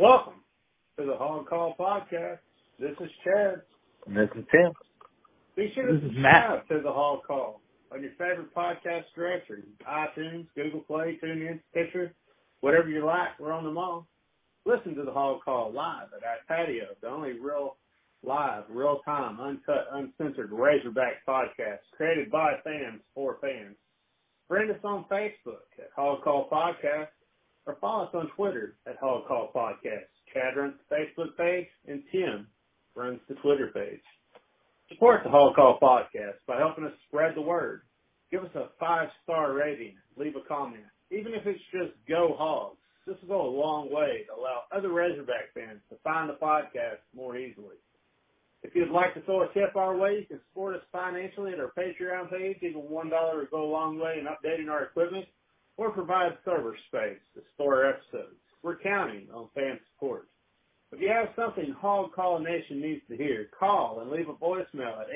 Welcome to the Hog Call Podcast. This is Chad. And this is Tim. Be sure to This is subscribe to the Hog Call on your favorite podcast directory, iTunes, Google Play, TuneIn, Stitcher, whatever you like. We're on them all. Listen to the Hog Call live at our patio, the only real live, real time, uncut, uncensored Razorback podcast created by fans for fans. Friend us on Facebook at Hog Call Podcast or follow us on Twitter at Hog Call Podcast. Chad runs the Facebook page and Tim runs the Twitter page. Support the Hog Call Podcast by helping us spread the word. Give us a five star rating. Leave a comment. Even if it's just go hogs. This will go a long way to allow other Razorback fans to find the podcast more easily. If you'd like to throw a tip our way, you can support us financially at our Patreon page. Even $1 will go a long way in updating our equipment or provide server space to store episodes. We're counting on fan support. If you have something Hog Call Nation needs to hear, call and leave a voicemail at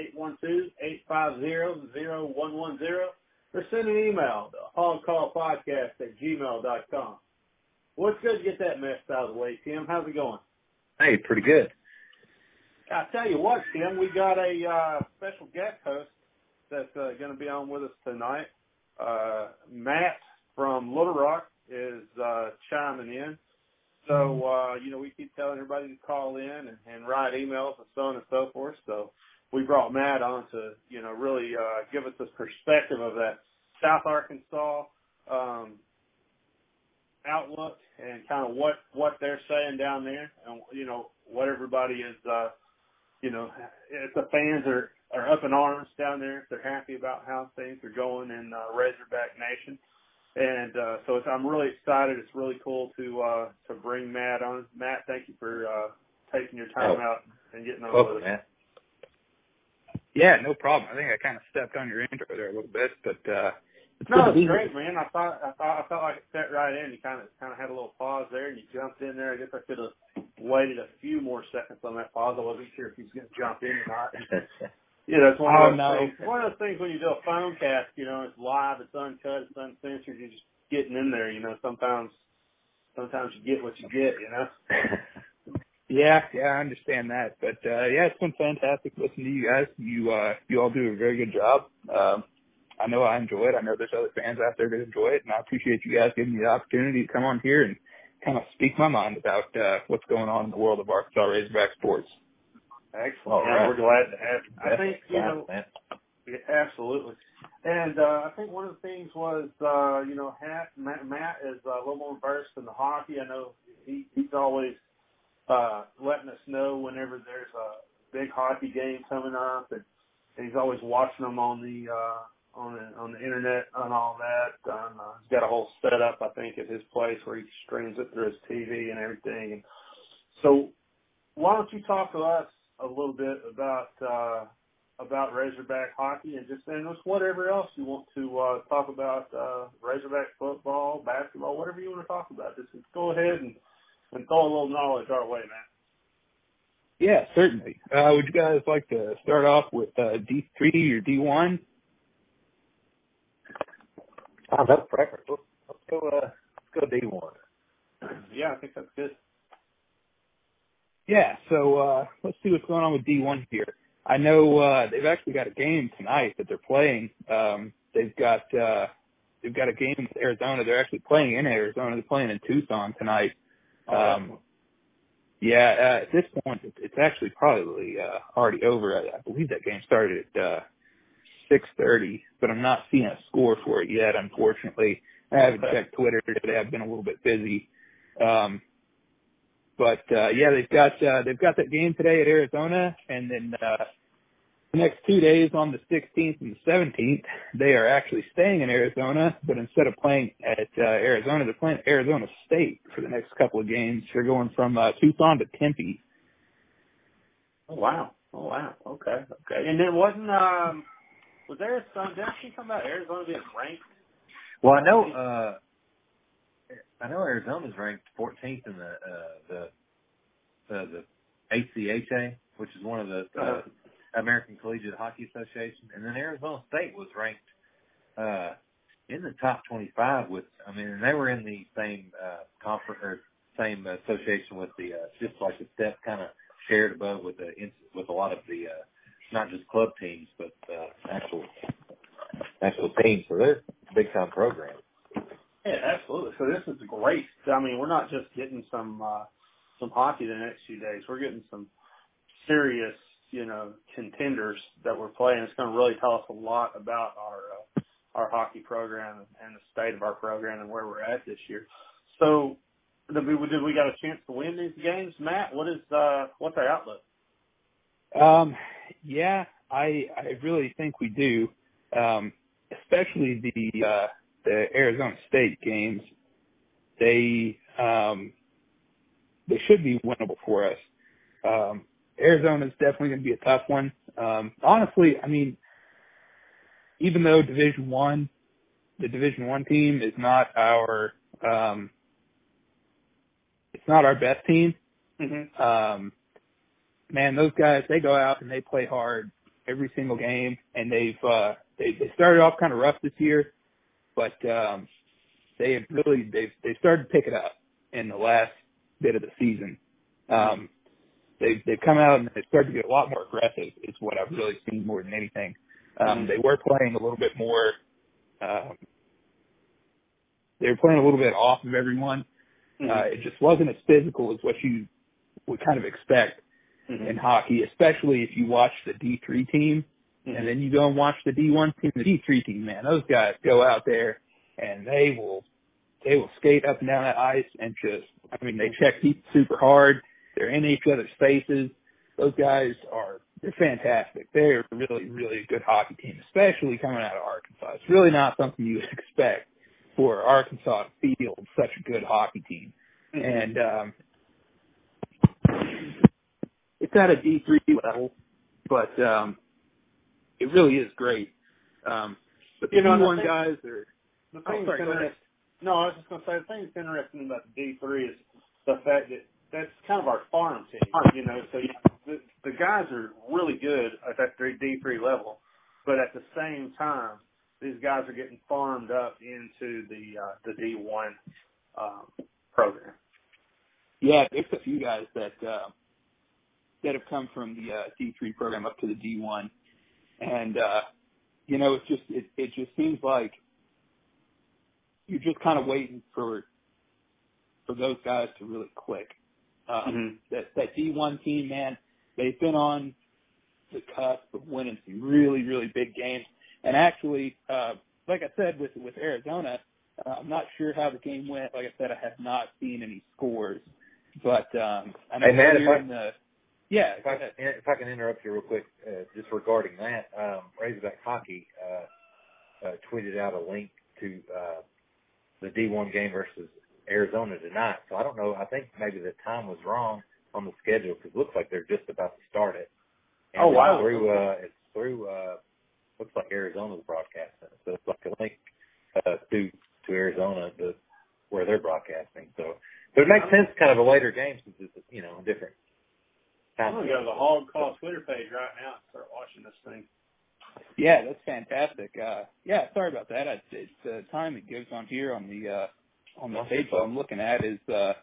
812-850-0110 or send an email to hogcallpodcast at gmail.com. Well, it's good to get that mess out of the way, Tim. How's it going? Hey, pretty good. I tell you what, Tim, we got a uh, special guest host that's uh, going to be on with us tonight. Uh, Matt from Little Rock is uh, chiming in. So, uh, you know, we keep telling everybody to call in and, and write emails and so on and so forth. So we brought Matt on to, you know, really uh, give us this perspective of that South Arkansas um, outlook and kind of what, what they're saying down there and, you know, what everybody is, uh, you know, if the fans are, are up in arms down there, if they're happy about how things are going in uh, Razorback Nation. And uh, so it's, I'm really excited. It's really cool to uh, to bring Matt on. Matt, thank you for uh, taking your time Oh. out and getting on Welcome, with us. man. Yeah, no problem. I think I kind of stepped on your intro there a little bit, but uh, it's No, it's great, here. man. I thought I thought I felt like it set right in. You kind of kind of had a little pause there, and you jumped in there. I guess I could have waited a few more seconds on that pause. I wasn't sure if he was going to jump in or not. Yeah, that's one Oh, of those no. things. One of those things when you do a phone cast, you know, it's live, it's uncut, it's uncensored. You're just getting in there. You know, sometimes sometimes you get what you get. You know. Yeah, yeah, I understand that. But uh yeah, it's been fantastic listening to you guys. You uh you all do a very good job. Um I know I enjoy it. I know there's other fans out there that enjoy it and I appreciate you guys giving me the opportunity to come on here and kind of speak my mind about uh what's going on in the world of Arkansas Razorback sports. Excellent. Yeah, right. we're glad to have you. I think you know man. Yeah, absolutely. And uh, I think one of the things was, uh, you know, Hat, Matt, Matt is uh, a little more versed in the hockey. I know he, he's always uh, letting us know whenever there's a big hockey game coming up, and, and he's always watching them on the uh, on the on the internet and all that. Um, uh, he's got a whole setup, I think, at his place where he streams it through his TV and everything. And so, why don't you talk to us a little bit about uh, about Razorback hockey and just and just whatever else you want to uh, talk about uh, Razorback football, basketball, whatever you want to talk about. Just go ahead and, and throw a little knowledge our way, man. Yeah, certainly. Uh would you guys like to start off with uh D three or D one? Oh, that's preference. Let's, let's go. Uh, let's go D one. Yeah, I think that's good. Yeah, so uh let's see what's going on with D one here. I know uh they've actually got a game tonight that they're playing. Um they've got uh they've got a game with Arizona. They're actually playing in Arizona. They're playing in Tucson tonight. Um yeah, uh, at this point it's actually probably uh already over. I, I believe that game started at uh six thirty, but I'm not seeing a score for it yet, unfortunately. I haven't checked Twitter today. I've been a little bit busy. Um but uh yeah, they've got uh they've got that game today at Arizona and then uh the next two days on the 16th and the 17th, they are actually staying in Arizona, but instead of playing at uh, Arizona, they're playing at Arizona State for the next couple of games. They're going from uh, Tucson to Tempe. Oh wow. Oh wow. Okay. Okay. And then wasn't um was there some did she come about Arizona being ranked? Well, I know. Uh, I know Arizona's ranked 14th in the uh, the uh, the ACHA, which is one of the uh, Uh-huh. American Collegiate Hockey Association, and then Arizona State was ranked uh, in the top 25 with. I mean, and they were in the same uh, conference or same association with the uh, just like the step kind of shared above with the with a lot of the uh, not just club teams but uh, actual actual teams. So they're big time program. Yeah, absolutely. So this is great. I mean, we're not just getting some uh, some hockey the next few days. We're getting some serious, you know, contenders that we're playing. It's going to really tell us a lot about our uh, our hockey program and the state of our program and where we're at this year. So, did we, did we got a chance to win these games, Matt? What is uh, what's our outlook? Um, yeah, I I really think we do. Um, especially the uh, the Arizona State games. They um, they should be winnable for us. Um, Arizona is definitely going to be a tough one. Um, honestly, I mean, even though Division One, the Division One team is not our, um, it's not our best team. Mm-hmm. Um, man, those guys they go out and they play hard every single game, and they've uh, they they started off kind of rough this year, but um, they have really they've they've started to pick it up in the last bit of the season. Um, they've they've come out and they've started to get a lot more aggressive. Is what I've really seen more than anything. Um, Mhm. They were playing a little bit more. Um, they were playing a little bit off of everyone. Mm-hmm. Uh, it just wasn't as physical as what you would kind of expect Mhm. in hockey, especially if you watch the D3 team. And then you go and watch the D1 team, the D3 team, man, those guys go out there and they will, they will skate up and down that ice and just, I mean, they check people super hard. They're in each other's faces. Those guys are, they're fantastic. They're really, really a good hockey team, especially coming out of Arkansas. It's really not something you would expect for Arkansas to field such a good hockey team. Mhm. And, um, it's at a D3 level, but, um, it really is great. Um, but the You know, and I D1 think- guys are, The Oh, sorry, go ahead. interesting. No, I was just going to say the thing that's interesting about the D three is the fact that that's kind of our farm team. You know, so you, the, the guys are really good at that three D three level, but at the same time, these guys are getting farmed up into the uh, the D one um, program. yeah, there's a few guys that, uh, that have come from the, uh, D3 program up to the D1. And, uh, you know, it's just, it, it just seems like you're just kind of waiting for, for those guys to really click. Um, Mhm. that, that D1 team, man, they've been on the cusp of winning some really, really big games. And actually, uh, like I said, with, with Arizona, uh, I'm not sure how the game went. Like I said, I have not seen any scores, but, um, I know Hey, Matt, if I- in the, yeah, If I, if I can interrupt you real quick, uh, just regarding that, um, Razorback Hockey uh, uh, tweeted out a link to uh, the D1 game versus Arizona tonight. So I don't know. I think maybe the time was wrong on the schedule because it looks like they're just about to start it. And Oh, wow. Through uh, it's through uh, looks like Arizona's broadcasting. So it's like a link uh, to to Arizona the, where they're broadcasting. So, but it makes sense, kind of a later game since it's you know a different I'm gonna go to the Hog Call Twitter page right now and start watching this thing. yeah, that's fantastic. Uh, yeah, sorry about that. I, it's the time it gives on here on the, uh, on the page I'm looking at is, uh,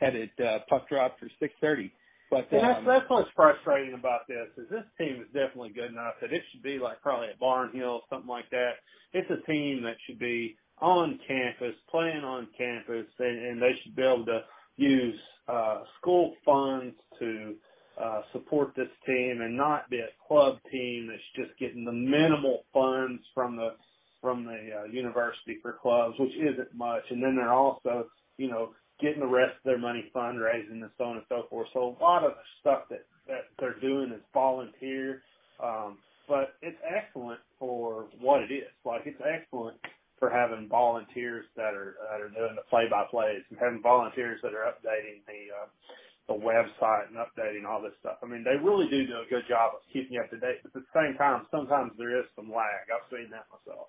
had it, uh, puck drop for 630. But, And that's um, that's what's frustrating about this is this team is definitely good enough that it should be like probably at Barnhill, something like that. It's a team that should be on campus, playing on campus, and, and they should be able to use uh, school funds to uh, support this team and not be a club team that's just getting the minimal funds from the from the uh, university for clubs, which isn't much. And then they're also, you know, getting the rest of their money fundraising and so on and so forth. So a lot of the stuff that, that they're doing is volunteer. Um, but it's excellent for what it is. Like it's excellent for having volunteers that are, that are doing the play by plays and having volunteers that are updating the, uh, the website and updating all this stuff. I mean, they really do do a good job of keeping you up to date, but at the same time, sometimes there is some lag. I've seen that myself.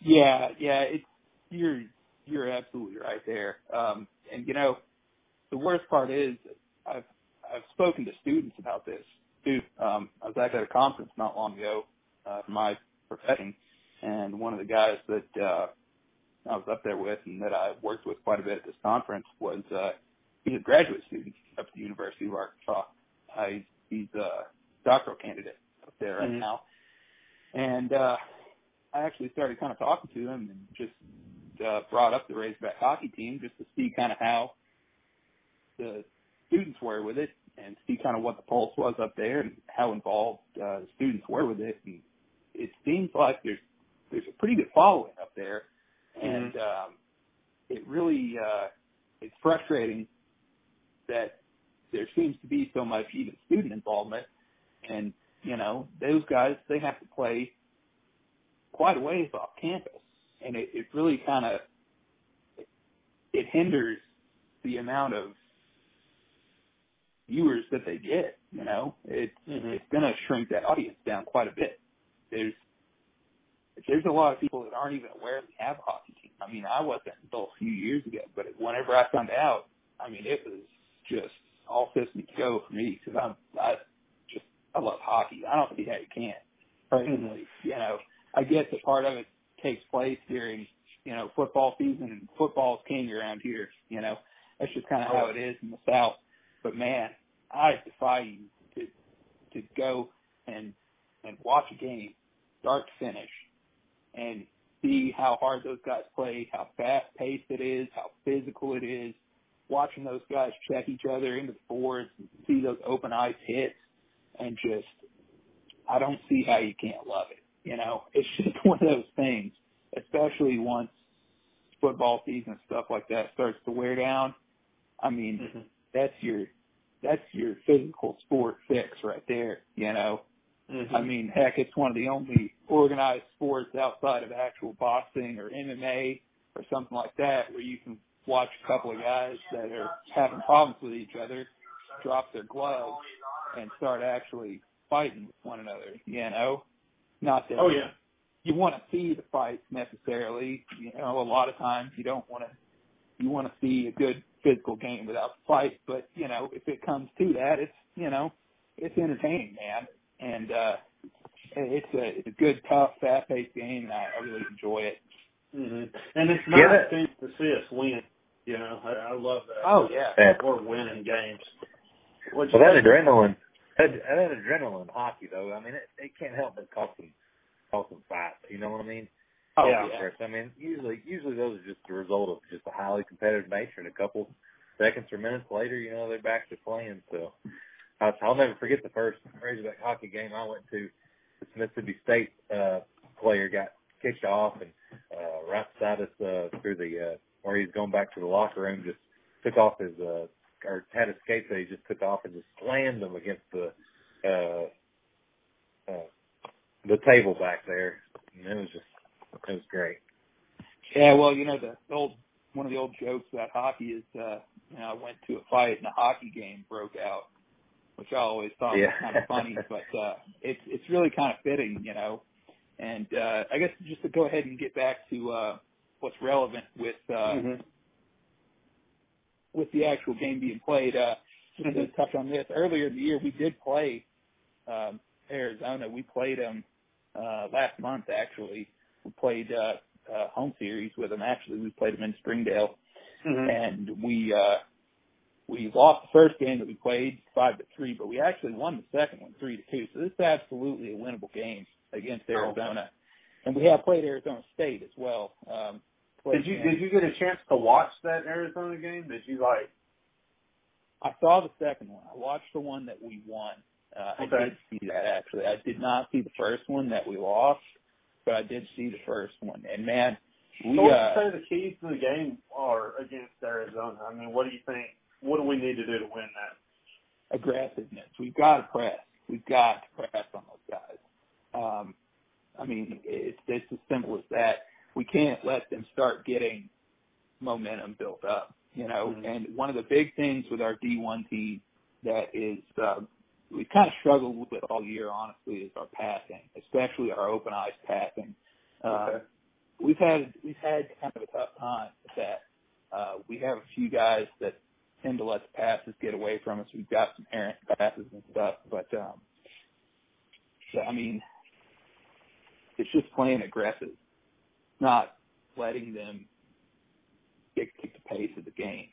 Yeah, yeah, it's you're you're absolutely right there. Um, and you know, the worst part is I've I've spoken to students about this too. Um, I was actually at a conference not long ago uh, for my profession, and one of the guys that uh, I was up there with and that I worked with quite a bit at this conference was uh he's a graduate student up at the University of Arkansas. Uh, he's he's a doctoral candidate up there right Mhm. now. And uh I actually started kind of talking to him and just uh brought up the Razorback hockey team just to see kind of how the students were with it and see kind of what the pulse was up there and how involved uh, the students were with it. And it seems like there's there's a pretty good following up there, and um, it really uh, it's frustrating that there seems to be so much even student involvement, and you know those guys they have to play quite a ways off campus, and it, it really kind of it, it hinders the amount of viewers that they get. You know, it's Mhm. it's going to shrink that audience down quite a bit. There's there's a lot of people that aren't even aware we have a hockey team. I mean, I wasn't until a few years ago, but whenever I found out, I mean, it was just all systems go for me because I'm I just I love hockey. I don't see how you can't. Personally, you know, I get that part of it takes place during you know football season, and football's king around here. You know, that's just kind of how it is in the South. But man, I defy you to to go and and watch a game start to finish and see how hard those guys play, how fast paced it is, how physical it is. Watching those guys check each other into the boards and see those open ice hits and just I don't see how you can't love it. You know, it's just one of those things, especially once football season and stuff like that starts to wear down. I mean, Mhm. that's your that's your physical sport fix right there, you know. Mhm. I mean, heck, it's one of the only organized sports outside of actual boxing or MMA or something like that where you can watch a couple of guys that are having problems with each other drop their gloves and start actually fighting with one another, you know? Not that Oh yeah. you want to see the fights necessarily. You know, a lot of times you don't want to. You want to see a good physical game without the fight, but you know, if it comes to that, it's you know, it's entertaining, man, and uh it's a it's a good, tough, fast-paced game, and I, I really enjoy it. hmm And it's Yeah, nice that- to see us win. You know, I, I love that. Oh yeah, Yeah. We're winning games. What'd Well, that think? adrenaline, that, that adrenaline hockey, though, I mean, it, it can't help but cause some, cause some fights. You know what I mean? oh Yeah. yeah. I mean, usually, usually those are just the result of just a highly competitive nature. And a couple seconds or minutes later, you know, they're back to playing. So I'll, I'll never forget the first Razorback hockey game I went to. This Mississippi State uh, player got kicked off and uh, right beside us uh, through the uh, where he's going back to the locker room, just took off his uh, or had his skates that he just took off and just slammed them against the uh, uh, the table back there. And it was just it was great. Yeah, well, you know, the old one of the old jokes about hockey is, uh, you know, I went to a fight and a hockey game broke out, which I always thought Yeah. was kind of funny, but uh, it's it's really kind of fitting, you know. And uh, I guess just to go ahead and get back to uh, what's relevant with uh, Mhm. with the actual game being played, uh, just to Mhm. touch on this, earlier in the year we did play um, Arizona. We played them uh, last month, actually. We played uh, uh, home series with them. Actually, we played them in Springdale, Mhm. and we uh, we lost the first game that we played five to three, but we actually won the second one three to two. So this is absolutely a winnable game against Arizona, and we have played Arizona State as well. Um, Did you did you get a chance to watch that Arizona game? Did you like? I saw the second one. I watched the one that we won. Uh, I did see that actually. I did not see the first one that we lost, but I did see the first one. And man, we So what uh, say the keys to the game are against Arizona? I mean, what do you think? What do we need to do to win that? aggressiveness. We've got to press. We've got to press on those guys. Um, I mean, it's it's as simple as that. We can't let them start getting momentum built up, you know. Mhm. And one of the big things with our D1 team that is uh, we kind of struggled with it all year, honestly, is our passing, especially our open eyes passing. Uh, Okay. we've had we've had kind of a tough time with that. Uh, we have a few guys that tend to let the passes get away from us. We've got some errant passes and stuff, but um, so, I mean, it's just playing aggressive, not letting them dictate the pace of the game.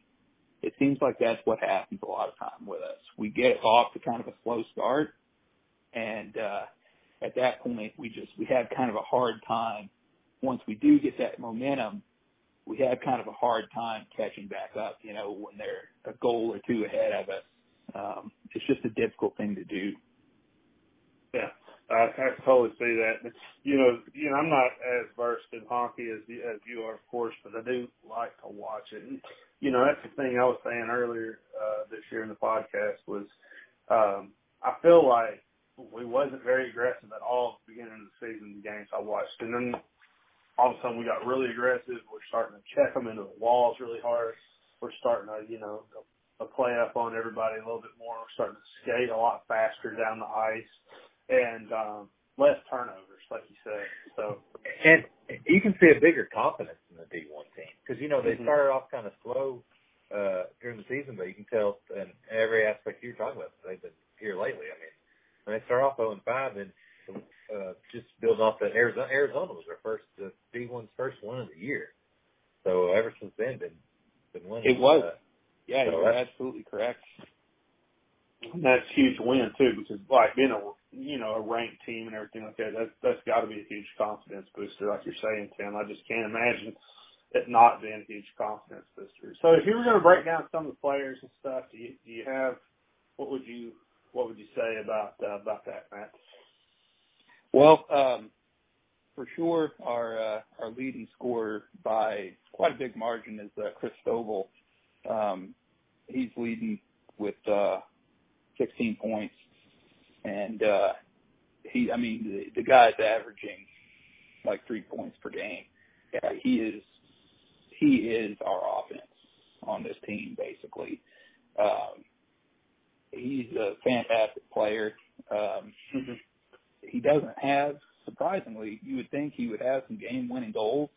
It seems like that's what happens a lot of time with us. We get off to kind of a slow start, and uh, at that point, we just we have kind of a hard time. Once we do get that momentum, we have kind of a hard time catching back up. You know, when they're a goal or two ahead of us, um, it's just a difficult thing to do. Yeah, I, I totally see that. But, you know, you know, I'm not as versed in hockey as you, as you are, of course, but I do like to watch it. And you know, that's the thing I was saying earlier uh, this year in the podcast was um, I feel like we wasn't very aggressive at all at the beginning of the season. The games I watched, and then all of a sudden we got really aggressive. We're starting to check them into the walls really hard. We're starting to, you know, a play up on everybody a little bit more. We're starting to skate a lot faster down the ice and um, less turnovers, like you said. So, and you can see a bigger confidence in the D1 team because you know they Mhm. started off kind of slow uh, during the season, but you can tell in every aspect you're talking about they've been here lately. I mean, when they start off 0 and 5, and uh, just build off that Arizona. Arizona was their first uh, D1's first win of the year. So ever since then, been been winning. It was. Uh, Yeah, So you're absolutely correct. That's huge win too, because like being a you know a ranked team and everything like that, that's that's got to be a huge confidence booster, like you're saying, Tim. I just can't imagine it not being a huge confidence booster. So if you were going to break down some of the players and stuff, do you do you have what would you what would you say about uh, about that, Matt? Well, um, for sure, our uh, our leading scorer by quite a big margin is uh, Chris Stovall. Um, he's leading with uh, 16 points, and uh, he, I mean, the, the guy's averaging like three points per game. Yeah, he is he is our offense on this team, basically. Um, he's a fantastic player. Um, he doesn't have surprisingly you would think he would have some game winning goals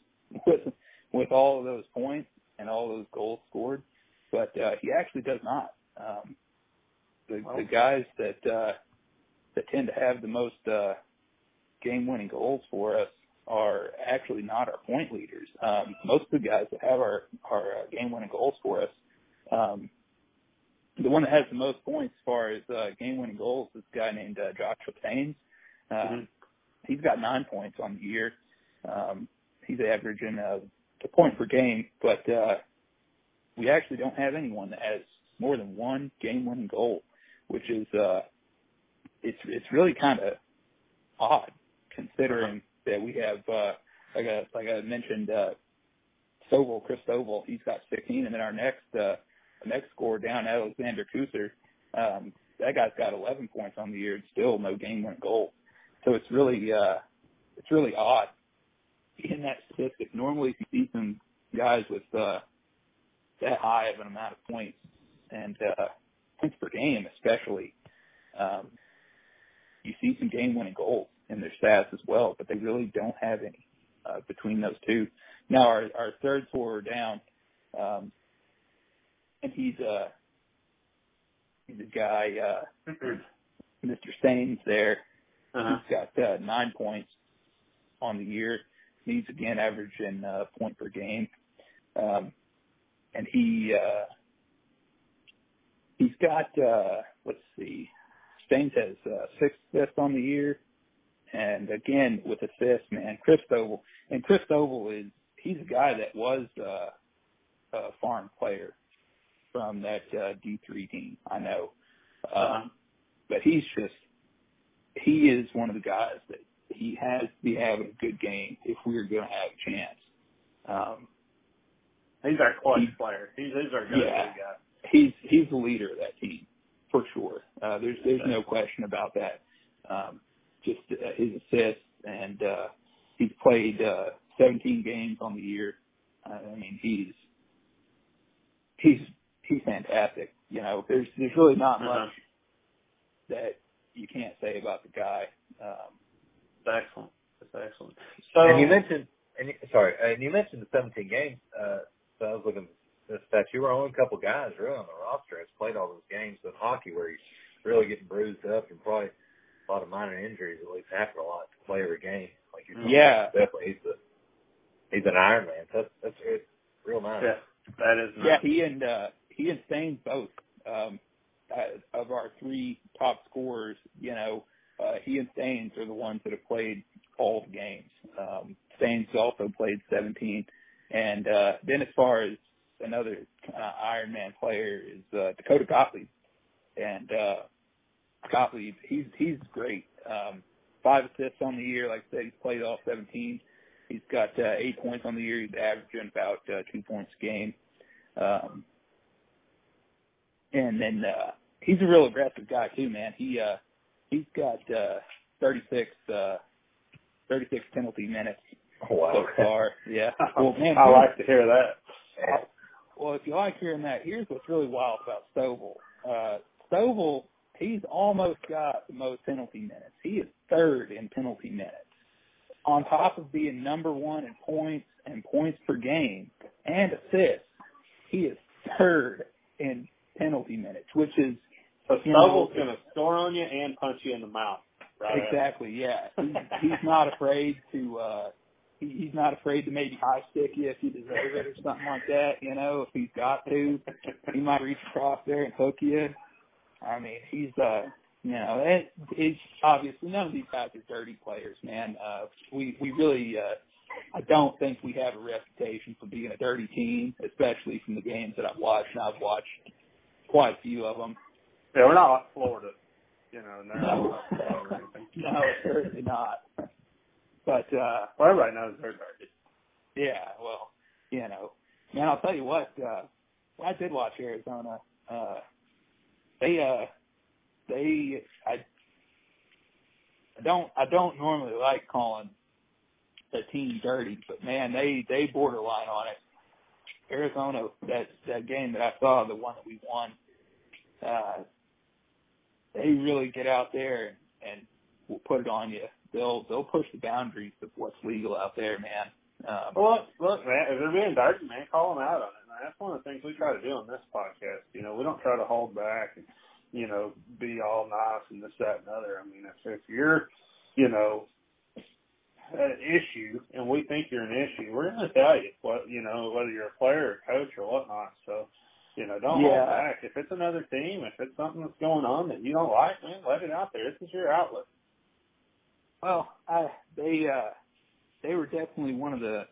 with with all of those points and all those goals scored but uh he actually does not um the the guys that uh that tend to have the most uh game winning goals for us are actually not our point leaders um most of the guys that have our our uh, game winning goals for us um the one that has the most points as far as uh game winning goals is a guy named uh, Joshua Staines uh, Mm-hmm. He's got nine points on the year. Um, he's averaging uh, a point per game, but uh, we actually don't have anyone that has more than one game-winning goal, which is uh, it's it's really kind of odd considering that we have uh, like I like I mentioned uh, Stovall, Chris Stovall, he's got 16, and then our next uh, next scorer down, Alexander Kuser, um, that guy's got 11 points on the year and still no game-winning goal. So it's really uh it's really odd in that statistic. Normally you see some guys with uh that high of an amount of points and uh points per game especially. Um you see some game winning goals in their stats as well, but they really don't have any uh between those two. Now our our third scorer down, um and he's uh he's a guy uh Mr. Staines there Uh-huh. He's got uh, nine points on the year. He's again averaging uh, point per game, um, and he uh, he's got uh, let's see, Staines has uh, six assists on the year, and again with assists, man, Chris Stovall and Chris Stovall is he's a guy that was uh, a foreign player from that uh, D3 team. I know, um, but he's just he is one of the guys that he has to be having a good game if we're going to have a chance. Um, He's our clutch He- player. He's, he's our go-to Yeah. guy. He's he's the leader of that team for sure. Uh, there's there's no question about that. Um, just uh, his assists and uh, he's played uh, 17 games on the year. Uh, I mean he's he's he's fantastic. You know, there's there's really not Uh-huh. much that you can't say about the guy. Um, That's excellent. That's excellent. So and you mentioned, and you, sorry, and you mentioned the 17 games. Uh, so I was looking at the stats. You were only a couple guys really on the roster that's played all those games in hockey where he's really getting bruised up and probably a lot of minor injuries at least happen a lot to play every game. Like you're talking Yeah. definitely he's a he's an Iron Man. That's that's it's real nice. Yeah. That is yeah. He and uh, he and Staines both um, uh, of our three top scorers. You know, uh, he and Staines are the ones that have played all the games. Um, Staines also played 17, and uh, then as far as another uh, Iron Man player is uh, Dakota Gottlieb, and uh, Gottlieb he's he's great. Um, five assists on the year, like I said, he's played all 17. He's got uh, eight points on the year. He's averaging about uh, two points a game. Um, and then uh, he's a real aggressive guy too, man. He uh, he's got uh, 36 uh, 36 penalty minutes oh, wow. so far. Yeah. Well, man, I like to hear that. Well, if you like hearing that, here's what's really wild about Stovall. Uh, Stovall, he's almost got the most penalty minutes. He is third in penalty minutes. On top of being number one in points and points per game and assists, he is third in penalty minutes, which is so Stovall's going to score on you and punch you in the mouth. Right exactly. Yeah. He's, he's not afraid to. uh he's not afraid to maybe high stick you if you deserve it or something like that. You know, if he's got to, he might reach across there and hook you. I mean, he's uh, you know, it, it's obviously none of these guys are dirty players, man. Uh, we we really, uh, I don't think we have a reputation for being a dirty team, especially from the games that I've watched. And I've watched quite a few of them. Yeah, we're not Florida, you know. No, no, certainly not. But uh well everybody knows they're dirty. Yeah, well, you know. Man, I'll tell you what, uh I did watch Arizona. Uh they uh they I I don't I don't normally like calling a team dirty, but man, they they borderline on it. Arizona, that that game that I saw, the one that we won, uh, they really get out there and, and put it on you they'll they'll push the boundaries of what's legal out there, man. Um, well, look, look, man, if they're being dirty, man, call them out on it. And that's one of the things we try to do on this podcast. You know, we don't try to hold back and you know be all nice and this, that, and other. I mean, if if you're, you know, an issue and we think you're an issue, we're going to tell you what you know whether you're a player or coach or whatnot. So. You know, don't yeah. hold back. If it's another team, if it's something that's going on that you don't like, man, let it out there. This is your outlet. Well, I they uh they were definitely one of the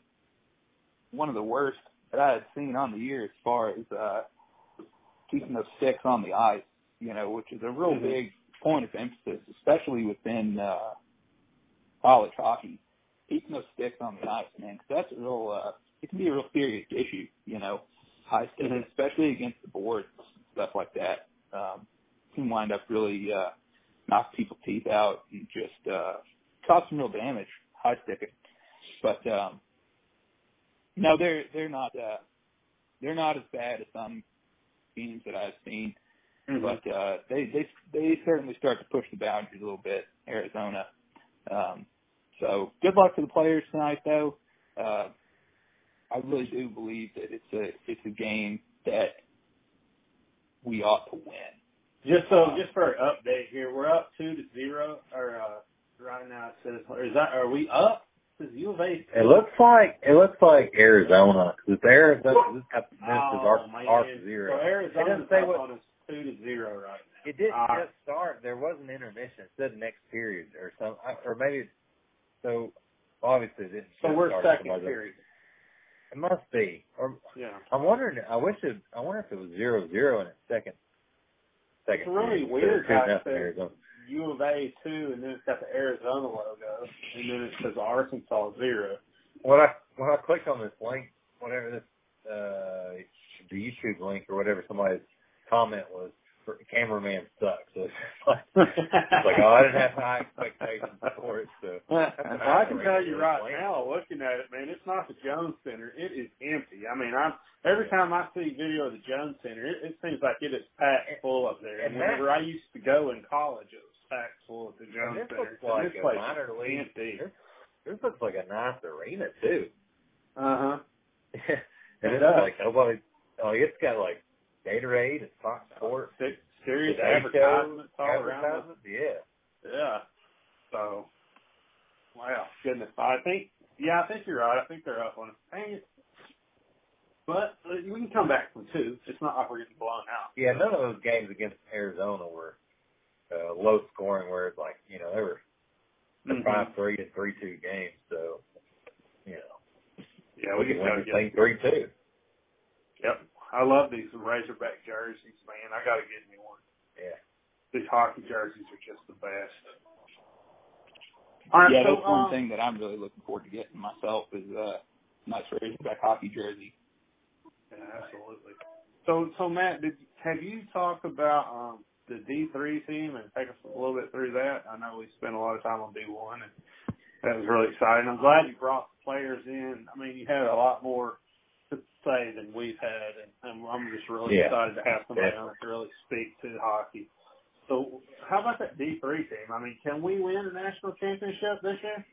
one of the worst that I had seen on the year as far as uh keeping those sticks on the ice, you know, which is a real mm-hmm. big point of emphasis, especially within uh college hockey. Keeping those sticks on the ice, man, because that's a real uh it can be a real serious issue, you know, high sticks, mm-hmm. especially against the boards, stuff like that. Um can wind up really uh knock people's teeth out and just uh cause some real damage, high sticking. But um no, they're they're not uh they're not as bad as some teams that I've seen. Mm-hmm. But uh they they they certainly start to push the boundaries a little bit, Arizona. Um so good luck to the players tonight though. Uh I really do believe that it's a it's a game that we ought to win. Just so, just for an update here, we're up two to zero, or uh, right now it says, is that, are we up? It says U of A. It looks like it looks like Arizona because Arizona this got this oh, is our, man. our zero. So Arizona's it doesn't say up what, on us two to zero right now. It didn't Uh, just start. There was an intermission. It said next period or some, or maybe so. Obviously, it didn't. So we're second period. It must be. Or Yeah. I'm wondering. I wish it. I wonder if it was zero zero in its second. Second. It's really period. weird Two how it nothing says Arizona. U of A two, and then it's got the Arizona logo, and then it says Arkansas zero. When I when I clicked on this link, whatever this uh the YouTube link or whatever somebody's comment was, for, cameraman sucks. So it's like, it's like oh, I didn't have high expectations for it. So well, I can tell you right link. now, looking at it, man, it's not the Jones Center. It is empty. I mean, I'm every time I see video of the Jones Center, it, it seems like it is packed full up there. And And that- whenever I used to go in college, it was packed full at the Jones this Center. looks like this a place minor league. empty. This, this looks like a nice arena too. Uh huh. and It it's does. like nobody. Oh, it's got like Gatorade and Fox Sports. Serious advertisements all around. advertisements, Yeah. Yeah. So, wow, goodness. I think, yeah, I think you're right. I think they're up on it. Dang it. But we can come back from two. It's not like we're getting blown out. Yeah, none of those games against Arizona were uh, low scoring, where it's like you know they were Mhm. five three and three two games. So you know Yeah, we we can can win go thing three two. Yep, I love these Razorback jerseys, man. I got to get me one. Yeah. These hockey jerseys are just the best. All right, yeah, so, that's one um, thing that I'm really looking forward to getting myself is uh nice Razorback hockey jersey. Yeah, absolutely. So, so Matt, did have you talked about um, the D three team and take us a little bit through that? I know we spent a lot of time on D one, and that was really exciting. I'm glad you brought the players in. I mean, you had a lot more to say than we've had, and I'm, I'm just really Yeah, excited to have somebody on to really speak to hockey. So, how about that D three team? I mean, can we win a national championship this year?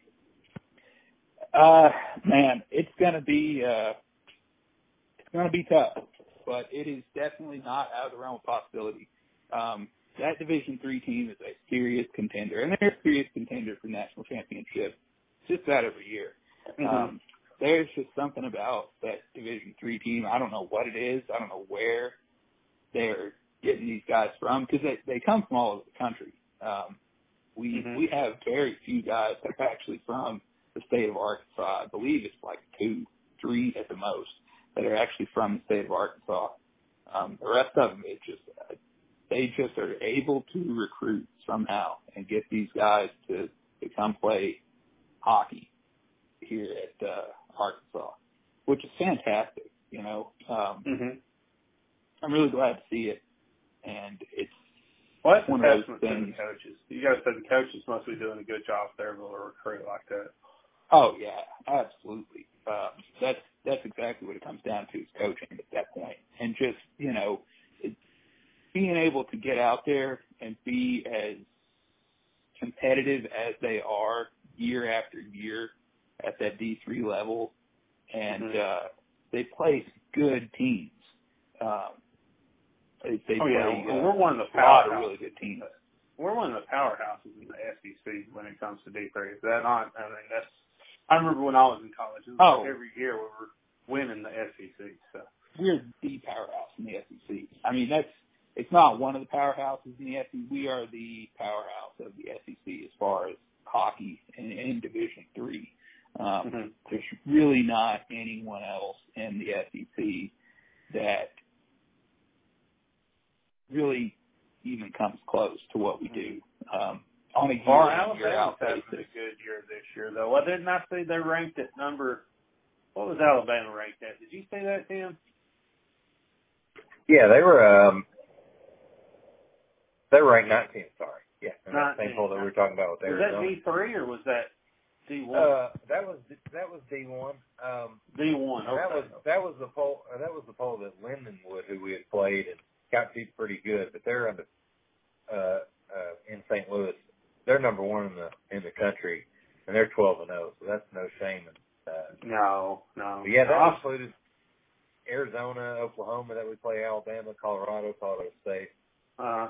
Uh, man, it's gonna be uh, it's gonna be tough, but it is definitely not out of the realm of possibility. Um, that Division three team is a serious contender, and they're a serious contender for national championship just about every year. Mm-hmm. Um, there's just something about that Division three team. I don't know what it is. I don't know where they're getting these guys from because they they come from all over the country. Um, we Mhm. we have very few guys that are actually from the state of Arkansas. I believe it's like two, three at the most that are actually from the state of Arkansas. Um, the rest of them, it just uh, they just are able to recruit somehow and get these guys to to come play hockey here at uh, Arkansas, which is fantastic. You know, um, Mm-hmm. I'm really glad to see it, and it's Well, that's a One of those testament to the coaches. You to say the coaches must be doing a good job if they're able to recruit like that. Oh yeah, absolutely. Um, that's that's exactly what it comes down to is coaching at that point, and just you know, being able to get out there and be as competitive as they are year after year at that D three level, and Mhm. uh, they play good teams. Um, they, they oh yeah, play well, uh, we're one of the a lot of powerhouses. really good teams. We're one of the powerhouses in the SEC when it comes to D three. Is that not? I mean, that's. I remember when I was in college. It was Oh. like every year we were winning the SEC. So we're the powerhouse in the SEC. I mean, that's it's not one of the powerhouses in the SEC. We are the powerhouse of the SEC as far as hockey in, in Division Three. Um, Mhm. There's really not anyone else in the SEC that really even comes close to what we do um, on a year Well, in, year Alabama's out having basis. a good year this year, though. Well, didn't I see they're ranked at number? What was Alabama ranked at? Did you say that, Tim? Yeah, they were um they were ranked 19. Sorry, yeah, in that 19. same poll that we were talking about with Was that D three or was that D one? Uh, that was that was D1. Um, D one. Okay. that was that was the poll uh, that was the poll that Lindenwood, who we had played and got to pretty good, but they're under uh, uh, in St. Louis. They're number one in the in the country, and they're 12 and 0. So that's no shame. And, uh, no, no. but yeah, that Awesome. included Arizona, Oklahoma that we play, Alabama, Colorado, Colorado State. Uh,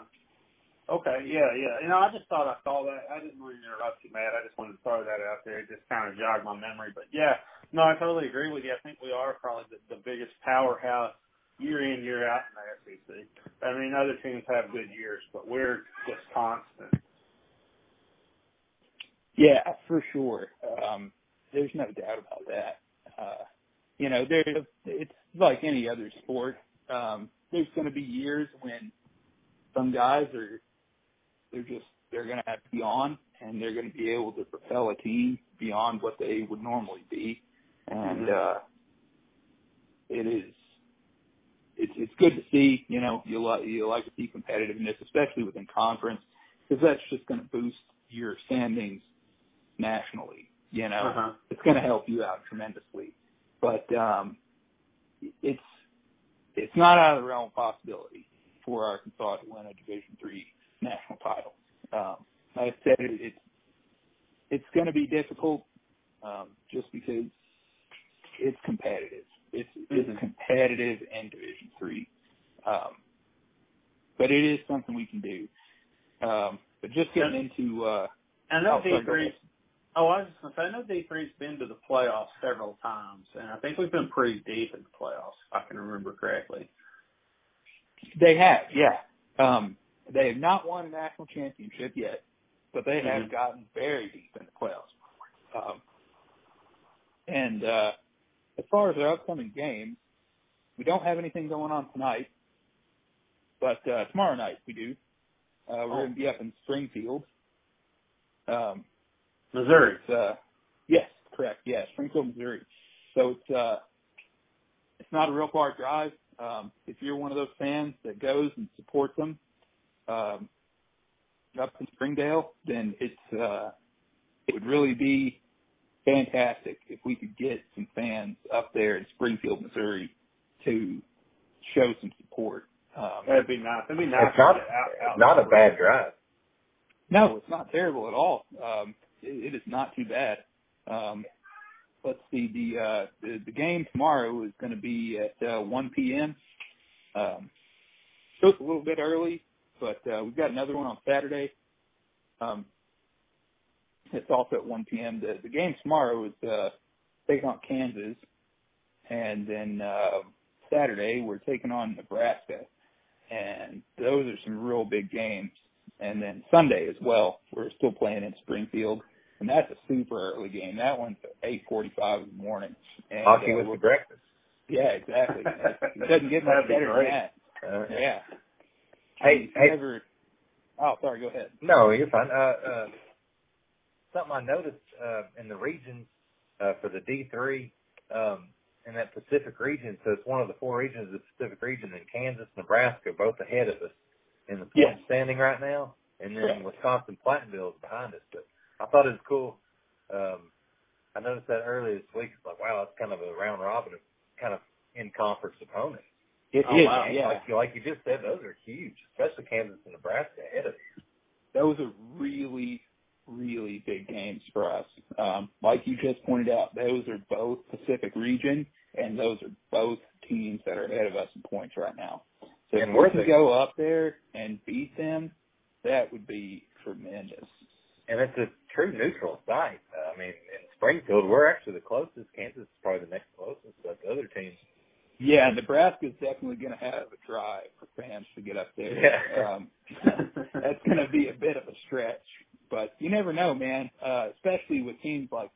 okay, yeah, yeah. You know, I just thought I saw that. I didn't want to interrupt you, Matt. I just wanted to throw that out there. It just kind of jogged my memory. But yeah, no, I totally agree with you. I think we are probably the, the biggest powerhouse year in, year out in the SEC. I mean, other teams have good years, but we're just constant. Yeah, for sure. Um, there's no doubt about that. Uh, you know, there it's like any other sport. Um, there's going to be years when some guys are they're just they're going to have to be on and they're going to be able to propel a team beyond what they would normally be, and Mhm. uh, it is it's it's good to see. You know, you like you like to see competitiveness, especially within conference, because that's just going to boost your standings nationally. You know, Uh-huh. it's going to help you out tremendously. But um, it's it's not out of the realm of possibility for Arkansas to win a Division three national title. Um, like I said, it, it's it's going to be difficult um, just because it's competitive. It's it's Mhm. competitive in Division three, um, but it is something we can do. Um, but just getting into uh, And oh, those D three. Oh, I was just gonna I know D3's been to the playoffs several times, and I think we've been pretty deep in the playoffs, if I can remember correctly. They have, yeah. Um, they have not won a national championship yet, but they have Mhm. gotten very deep in the playoffs. Um, and uh, as far as our upcoming games, we don't have anything going on tonight, but uh, tomorrow night we do. Uh, we're Oh. going to be up in Springfield. Um, Missouri. it's, uh, yes, correct. Yeah, Springfield, Missouri. So it's uh, it's not a real far drive. Um, if you're one of those fans that goes and supports them um, up in Springdale, then it's uh, it would really be fantastic if we could get some fans up there in Springfield, Missouri, to show some support. Um, That'd be nice. That'd be nice. It's not out, out not a bad drive. No, it's not terrible at all. Um, it, it is not too bad. Um, let's see, the, uh, the the game tomorrow is going to be at uh, 1 p.m. Um, so it's a little bit early, but uh, we've got another one on Saturday. Um, it's also at 1 p.m. The, the game tomorrow is uh, taking on Kansas, and then uh, Saturday we're taking on Nebraska, and those are some real big games. And then Sunday as well, we're still playing in Springfield, and that's a super early game. That one's at 8:45 in the morning. And, Hockey uh, with breakfast. Yeah, exactly. it doesn't get much be better than that. Uh, Yeah. Hey, hey. Ever, oh, sorry. Go ahead. No, you're fine. Uh, uh, something I noticed uh, in the regions uh, for the D3 um, in that Pacific region. So it's one of the four regions of the Pacific region, and Kansas, Nebraska, both ahead of us in the point Yes. standing right now, and then Correct. Wisconsin Platteville is behind us. But I thought it was cool. Um, I noticed that earlier this week. It's like, wow, that's kind of a round robin of kind of in conference opponents. It Oh, is, wow. yeah. Like, like you just said, those are huge, especially Kansas and Nebraska ahead of us. those are really, really big games for us. Um, like you just pointed out, those are both Pacific region, and those are both teams that are ahead of us in points right now. So And if we're can go up there and beat them, that would be tremendous. And it's a true neutral site. I mean, in Springfield, we're actually the closest. Kansas is probably the next closest, but the other teams. Yeah, Nebraska's definitely going to have a drive for fans to get up there. Yeah. Um, that's going to be a bit of a stretch, but you never know, man. Uh, especially with teams like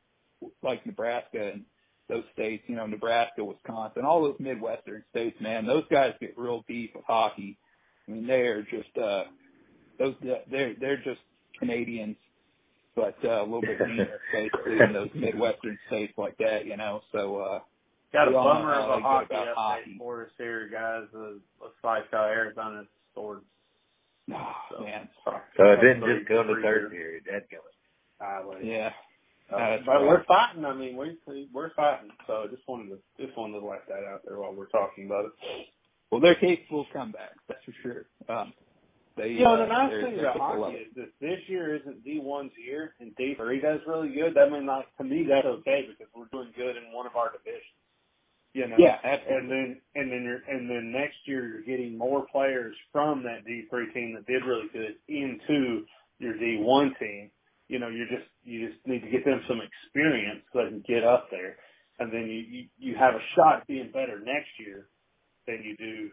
like Nebraska and those states. You know, Nebraska, Wisconsin, all those Midwestern states, man. Those guys get real deep with hockey. I mean, they're just uh, those they're they're just Canadians, but uh, a little bit meaner, basically, in those Midwestern states like that. You know, so. uh Got a We bummer of a hockey about update hockey. for us here, guys. Uh, looks like uh, Arizona's scored. Oh, So, man. So it didn't Three- just go into three third here. period. That going. Highway. Yeah. Uh, but we're fighting. I mean, we we- we're fighting. So just wanted to just wanted to let that out there while we're talking about it. Well, they're capable of comebacks, that's for sure. Um, they, You know, uh, the nice they're- thing about hockey it. is that this year isn't D1's year and D3 does really good. I mean, like to me, that's okay because we're doing good in one of our divisions. You know. Yeah, And then and then you're and then next year you're getting more players from that D three team that did really good into your D one team. You know, you just you just need to get them some experience so they can get up there. And then you, you, you have a shot at being better next year than you do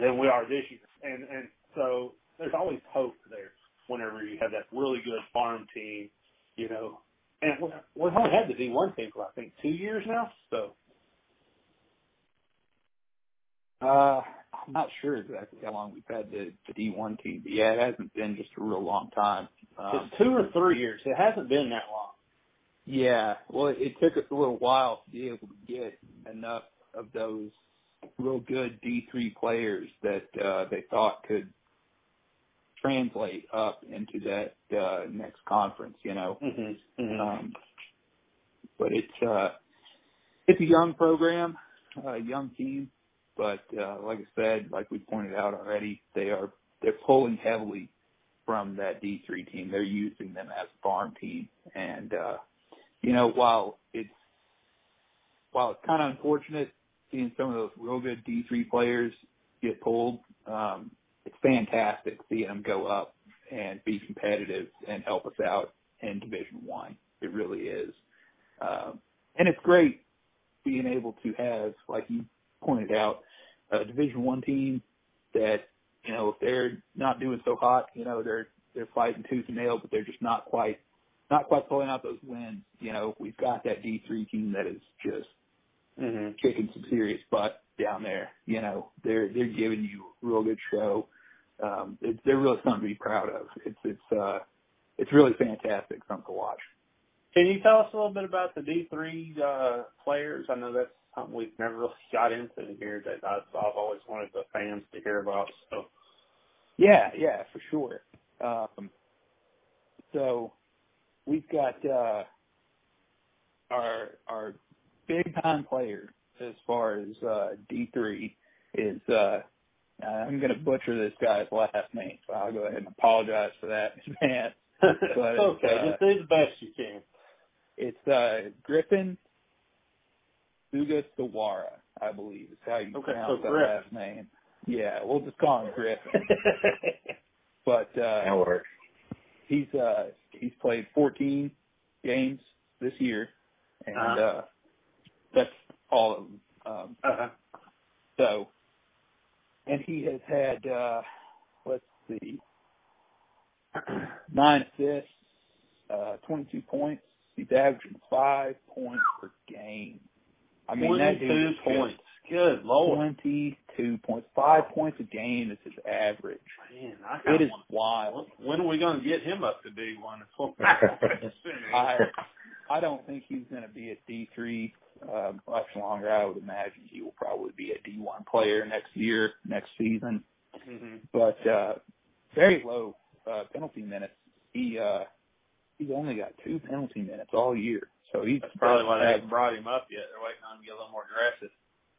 than we are this year. And and so there's always hope there whenever you have that really good farm team, you know. And we've only had the D one team for I think two years now. So Uh, I'm not sure exactly how long we've had the, the D1 team, but yeah, it hasn't been just a real long time. Um, it's two or three years. It hasn't been that long. yeah, well, it, it took us a little while to be able to get enough of those real good D3 players that uh, they thought could translate up into that uh, next conference, you know. Mm-hmm. mm-hmm. Um, but it's uh, it's a young program, a young team, but uh, like I said, like we pointed out already, they are they're pulling heavily from that D3 team. They're using them as a farm team, and uh, you know while it's while it's kind of unfortunate seeing some of those real good D3 players get pulled, um, it's fantastic seeing them go up and be competitive and help us out in Division One. It really is. Um, and it's great being able to have, like you pointed out, a Division One team that you know if they're not doing so hot, you know they're they're fighting tooth and nail, but they're just not quite not quite pulling out those wins. You know we've got that D three team that is just hmm kicking some serious butt down there. You know they're they're giving you a real good show. Um, it's, they're really something to be proud of. It's it's uh it's really fantastic, something to watch. Can you tell us a little bit about the D three uh, players? I know that's something we've never really got into here that I've, I've always wanted the fans to hear about. So. Yeah, yeah, for sure. Um, so we've got uh, our our big time player as far as uh, D three is. Uh, I'm going to butcher this guy's last name, so I'll go ahead and apologize for that, man. But, okay, uh, just do the best you can. It's uh, Griffin Sugasawara, I believe is how you Okay, pronounce so that Griffin. last name. Yeah, we'll just call him Griffin. but uh, That works. he's uh he's played 14 games this year, and Uh-huh. uh that's all of them. Um, uh-huh. so, and he has had uh let's see, nine assists, uh 22 points. He's averaging five points per game. I mean, that dude Twenty-two points. Good lord, 22 points, five points a game is his average. man! I It kinda wild. When are we going to get him up to D one? I I don't think he's going to be at D three uh, much longer. I would imagine he will probably be a D one player next year, next season. hmm But uh, very low uh, penalty minutes. He uh, he's only got two penalty minutes all year, so he's That's probably why they have- haven't brought him up yet. They're waiting aggressive.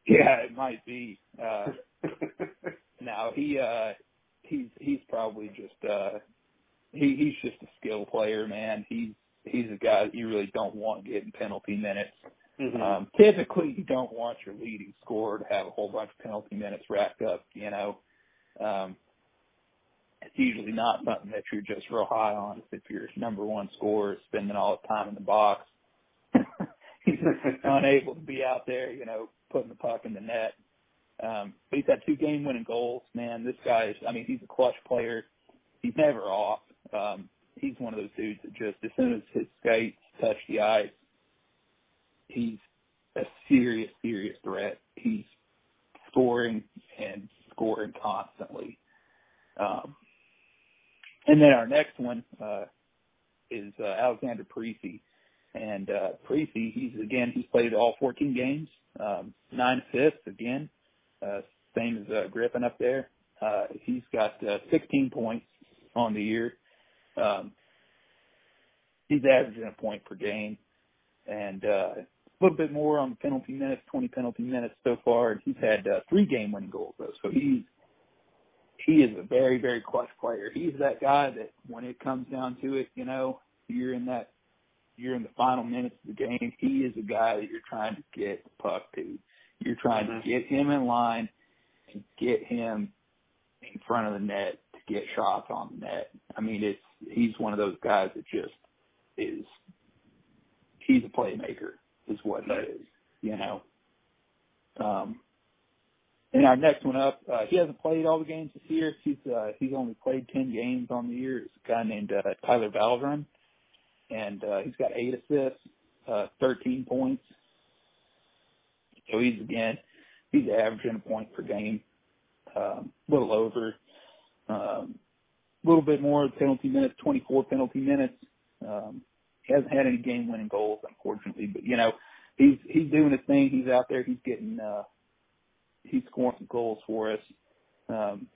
Yeah, it might be. Uh, now he uh, he's he's probably just uh, he he's just a skill player, man. He's he's a guy that you really don't want getting penalty minutes. Mhm. Um, typically, you don't want your leading scorer to have a whole bunch of penalty minutes racked up. You know, um, it's usually not something that you're just real high on. If your number one scorer is spending all the time in the box, he's unable to be out there. You know, putting the puck in the net. Um, but he's had two game-winning goals. Man, this guy is. I mean, he's a clutch player. He's never off. Um, he's one of those dudes that just as soon as his skates touch the ice, he's a serious, serious threat. He's scoring and scoring constantly. Um, and then our next one uh, is uh, Alexander Parisi. And uh, Parisi, he's again, he's played all 14 games, um, nine assists again, uh, same as uh, Griffin up there. Uh, he's got uh, 16 points on the year. Um, he's averaging a point per game, and uh, a little bit more on penalty minutes, 20 penalty minutes so far. And he's had uh, three game-winning goals though, so he's he is a very, very clutch player. He's that guy that when it comes down to it, you know, you're in that you're in the final minutes of the game. He is a guy that you're trying to get the puck to. You're trying Mhm. to get him in line and get him in front of the net to get shots on the net. I mean, it's he's one of those guys that just is he's a playmaker is what he is, you know. Um and our next one up, uh, he hasn't played all the games this year. He's uh, he's only played ten games on the year. It's a guy named uh, Tyler Valdron, and uh, he's got eight assists, uh, thirteen points. So he's again, he's averaging a point per game, um, a little over, um, a little bit more penalty minutes, twenty four penalty minutes. Um, he hasn't had any game winning goals, unfortunately, but you know, he's he's doing his thing. He's out there. He's getting. uh he's scoring some goals for us. Um,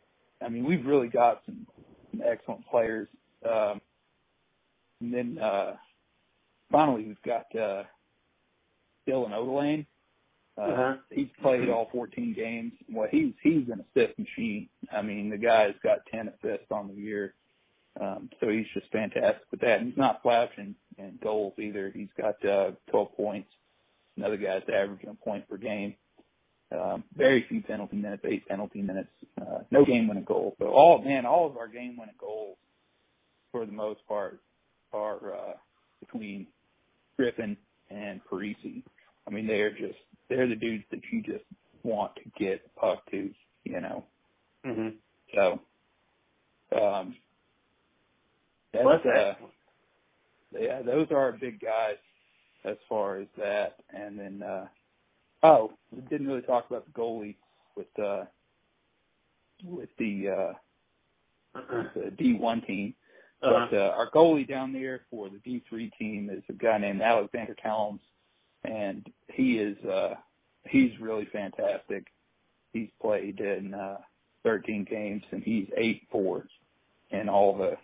I mean, we've really got some, some excellent players. Um, and then uh, finally, we've got uh, Dylan Odelane. Uh, Uh-huh. He's played all 14 games. Well, he's he's an assist machine. I mean, the guy's got 10 assists on the year. Um, so he's just fantastic with that. And he's not flashing in goals either. He's got uh, 12 points. Another guy's averaging a point per game. Um, very few penalty minutes, eight penalty minutes, uh, no game winning goals. So all, man, all of our game winning goals for the most part are, uh, between Griffin and Parisi. I mean, they're just they're the dudes that you just want to get puck to, you know. Mhm. So, um, that's, What's uh, yeah, those are our big guys as far as that. And then, uh, oh, we didn't really talk about the goalie with, uh, with the, uh, the D1 team. Uh-huh. But, uh, our goalie down there for the D3 team is a guy named Alexander Callums. And he is, uh, he's really fantastic. He's played in, uh, 13 games and he's 8-4 in all the,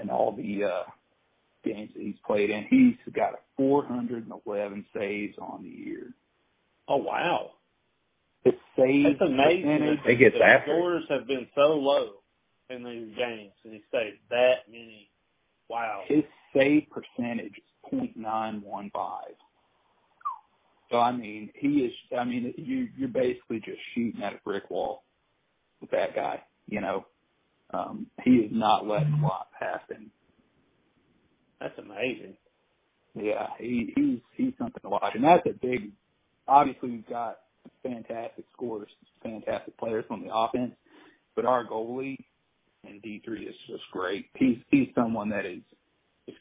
in all the, uh, games that he's played in. He's got a 411 saves on the year. Oh wow. His save That's amazing. percentage, He gets the after scores have been so low in these games, and he saved that many. Wow. his save percentage is .915. So I mean, he is. I mean, you you're basically just shooting at a brick wall with that guy. You know, um, he is not letting a lot past him. That's amazing. Yeah, he he's he's something to watch, and that's a big. Obviously, we've got fantastic scorers, fantastic players on the offense, but our goalie in D three is just great. He's he's someone that is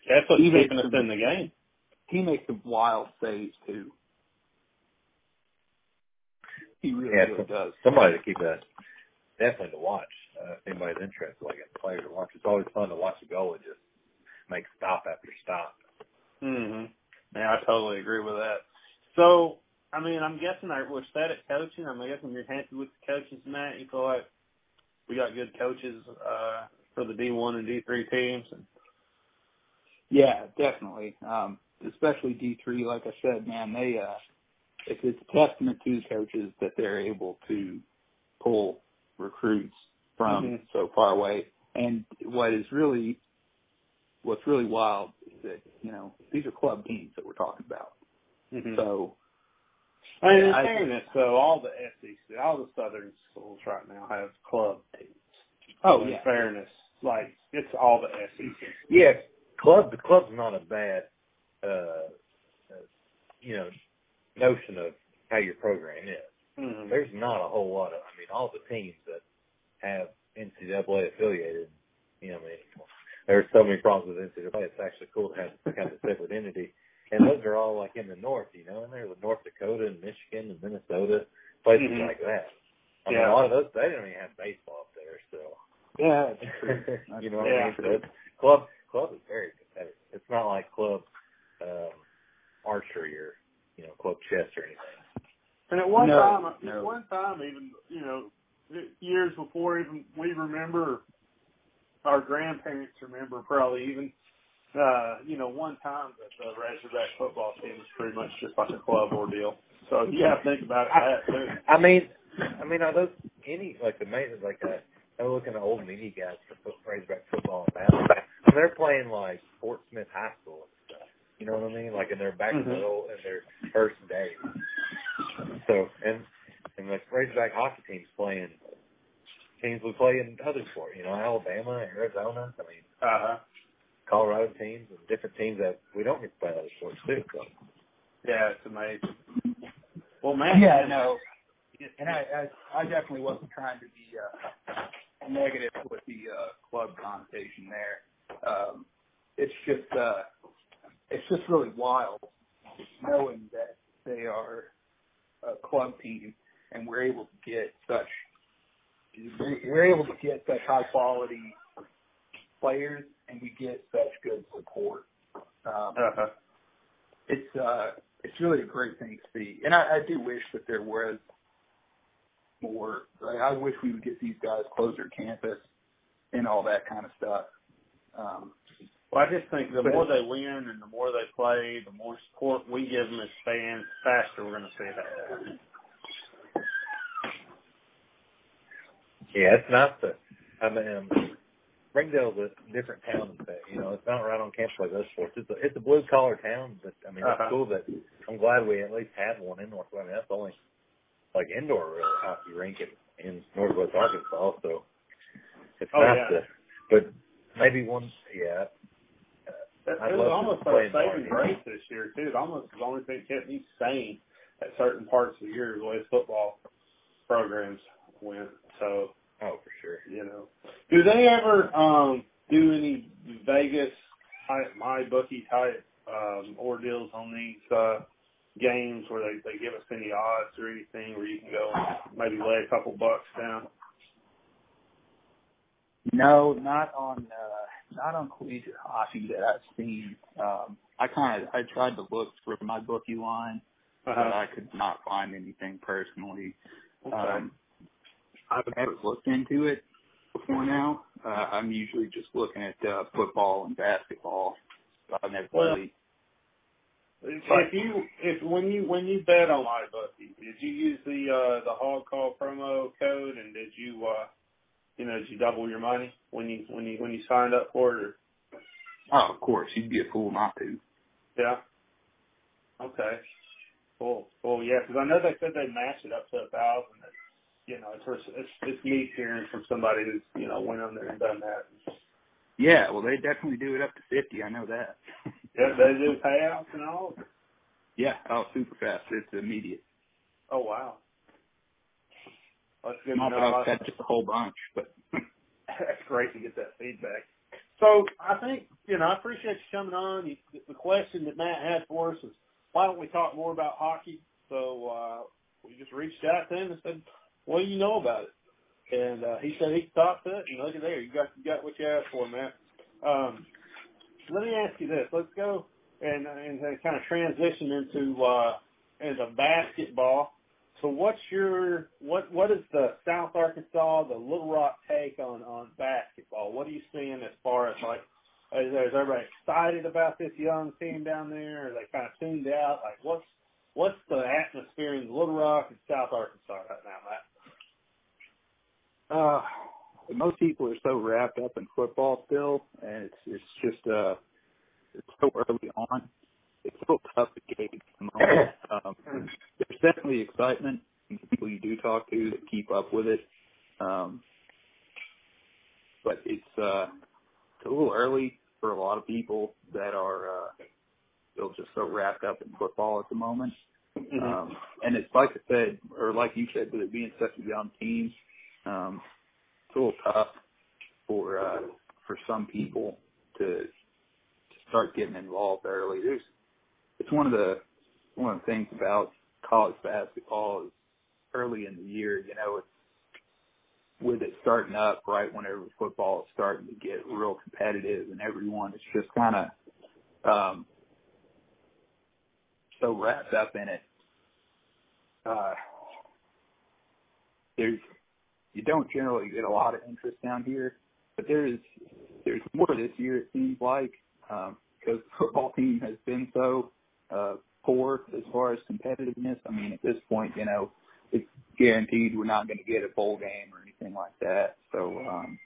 That's what's Even keeping us for- in the game. he makes some wild saves too. He really, Yeah, really so- does. Somebody to keep that definitely to watch. Uh, if anybody's interested, like a player to watch. It's always fun to watch a goal and just make stop after stop. Mhm. Yeah, I totally agree with that. So, I mean, I'm guessing I we're set at coaching. I'm guessing you're happy with the coaches and that. You feel like we got good coaches uh for the D1 and D3 teams. And, Yeah, definitely. Um, especially D three, like I said, man, they uh it's it's a testament to the coaches that they're able to pull recruits from Mhm. so far away. And what is really what's really wild is that, you know, these are club teams that we're talking about. Mhm. So I mean, in I- fairness, though, all the SEC, all the Southern schools right now have club teams. oh in yeah. fairness, like it's all the SEC. Yeah, club. The club's not a bad, uh, uh, you know, notion of how your program is. Mhm. There's not a whole lot of. I mean, all the teams that have NCAA affiliated, you know, I mean, there's so many problems with NCAA. It's actually cool to have kind of a separate entity, and those are all like in the north, you know, and there's North Dakota and Michigan and Minnesota, places Mhm. like that. I mean, Yeah. a lot of those they don't even have baseball up there, so. Yeah, that's true. you know what Yeah. I mean? So it's, club club is very competitive. It's not like club um, archery or you know club chess or anything. And at one No, time, at one time, even you know, years before even we remember, our grandparents remember probably even, uh, you know, one time that the Razorback football team was pretty much just like a club ordeal. So you have to think about that too. I mean, I mean, are those any like the main like uh, I'm looking at old media guys for foot, Razorback football and basketball. And they're playing like Fort Smith High School and stuff. You know what I mean? Like in their back Mhm. middle in their first days. So and and like Razorback hockey teams playing teams we play in other sports. You know, Alabama, Arizona. I mean, Uh huh. Colorado teams and different teams that we don't get to play in other sports too. So Yeah, it's amazing. Well, man. Yeah, no. And I, I, I definitely wasn't trying to be uh, negative with the uh, club connotation there. Um, it's just, uh, it's just really wild knowing that they are a club team and we're able to get such, we're able to get such high quality players and we get such good support. Um, Uh-huh. it's uh it's really a great thing to see. And I, I do wish that there was more like I wish we would get these guys closer to campus and all that kind of stuff. Um Well, I just think the more they win and the more they play, the more support we give them as fans, the faster we're going to see that happen. yeah, it's nice to. I mean, um, Springdale's a different town than that. You know, it's not right on campus like those sports. It's a it's a blue collar town, but I mean, it's Uh-huh. cool that I'm glad we at least have one in North. I mean, that's the only like indoor real hockey rink in, in Northwest Arkansas. So it's Oh, nice yeah. to, but maybe one, yeah. That, it was almost play a saving grace this year too. It almost was the only thing that kept me sane at certain parts of the year the way football programs went. So Oh, for sure. you know, do they ever um do any Vegas type MyBookie type um ordeals on these uh games where they they give us any odds or anything where you can go and maybe lay a couple bucks down? No, not on uh not on collegiate hockey that I've seen. Um I kinda I tried to look for MyBookie line but Uh-huh. I could not find anything personally. Okay. Um I've never looked into it before now. Uh I'm usually just looking at uh football and basketball. So I've never Well, really If you if when you when you bet on MyBookie, did you use the uh the hog call promo code and did you uh you know did you double your money when you when you when you signed up for it? Or, Oh, of course, you'd be a fool not to. yeah. Okay. Cool. Cool. Yeah, because I know they said they match it up to a thousand. You know, it's it's it's neat hearing from somebody who's you know went on there and done that. Yeah, well they definitely do it up to fifty, I know that. Yeah, they do payouts and all. Yeah, oh super fast. It's immediate. Oh wow. That's good Not that know. Just a whole bunch, but That's great to get that feedback. So I think, you know, I appreciate you coming on. You, the question that Matt had for us was, why don't we talk more about hockey? So uh, we just reached out to him and said, what do you know about it? And uh, he said he talk to it. And look at there, you got you got what you asked for, Matt. Um, let me ask you this. Let's go and, and kind of transition into uh, into basketball. So what's your what what is the South Arkansas, the Little Rock take on on basketball? What are you seeing as far as like is, is everybody excited about this young team down there? Are they kind of tuned out? Like what's what's the atmosphere in Little Rock and South Arkansas right now, Matt? Uh most people are so wrapped up in football still and it's it's just uh it's so early on. It's so tough to gauge at the moment. Um there's definitely excitement from the people you do talk to that keep up with it. Um but it's uh it's a little early for a lot of people that are uh still just so wrapped up in football at the moment. Um, and it's like I said, or like you said, with it being such a young team, um, it's a little tough for uh, for some people to to start getting involved early. There's it's one of the one of the things about college basketball is early in the year, you know, it's with it starting up right whenever football is starting to get real competitive and everyone is just kind of um, so wrapped up in it. Uh, there's you don't generally get a lot of interest down here, but there's there's more this year it seems like um, because the football team has been so uh, poor as far as competitiveness. I mean, at this point, you know, it's guaranteed we're not going to get a bowl game or anything like that. So, um,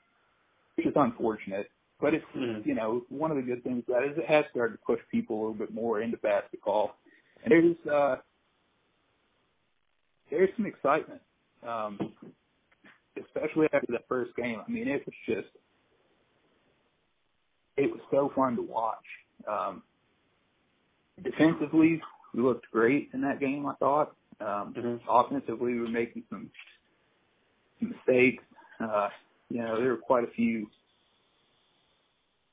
which is unfortunate. But it's Mm-hmm. you know one of the good things about it is it has started to push people a little bit more into basketball, and there's uh, there's some excitement, um, especially after that first game. I mean, it was just it was so fun to watch. Um, defensively, we looked great in that game. I thought. Um, Mhm. Offensively, we were making some mistakes. Uh, you know, there were quite a few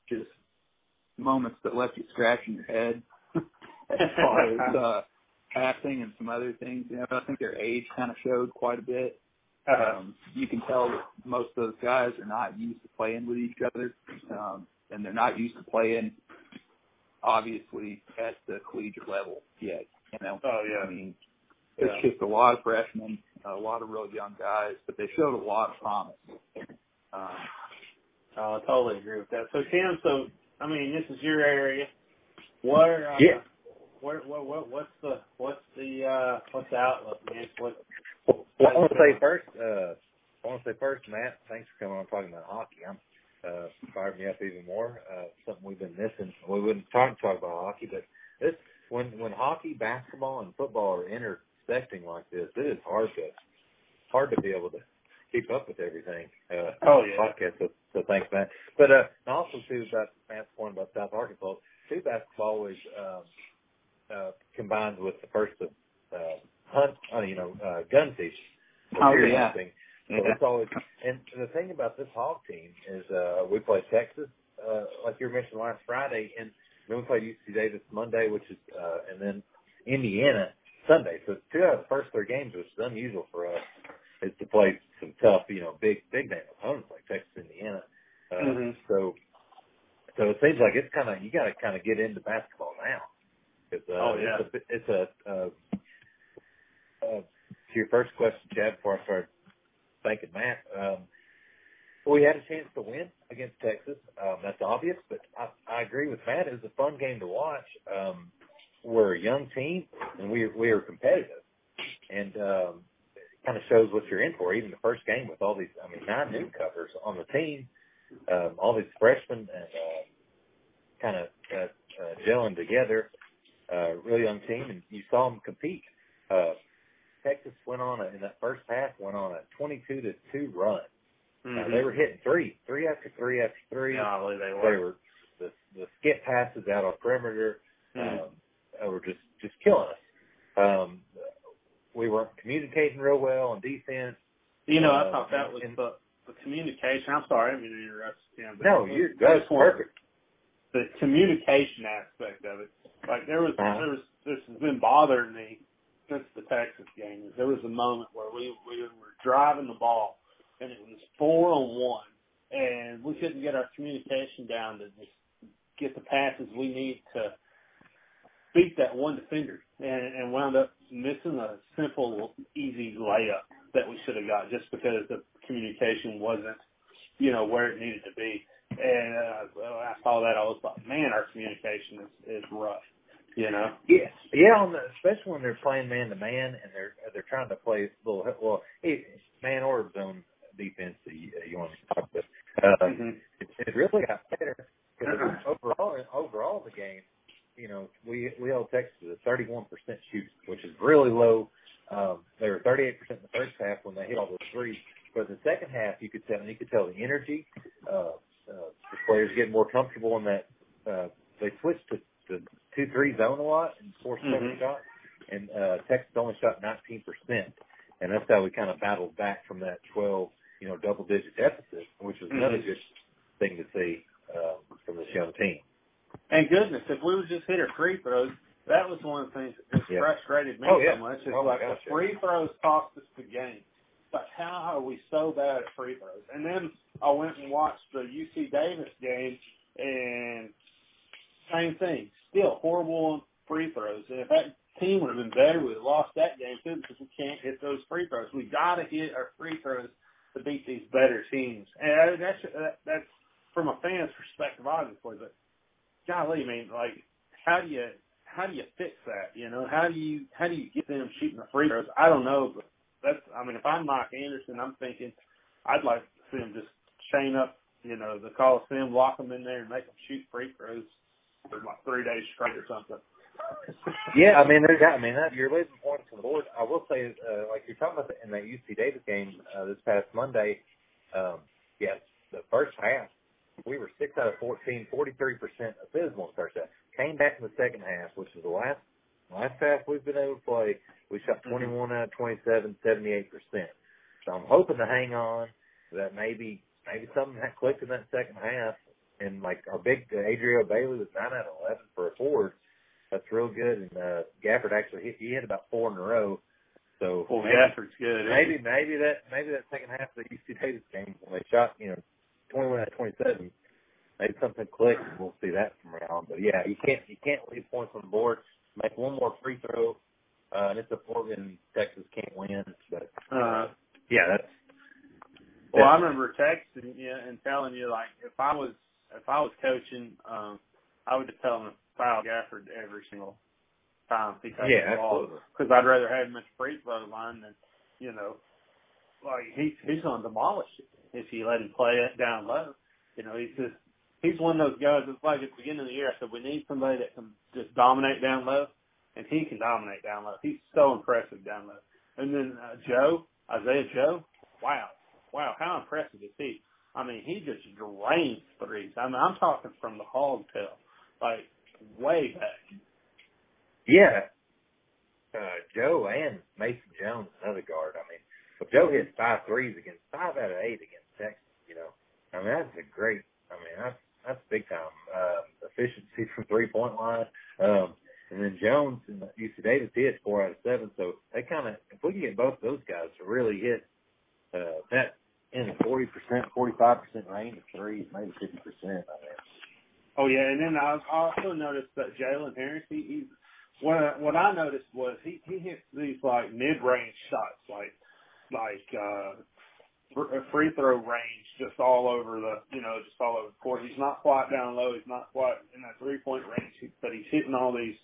just moments that left you scratching your head as far as uh, passing and some other things. You know, I think their age kind of showed quite a bit. Um, you can tell that most of those guys are not used to playing with each other, um, and they're not used to playing, obviously, at the collegiate level yet. You know, Oh yeah. I mean, it's Yeah. just a lot of freshmen, a lot of real young guys, but they showed a lot of promise. Um, Oh, I totally agree with that. So Tim, so I mean, this is your area. Where, uh, Yeah. Where, what, what, what's the, what's the, uh, what's the outlook, man? What, Well, I want to say first, uh, I want to say first, Matt, thanks for coming on talking about hockey. I'm uh, fired me up even more. Uh, something we've been missing. We wouldn't talk talk about hockey, but this when when hockey, basketball, and football are intersecting like this, it is hard to hard to be able to keep up with everything. Uh, Oh, yeah. podcast. So, so thanks, Matt. But uh, also too about Matt's point about South Arkansas. two basketball um, uh, combines with the first of uh, hunt, uh, you know, uh, gun season. Oh yeah. Hunting. So it's always, and the thing about this hog team is, uh, we play Texas, uh, like you mentioned last Friday, and then we played UC Davis Monday, which is, uh, and then Indiana Sunday. So two out of the first three games, which is unusual for us, is to play some tough, you know, big, big name opponents like Texas, Indiana. Uh, Mhm. So, so it seems like it's kind of you got to kind of get into basketball now. Cause, uh, Oh, yeah. It's a, it's a uh, uh, to your first question, Chad. Before I start thanking Matt, um, we had a chance to win against Texas. Um, that's obvious, but I, I agree with Matt. It was a fun game to watch. Um, we're a young team, and we we are competitive, and um, it kind of shows what you're in for. Even the first game with all these, I mean, nine new covers on the team, um, all these freshmen, and uh, kind of uh, uh, gelling together. Uh, really young team, and you saw them compete. Uh, Texas went on a, in that first half went on a 22 to two run. Now, they were hitting three, three after three after three. Golly, they They were. were the the skip passes out on perimeter Mhm. um, uh, were just just killing us. Um, we weren't communicating real well on defense. You know, I Uh, thought that was and- the the communication. I'm sorry, I didn't mean to interrupt you. No, you're that's perfect. The communication aspect of it, like there was, Uh-huh. there was, this has been bothering me since the Texas game. There was a moment where we we were driving the ball, and it was four on one, and we couldn't get our communication down to just get the passes we need to beat that one defender, and, and wound up missing a simple, easy layup that we should have got just because the communication wasn't, you know, where it needed to be. And uh, well, I saw that, I was like, man, our communication is, is rough, you know. Yeah, yeah. On the, especially when they're playing man to man and they're they're trying to play a little well, it, man or zone defense. that You, you want to talk about? Uh, hmm it, it really got better because overall overall the game, you know, we we held Texas to 31 percent shoot, which is really low. Um, they were 38 percent in the first half when they hit all those threes, but the second half you could tell you could tell the energy. Uh, uh, the players getting more comfortable in that. Uh, they switched to, to two three zone a lot and forced seven Mhm. shots, and uh, Texas only shot 19 percent, and that's how we kind of battled back from that 12 you know double digit deficit, which was another Mhm. good thing to see uh, from this young team. And goodness, if we would just hit our free throws, that was one of the things that just Yeah. frustrated me Oh, yeah. so much. Is Oh, like gosh, the free throws cost us the game. But how are we so bad at free throws? And then I went and watched the UC Davis game, and same thing. Still horrible free throws. And if that team would have been better, we'd have lost that game too because we can't hit those free throws. We got to hit our free throws to beat these better teams. And that's that, that's from a fan's perspective, obviously. But golly, I mean, like, how do you how do you fix that? You know, how do you how do you get them shooting the free throws? I don't know, but that's I mean, if I'm Mike Anderson, I'm thinking I'd like to see them just chain up, you know, the Coliseum, lock them in there, and make them shoot free throws for like three days straight or something. Yeah, I mean, there's I mean, that, you're leaving points on the board. I will say, uh, like you're talking about in that UC Davis game uh, this past Monday. Um, yeah, the first half we were six out of 14, 43 percent abysmal in the first half. Came back in the second half, which is the last last half we've been able to play. We shot 21 out of 27, 78 percent. So I'm hoping to hang on. That maybe maybe something had clicked in that second half, and like our big uh, Adrio Bailey was nine out of 11 for a forward. That's real good. And uh, Gafford actually hit, he hit about four in a row. So Well, maybe, Gafford's good. maybe maybe that maybe that second half of the UC Davis game when they shot you know 21 out of 27, maybe something clicked and we'll see that from on. But yeah, you can't you can't leave points on the board. Make one more free throw, uh, and it's a Portland Texas can't win. But Uh, yeah, that's well, I remember texting you and telling you like if I was if I was coaching, um, I would just tell him to foul Gafford every single time he touches yeah, the ball because I'd rather have him at the free throw line than you know, like he's he's to demolish it if you let him play it down low. You know, he's just he's one of those guys. It's like at the beginning of the year, I said we need somebody that can just dominate down low, and he can dominate down low. He's so impressive down low. And then uh, Joe Isaiah Joe, wow, wow, how impressive is he? I mean, he just drains threes. I mean, I'm talking from the hog tail. Like way back. Yeah. Uh, Joe and Mason Jones, another guard. I mean, but Joe hit five threes against five out of eight against Texas. You know, I mean that's a great. I mean that's that's big time uh, efficiency from three point line. Um, and then Jones and UC Davis hit four out of seven. So they kind of, if we can get both those guys to really hit uh, that in the forty percent, forty five percent range of threes, maybe fifty percent. I mean. Oh yeah, and then I also noticed that Jalen Harris, he, he's what what I noticed was he he hits these like mid range shots, like like uh free throw range just all over the you know just all over the court. He's not quite down low. He's not quite in that three point range, but he's hitting all these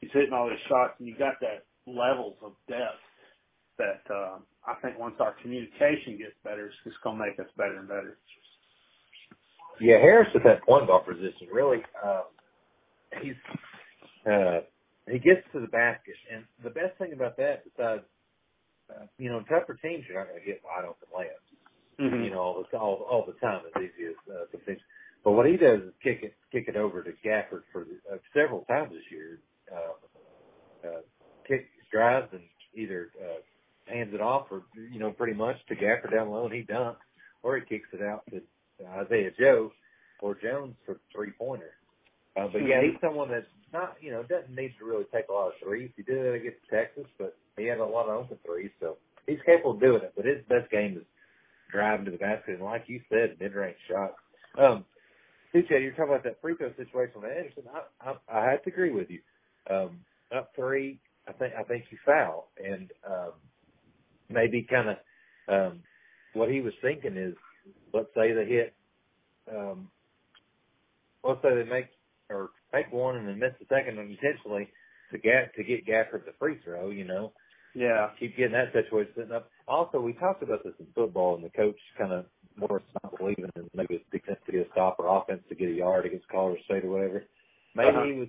he's hitting all these shots, and you got that levels of depth that uh, I think once our communication gets better, it's just gonna make us better and better. Yeah, Harris at that point guard position really uh, he's uh, he gets to the basket, and the best thing about that, besides uh, you know tougher teams, you're not going to get wide open layups. Mm-hmm. You know all the all, all the time as easy as uh, some things. But what he does is kick it kick it over to Gafford for uh, several times this year. Uh, uh, kick drives and either uh, hands it off or you know pretty much to Gafford down low and he dunks, or he kicks it out to Isaiah Joe or Jones for three pointer. Uh, but yeah, he's someone that's not, you know, doesn't need to really take a lot of threes. He did it against Texas, but he had a lot of open threes, so he's capable of doing it. But his best game is driving to the basket, and like you said, mid-range shots. Um, CJ, you're talking about that free throw situation with Anderson. I, I, I have to agree with you. Um, up three, I think I think you foul, and um, maybe kind of um, what he was thinking is, let's say they hit, um, let's say they make or take one and then miss the second intentionally to get to get Gafford the free throw, you know. Yeah. Keep getting that situation sitting up. Also, we talked about this in football, and the coach kind of more not believing in maybe defense to get a stop or offense to get a yard against Colorado State or whatever. Maybe uh-huh. he was.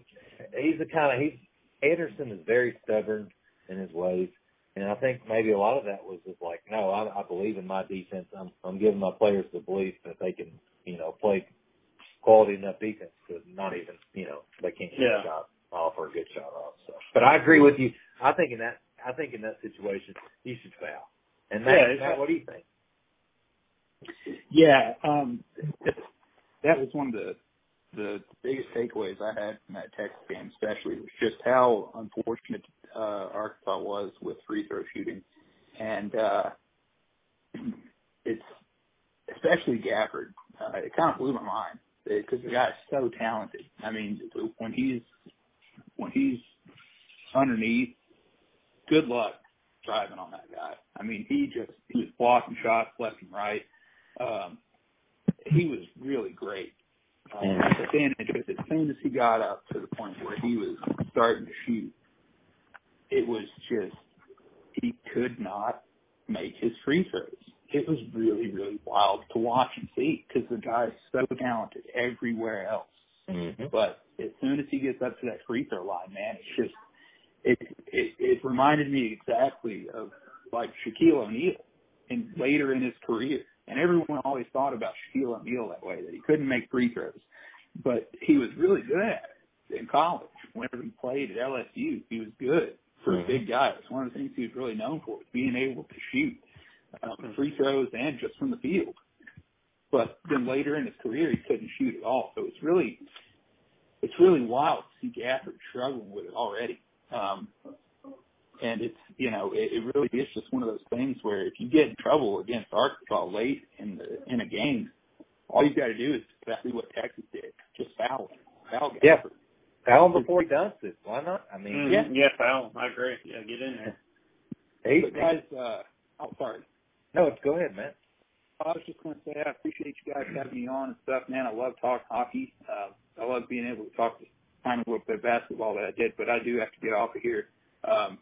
He's the kind of he's Anderson is very stubborn in his ways, and I think maybe a lot of that was just like, no, I, I believe in my defense. I'm I'm giving my players the belief that they can, you know, play quality enough defense to not even, you know, they can't get yeah. a shot off or a good shot off. So, but I agree with you. I think in that, I think in that situation, he should foul. And Matt, yeah, Matt what do you think? Yeah, um, that was one of the the biggest takeaways I had from that Texas game, especially was just how unfortunate uh, Arkansas was with free throw shooting, and uh, it's especially Gafford. Uh, it kind of blew my mind because the guy's so talented. I mean, when he's when he's underneath, good luck driving on that guy. I mean, he just he was blocking shots left and right. Um, he was really great. Um, but then just as soon as he got up to the point where he was starting to shoot, it was just he could not make his free throws it was really, really wild to watch and see because the guy's so talented everywhere else. Mm-hmm. But as soon as he gets up to that free throw line, man, it's just it it, it reminded me exactly of like Shaquille O'Neal and later in his career. And everyone always thought about Shaquille O'Neal that way, that he couldn't make free throws. But he was really good at it in college. Whenever he played at LSU, he was good for mm-hmm. a big guy. It's one of the things he was really known for, being able to shoot um, free throws and just from the field. But then later in his career, he couldn't shoot at all. So it's really, it's really wild to see Gafford struggling with it already. Um, and it's, you know, it, it really is just one of those things where if you get in trouble against Arkansas late in the, in a game, all you've got to do is exactly what Texas did. Just foul him. Foul Gafford. Yeah. Foul him before he does it. Why not? I mean, mm-hmm. yeah, yeah, foul. I agree. Yeah, get in there. Hey, guys, uh, oh, sorry. No, go ahead, man. I was just going to say I appreciate you guys having me on and stuff, man. I love talking hockey. Uh, I love being able to talk to kind of a little bit of basketball that I did, but I do have to get off of here. Um,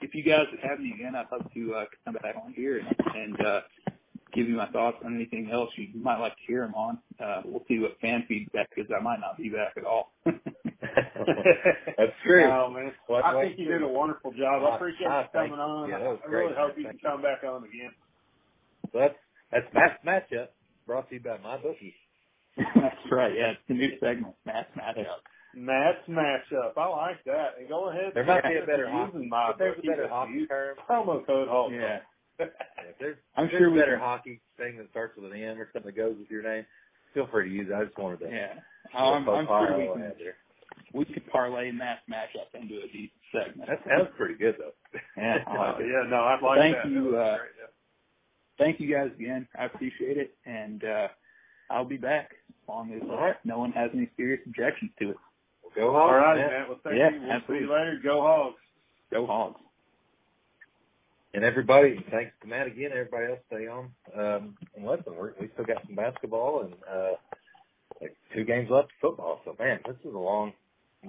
if you guys would have me again, I'd love to uh, come back on here and, and uh, give you my thoughts on anything else you might like to hear them on. Uh, we'll see what fan feedback is. I might not be back at all. That's true. Oh, man. What, I think you did a wonderful job. I appreciate I, you coming on. Yeah, I really hope you can come back on again. So that's that's Matt's matchup brought to you by MyBookie. that's right. Yeah, it's the new segment, Matt's matchup. Match matchup. I like that. And go ahead. There might be a better hockey. using my there's a better hockey term, promo code Hall. Yeah. if there's, I'm if sure there's we a better can- hockey thing that starts with an M or something that goes with your name, feel free to use it. I just wanted to. Yeah. I'm, I'm sure we can, we could parlay match matchup into a deep segment. That sounds pretty good though. Yeah, like yeah, no, I like Thank that. you, That uh, great, yeah. Thank you guys again. I appreciate it, and uh, I'll be back as long as right. no one has any serious objections to it. Go All Hawks, right, man. Matt. Well, thank Yeah, you. We'll absolutely. see you later. Go Hogs. Go Hogs. And everybody, thanks to Matt again. Everybody else, stay on. Um, and listen, we're, we still got some basketball and uh, like two games left of football. So man, this is a long.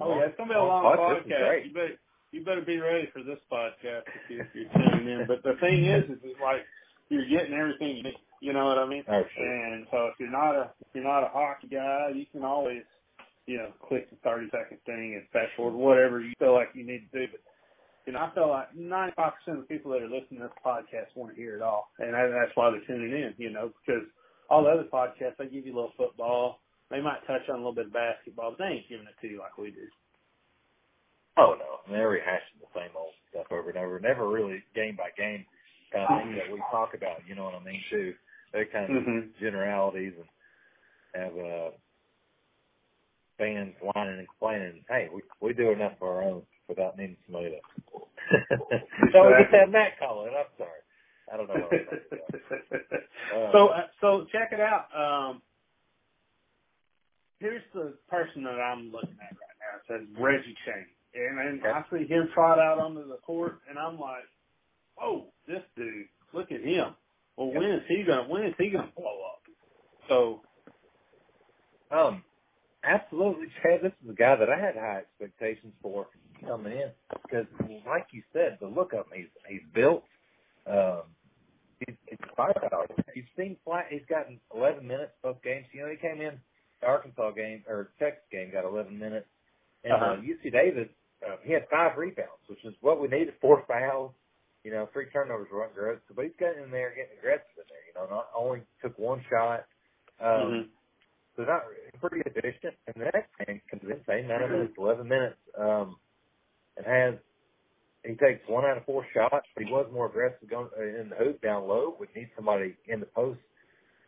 Oh yeah, it's gonna be a long pod. This is podcast. You better you better be ready for this podcast if, you, if you're tuning in. But the thing is, is it's like you're getting everything you need. You know what I mean? Oh, sure. And so if you're not a if you're not a hockey guy, you can always you know click the thirty second thing and fast forward whatever you feel like you need to do. But you know, I feel like ninety five percent of the people that are listening to this podcast want to hear it all, and that's why they're tuning in. You know, because all the other podcasts they give you a little football. They might touch on a little bit of basketball, but they ain't giving it to you like we do. Oh no, they're rehashing the same old stuff over and over. Never really game by game kind of things that we talk about. You know what I mean? Too. They're kind of Mhm. generalities and have uh, fans whining and complaining. Hey, we we do enough of our own without needing somebody to. so we get that Matt calling. I'm sorry. I don't know what I'm about. Uh, so uh, so check it out. Um, here's the person that I'm looking at right now. It says Reggie Chaney, and, and I see him trot out onto the court, and I'm like, oh, this dude, look at him. Well, when is he gonna when is he gonna blow up? So Um, absolutely, Chad. This is a guy that I had high expectations for coming in because, like you said, the look of him, he's he's built. Um, he's, he's firepower. You've seen flat. He's gotten 11 minutes both games. You know, he came in the Arkansas game or Texas game, got 11 minutes, and Uh-huh. uh, UC Davis, uh, he had five rebounds, which is what we needed. Four fouls. You know, three turnovers were aggressive, but he's getting in there, getting aggressive in there. You know, not only took one shot. Um, mhm. So not pretty efficient. And the next man comes in, same amount of minutes, 11 minutes, um, and has, he takes one out of four shots. He was more aggressive going uh, in the hoop down low. We need somebody in the post,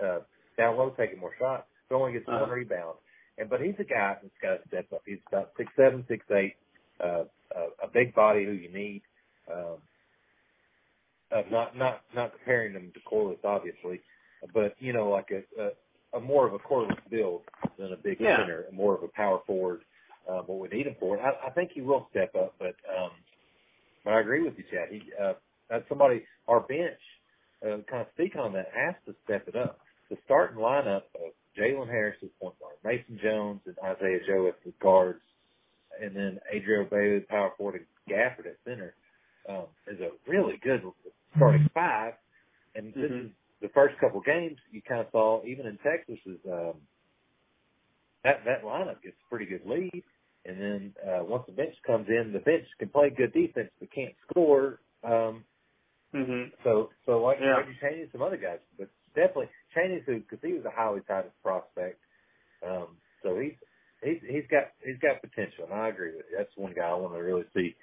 uh, down low taking more shots. So only gets one Uh-huh. rebound. And, but he's a guy that's got to step up. He's about six seven, six eight, uh, a, a big body who you need. Um, uh, not, not, not comparing them to Corliss, obviously, but, you know, like a, a, a more of a Corliss build than a big Yeah. center, more of a power forward. Uh, what we need him for. I, I think he will step up, but um, but I agree with you, Chad. He uh, that's somebody our bench uh, kind of speak on that has to step it up. The starting lineup of Jalen Harris as point guard, Mason Jones and Isaiah Joe as the guards, and then Adrio Bailey, power forward, and Gafford at center um, is a really good starting five. And this Mhm. is the first couple games you kind of saw, even in Texas, is um, that that lineup gets a pretty good lead. And then uh, once the bench comes in, the bench can play good defense but can't score. Um, Mhm. so so like Yeah. Reggie Chaney and some other guys, but definitely Chaney's who because he was a highly touted prospect. Um, so he's he's he's got he's got potential, and I agree with you. That's one guy I want to really see.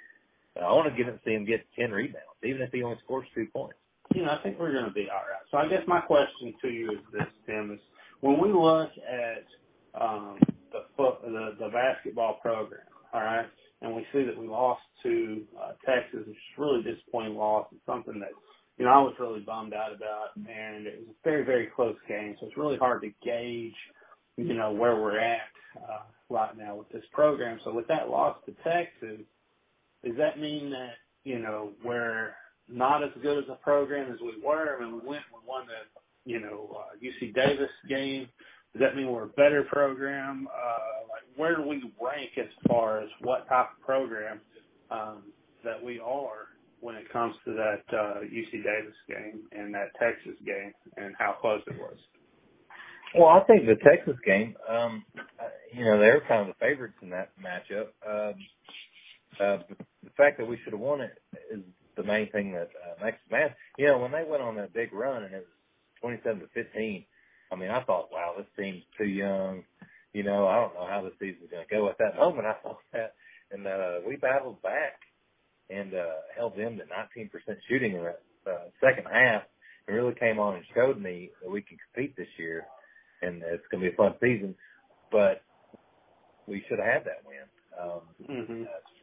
I want to get him see him get ten rebounds, even if he only scores two points. You know, I think we're going to be all right. So I guess my question to you is this, Tim: is when we look at um, the foot, the the basketball program, all right, and we see that we lost to uh, Texas, which is really disappointing loss. It's something that you know I was really bummed out about, and it was a very very close game. So it's really hard to gauge, you know, where we're at uh, right now with this program. So with that loss to Texas, does that mean that you know we're not as good as a program as we were. I mean, we went and won the, you know, uh, UC Davis game. Does that mean we're a better program? Uh, like, where do we rank as far as what type of program um, that we are when it comes to that uh, UC Davis game and that Texas game and how close it was? Well, I think the Texas game, um, you know, they were kind of the favorites in that matchup. Um, uh, the fact that we should have won it is the main thing that uh, makes it mad. You know, when they went on that big run and it was 27 to 15, I mean, I thought, wow, this team's too young. you know, I don't know how the season's going to go. At that moment, I thought that, and uh, we battled back and uh, held them to 19% shooting in that uh, second half. It really came on and showed me that we can compete this year, and it's going to be a fun season. But we should have had that win. Um, mm-hmm. the, the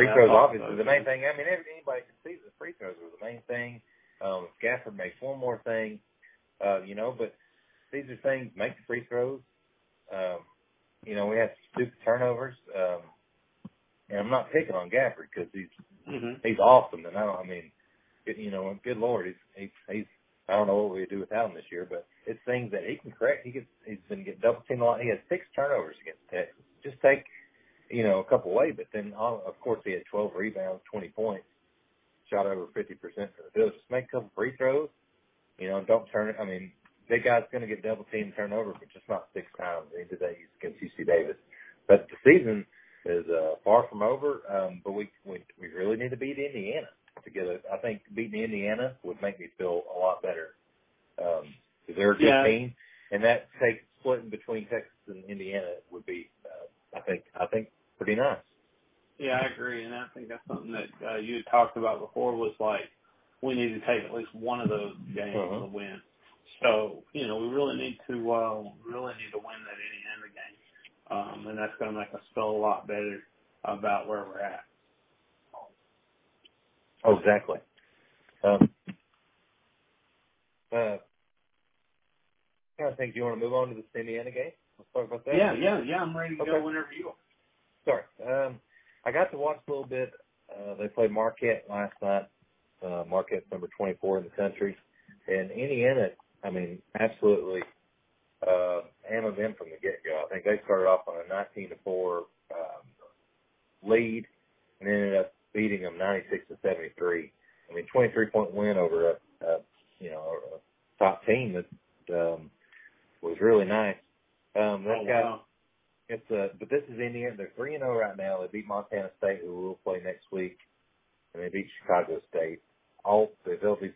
free throws, obviously, the main thing. I mean, anybody can see the free throws were the main thing. Um, Gafford makes one more thing, uh, you know, but these are things, make the free throws. Um, you know, we had stupid turnovers. Um, and I'm not picking on Gafford because he's mm-hmm. he's awesome, and I don't. I mean, you know, good lord, he's he's he's. I don't know what we would do without him this year, but it's things that he can correct. He gets he's been getting double teamed a lot. He had six turnovers against Texas. Just take, you know, a couple away, but then of course he had 12 rebounds, 20 points, shot over 50% for the field. Just make a couple free throws, you know, and don't turn it. I mean, big guy's going to get double teamed, turn over, but just not six times. At the end of the day, against UC Davis. But the season is uh, far from over. Um, but we, we we really need to beat Indiana to get a. I think beating Indiana would make me feel a lot better because um, they're a good yeah. team, and that take splitting between Texas and Indiana would be, uh, I think, I think pretty nice. Yeah, I agree, and I think that's something that uh, you had talked about before. Was like we need to take at least one of those games uh-huh. to win. So you know we really need to uh, really need to win that Indiana game um, and that's going to make us feel a lot better about where we're at. Oh, exactly. Um, uh, of think, do you want to move on to the Indiana game? Let's talk about that. Yeah, yeah, yeah. I'm ready to okay. go whenever you are. Sorry. Um, I got to watch a little bit. Uh, they played Marquette last night. Uh, Marquette's number 24 in the country. And Indiana, I mean, absolutely uh, hammered them from the get-go. I think they started off on a 19 to 4 um, lead and ended up beating them 96 to 73. I mean, 23 point win over a, a you know a top team that um, was really nice. Um, that's oh, got wow. It's a but this is Indiana. They're three and zero right now. They beat Montana State, who will play next week, and they beat Chicago State. All the Phillies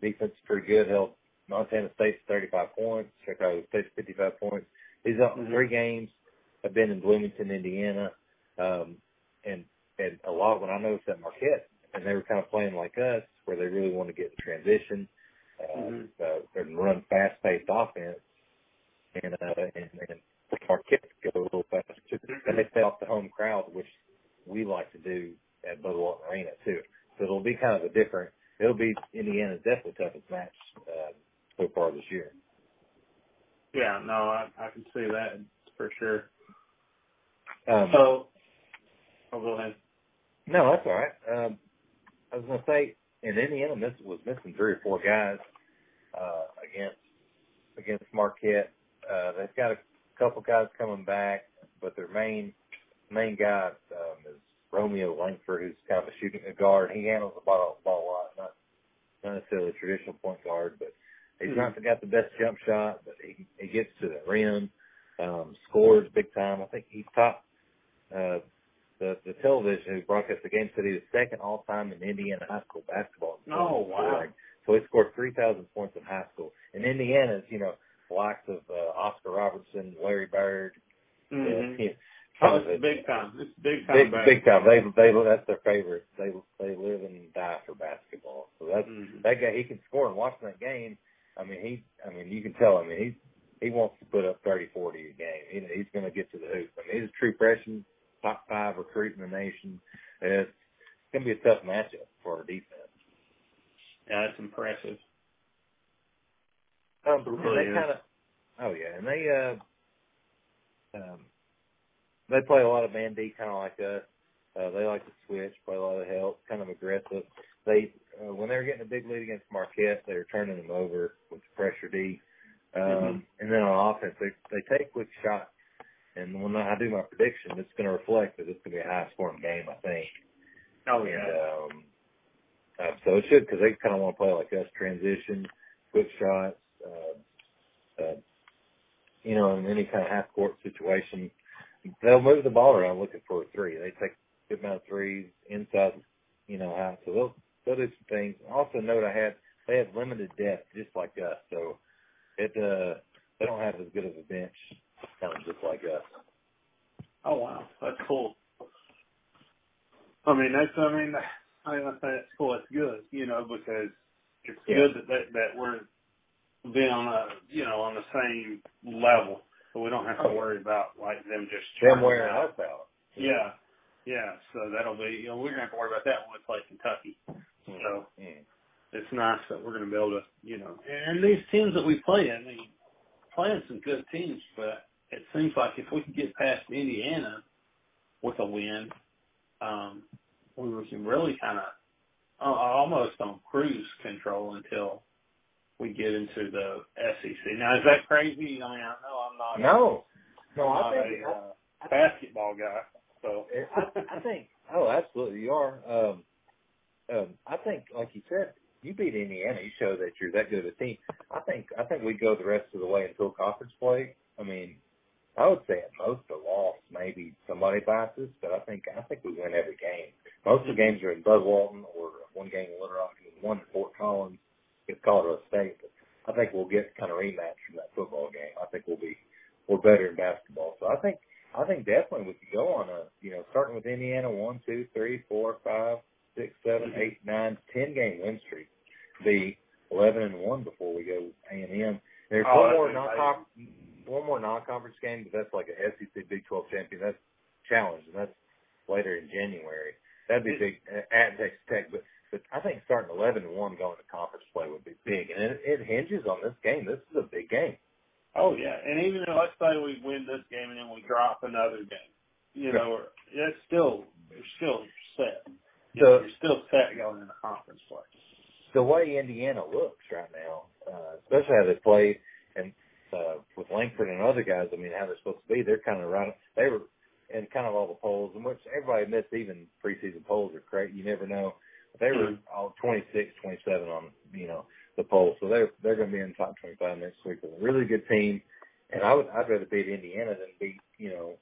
defense is pretty good. Held Montana State's 35 points, Chicago State's 55 points. These mm-hmm. three games have been in Bloomington, Indiana, um, and and a lot when I noticed at Marquette, and they were kind of playing like us, where they really want to get in transition, uh, mm-hmm. uh, and run fast-paced offense, and uh, and, and Marquette go a little faster. And they play off the home crowd, which we like to do at Bud Walton Arena too. So it'll be kind of a different. It'll be Indiana's definitely toughest match uh, so far this year. Yeah, no, I, I can see that for sure. Um, so, oh, go ahead. No, that's all right. Um, I was going to say, in Indiana, miss, was missing three or four guys uh, against against Marquette. Uh, they've got a couple guys coming back, but their main main guy um, is Romeo Langford, who's kind of a shooting a guard. He handles the ball, ball a lot, not not necessarily a traditional point guard, but he's mm-hmm. not got the best jump shot, but he he gets to the rim, um, scores big time. I think he's top uh, the the television who broadcast the game said he was second all time in Indiana high school basketball. Oh wow! So he scored three thousand points in high school. In Indiana's, you know, likes of uh, Oscar Robertson, Larry Bird. Mm-hmm. Yeah, oh, it's big time. It's big time. Big, big time. They they that's their favorite. They they live and die for basketball. So that's mm-hmm. that guy. He can score. And watching that game, I mean, he. I mean, you can tell. I mean, he he wants to put up thirty, forty a game. He, he's going to get to the hoop. I mean, he's a true freshman top five recruit in the nation. It's going to be a tough matchup for our defense. Yeah, that's impressive. Um, it really they kind of, oh yeah, and they uh, um, they play a lot of man D, kind of like us. Uh, they like to switch, play a lot of help, kind of aggressive. They uh, when they were getting a big lead against Marquette, they were turning them over with the pressure D. Um, mm-hmm. And then on offense, they they take quick shots and when I do my prediction, it's going to reflect that it's going to be a high scoring game, I think. Oh, yeah. And, um, uh, so it should, because they kind of want to play like us, transition, quick shots, you know, in any kind of half court situation. They'll move the ball around looking for a three. They take a good amount of threes inside, you know, how, so they'll, they'll do some things. Also note I had, they have limited depth just like us. So it, uh, they don't have as good of a bench, kind of just like us. Oh wow, that's cool. I mean, that's I mean, I mean, I think that's cool. It's good, you know, because it's Yeah. good that, that that we're being on a you know on the same level, so we don't have to Oh. worry about like them just Them wearing us out. Yeah, yeah. So that'll be you know we're gonna have to worry about that when we play Kentucky. So Mm. it's nice that we're gonna be able to you know and these teams that we play, I mean, playing some good teams, but it seems like if we can get past Indiana with a win, um, we can really kind of uh, almost on cruise control until we get into the SEC. Now, is that crazy? I mean, I know I'm not. No, no, I'm I think a uh, basketball guy. So I, I think. Oh, absolutely, you are. Um, um, I think, like you said, you beat Indiana. You show that you're that good of a team. I think. I think we go the rest of the way until conference play. I mean, I would say at most a loss, maybe somebody bites us, but I think I think we win every game. Most of the games are in Bud Walton or one game in Little Rock and one in Fort Collins against Colorado State. But I think we'll get kind of rematch from that football game. I think we'll be we're better in basketball. So I think I think definitely we could go on a you know starting with Indiana one two three four five six seven eight nine ten game win streak. Be eleven and one before we go A and M. There's Oh, one more non one more non-conference game, but that's like a SEC Big 12 champion. That's challenge, and that's later in January. That'd be big at Texas Tech, but I think starting 11 and one going to conference play would be big, and it, it hinges on this game. This is a big game. Oh yeah, and even though let's say we win this game and then we drop another game, you know, we're, it's still you're still set. You know, So- you're still set going into conference play. The way Indiana looks right now, uh, especially how they played, and uh, with Langford and other guys, I mean, how they're supposed to be, they're kind of right. They were in kind of all the polls, in which everybody admits even preseason polls are crazy. You never know. They were all 26, 27 on you know the polls, so they're they're going to be in the top 25 next week with a really good team. And I would I'd rather beat Indiana than beat you know.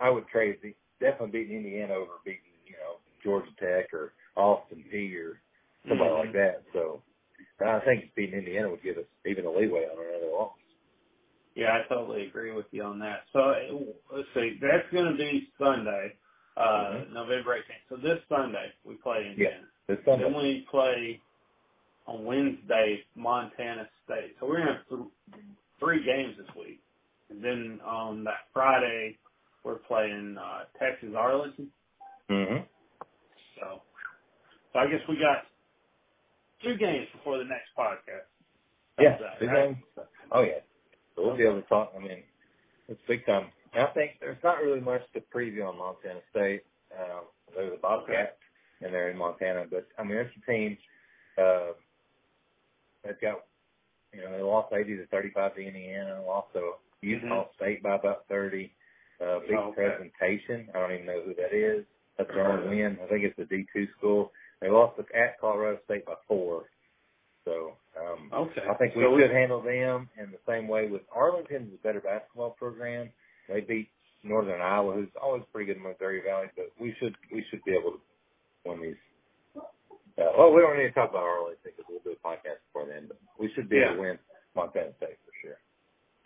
I would trade the, definitely beating Indiana over beating you know Georgia Tech or Austin Peay or somebody Mhm. like that. So I think beating Indiana would give us even a leeway on another loss. Yeah, I totally agree with you on that. So let's see, that's going to be Sunday, uh, November 18th. So this Sunday we play Indiana. This Sunday. Then we play on Wednesday Montana State. So we're going to have th- three games this week. And then on that Friday we're playing uh, Texas Arlington. Mm-hmm. So, so I guess we got two games before the next podcast. Yeah, How's that, right? Oh yeah. So we'll be able to talk. I mean, it's big time. I think there's not really much to preview on Montana State. Um, they're the Bobcats, and they're in Montana. But I mean, it's a team. Uh, they've got, you know, they lost 80 to 35 to Indiana. Lost to Utah State by about 30. Uh, big Mm-hmm. Oh, okay. presentation. I don't even know who that is. That's their only win. I think it's a D2 school. They lost at Colorado State by four. So um, Okay. I think we So should handle them in the same way with Arlington's a better basketball program. They beat Northern Iowa, who's always pretty good in Missouri Valley, but we should we should be able to win these. Uh, well, we don't need to talk about Arlington because we'll do a podcast before then, but we should be able to win Montana State for sure.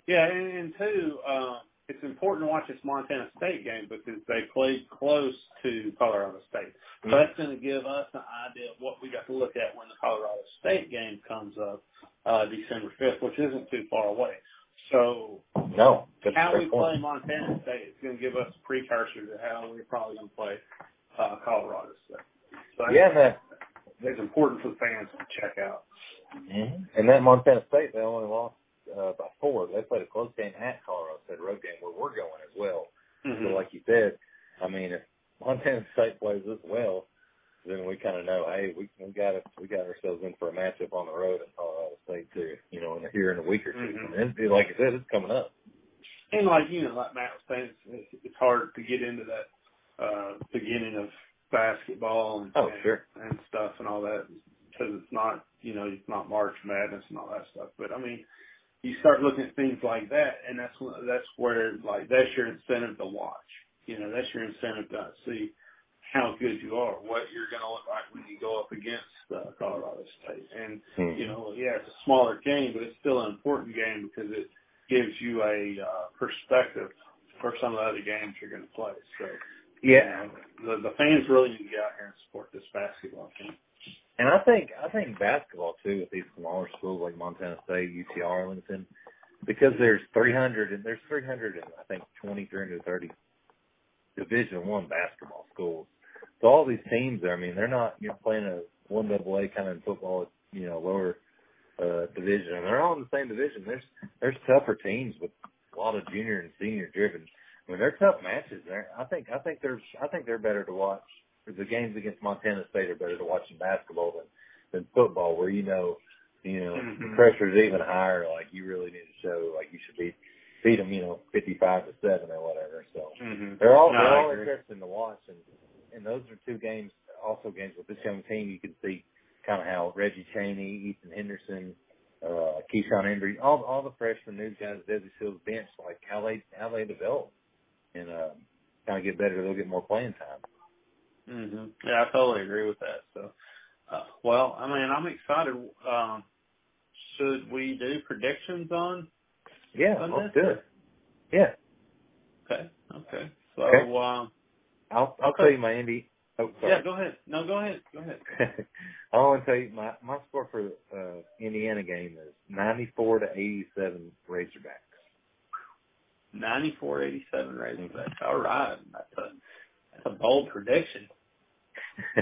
Yeah, and, and two, uh, it's important to watch this Montana State game because they played close to Colorado State. So Mhm. that's going to give us an idea of what we got to look at when the Colorado State game comes up uh, December 5th, which isn't too far away. So No, how we point. play Montana State is going to give us a precursor to how we're probably going to play uh, Colorado State. So Yeah, that it's important for the fans to check out. hmm and that Montana State they only lost uh, by four. They played a close game at Colorado State road game where we're going as well. Mm-hmm. So like you said, I mean, if Montana State plays this well, then we kind of know, hey, we we got it, we got ourselves in for a matchup on the road at Colorado State too. You know, in here in a week or 2 Mhm. And it's, like I said, it's coming up. And like you know, like Matt was saying, it's, it's hard to get into that uh beginning of basketball and Oh, and, sure. and stuff and all that because it's not you know it's not March Madness and all that stuff. But I mean, you start looking at things like that, and that's that's where like that's your incentive to watch. You know, that's your incentive to see how good you are, what you're going to look like when you go up against uh, Colorado State. And Hmm. you know, yeah, it's a smaller game, but it's still an important game because it gives you a uh, perspective for some of the other games you're going to play. So Yeah, you know, the, the fans really need to get out here and support this basketball team. and I think I think basketball too with these smaller schools like Montana State, UT Arlington, because there's 300 and there's 300 and I think 20, 330 Division One basketball schools. So all these teams, I mean, they're not you're playing a one double A kind of football, you know, lower uh division, and they're all in the same division. There's there's tougher teams with a lot of junior and senior driven. I mean, they're tough matches. There, I think I think there's I think they're better to watch. The games against Montana State are better to watch in basketball than than football, where you know, you know, the Mhm. pressure's even higher. Like you really need to show like you should beat beat them, you know, fifty five to seven or whatever. So Mm-hmm. they're all No, they're all interesting to watch, and and those are two games, also games with this young team. You can see kind of how Reggie Chaney, Ethan Henderson, uh, Keyshawn Embery, all all the freshmen, new guys, Desi Sills bench, like how they how they develop and um, kind of get better. They'll get more playing time. Mm-hmm. Yeah, I totally agree with that. So, uh, well, I mean, I'm excited. Um, should we do predictions on? Yeah, on let's this? do it. Yeah, Okay. Okay. So, Okay. um, I'll I'll Okay. tell you my Indy. Oh, sorry. yeah, go ahead. No, go ahead. Go ahead. I want to tell you my my score for uh Indiana game is ninety four to eighty seven Razorbacks. Ninety-four eighty-seven Razorbacks. All right, that's a that's a bold prediction.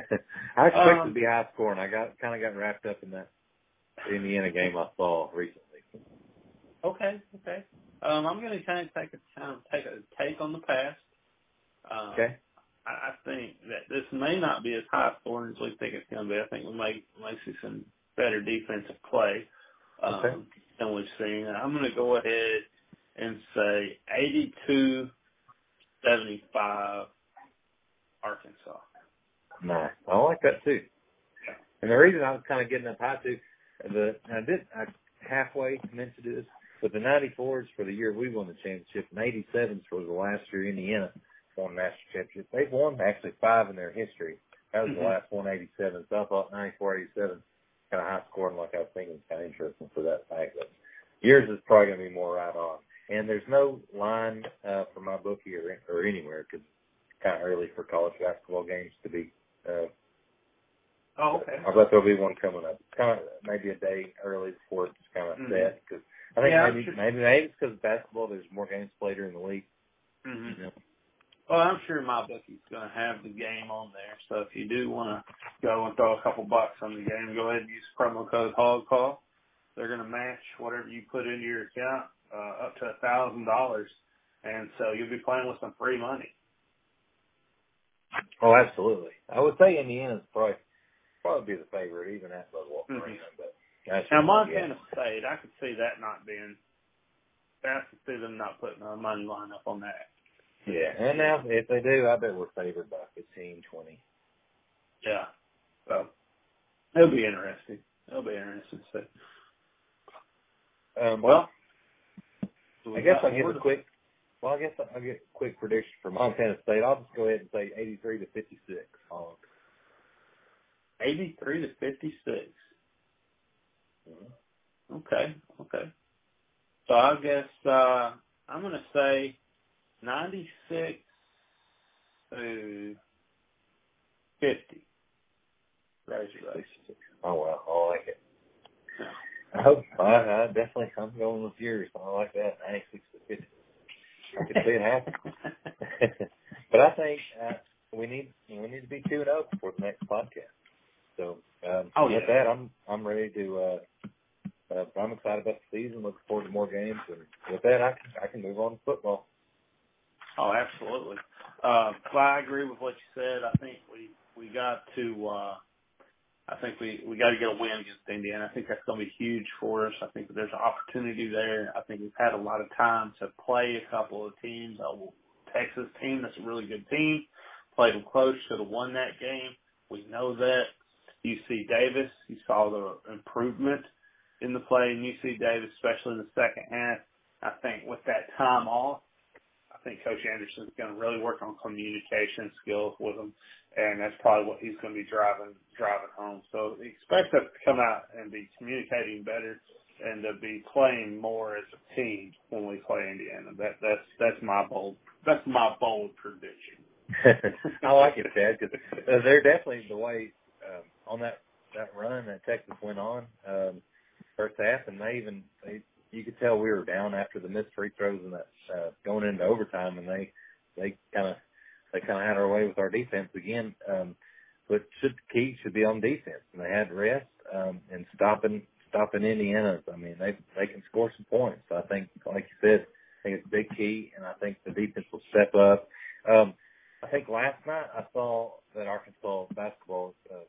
I expect Um, to be high scoring. I got kind of got wrapped up in that Indiana game I saw recently. Okay. Okay. Um, I'm going to kind of take a kind of take a take on the past. Um, Okay. I, think that this may not be as high scoring as we think it's going to be. I think we may may see some better defensive play um, Okay. than we've seen. I'm going to go ahead and say 82 75 Arkansas. Nice. I like that too. And the reason I was kind of getting up high too, the I did I halfway mentioned this, but the '94s for the year we won the championship, and '87s was the last year Indiana won national championship. They've won actually five in their history. That was the Mhm. last one, '87. So I thought '94, '87 kind of high scoring, like I was thinking, kind of interesting for that fact. But yours is probably going to be more right on. And there's no line uh, for MyBookie or, or anywhere because it's kind of early for college basketball games to be uh, Oh, okay. I bet there'll be one coming up. Kind of maybe a day early before it's kind of Mhm. set. Because I think Yeah, maybe sure- maybe maybe it's because basketball there's more games played during the week. hmm You know. Well, I'm sure MyBookie's going to have the game on there. So if you do want to go and throw a couple bucks on the game, go ahead and use promo code Hog Call. They're going to match whatever you put into your account uh, up to a thousand dollars, and so you'll be playing with some free money. Oh, absolutely. I would say Indiana's probably probably be the favorite, even at Bud Walton Mhm. Arena. But Now Montana State, I could see that not being. I could see them not putting a money line up on that. Yeah. And now if they do, I bet we're favored by 15, 20. Yeah. So it'll be interesting. It'll be interesting to see. Um, Well, I guess I'll give a quick. Well, I guess I'll get a quick prediction for Montana State. I'll just go ahead and say 83 to 56. Hog. eighty-three to fifty-six. Mm-hmm. Okay, okay. So I guess uh I'm gonna say ninety six to fifty. Razorbacks. 66. Oh well, I like it. I hope I, I definitely I'm going with yours. I like that. Ninety six to fifty. I can see it happen. but I think uh, we need we need to be tuned up for the next podcast. So um, Oh, with yeah. that, I'm I'm ready to. Uh, uh, I'm excited about the season. Looking forward to more games. And with that, I can I can move on to football. Oh, absolutely. Uh, well, I agree with what you said. I think we we got to. uh I think we we got to get a win against Indiana. I think that's going to be huge for us. I think that there's an opportunity there. I think we've had a lot of time to play a couple of teams. A Texas team that's a really good team. Played them close. Should have won that game. We know that. UC Davis, you saw the improvement in the play in UC Davis, especially in the second half. I think with that time off, think Coach Anderson's going to really work on communication skills with them, and that's probably what he's going to be driving driving home. So expect us to come out and be communicating better and to be playing more as a team when we play Indiana. That that's that's my bold that's my bold prediction. I like it, Chad, because uh, they're definitely the way um, on that that run that Texas went on um, first half, and they even they you could tell we were down after the missed free throws and that uh, going into overtime, and they they kind of they kind of had our way with our defense again. Um, but should key should be on defense, and they had rest um, and stopping stopping Indiana. I mean, they they can score some points. I think, like you said, I think it's big key, and I think the defense will step up. Um, I think last night I saw that Arkansas basketball. Uh,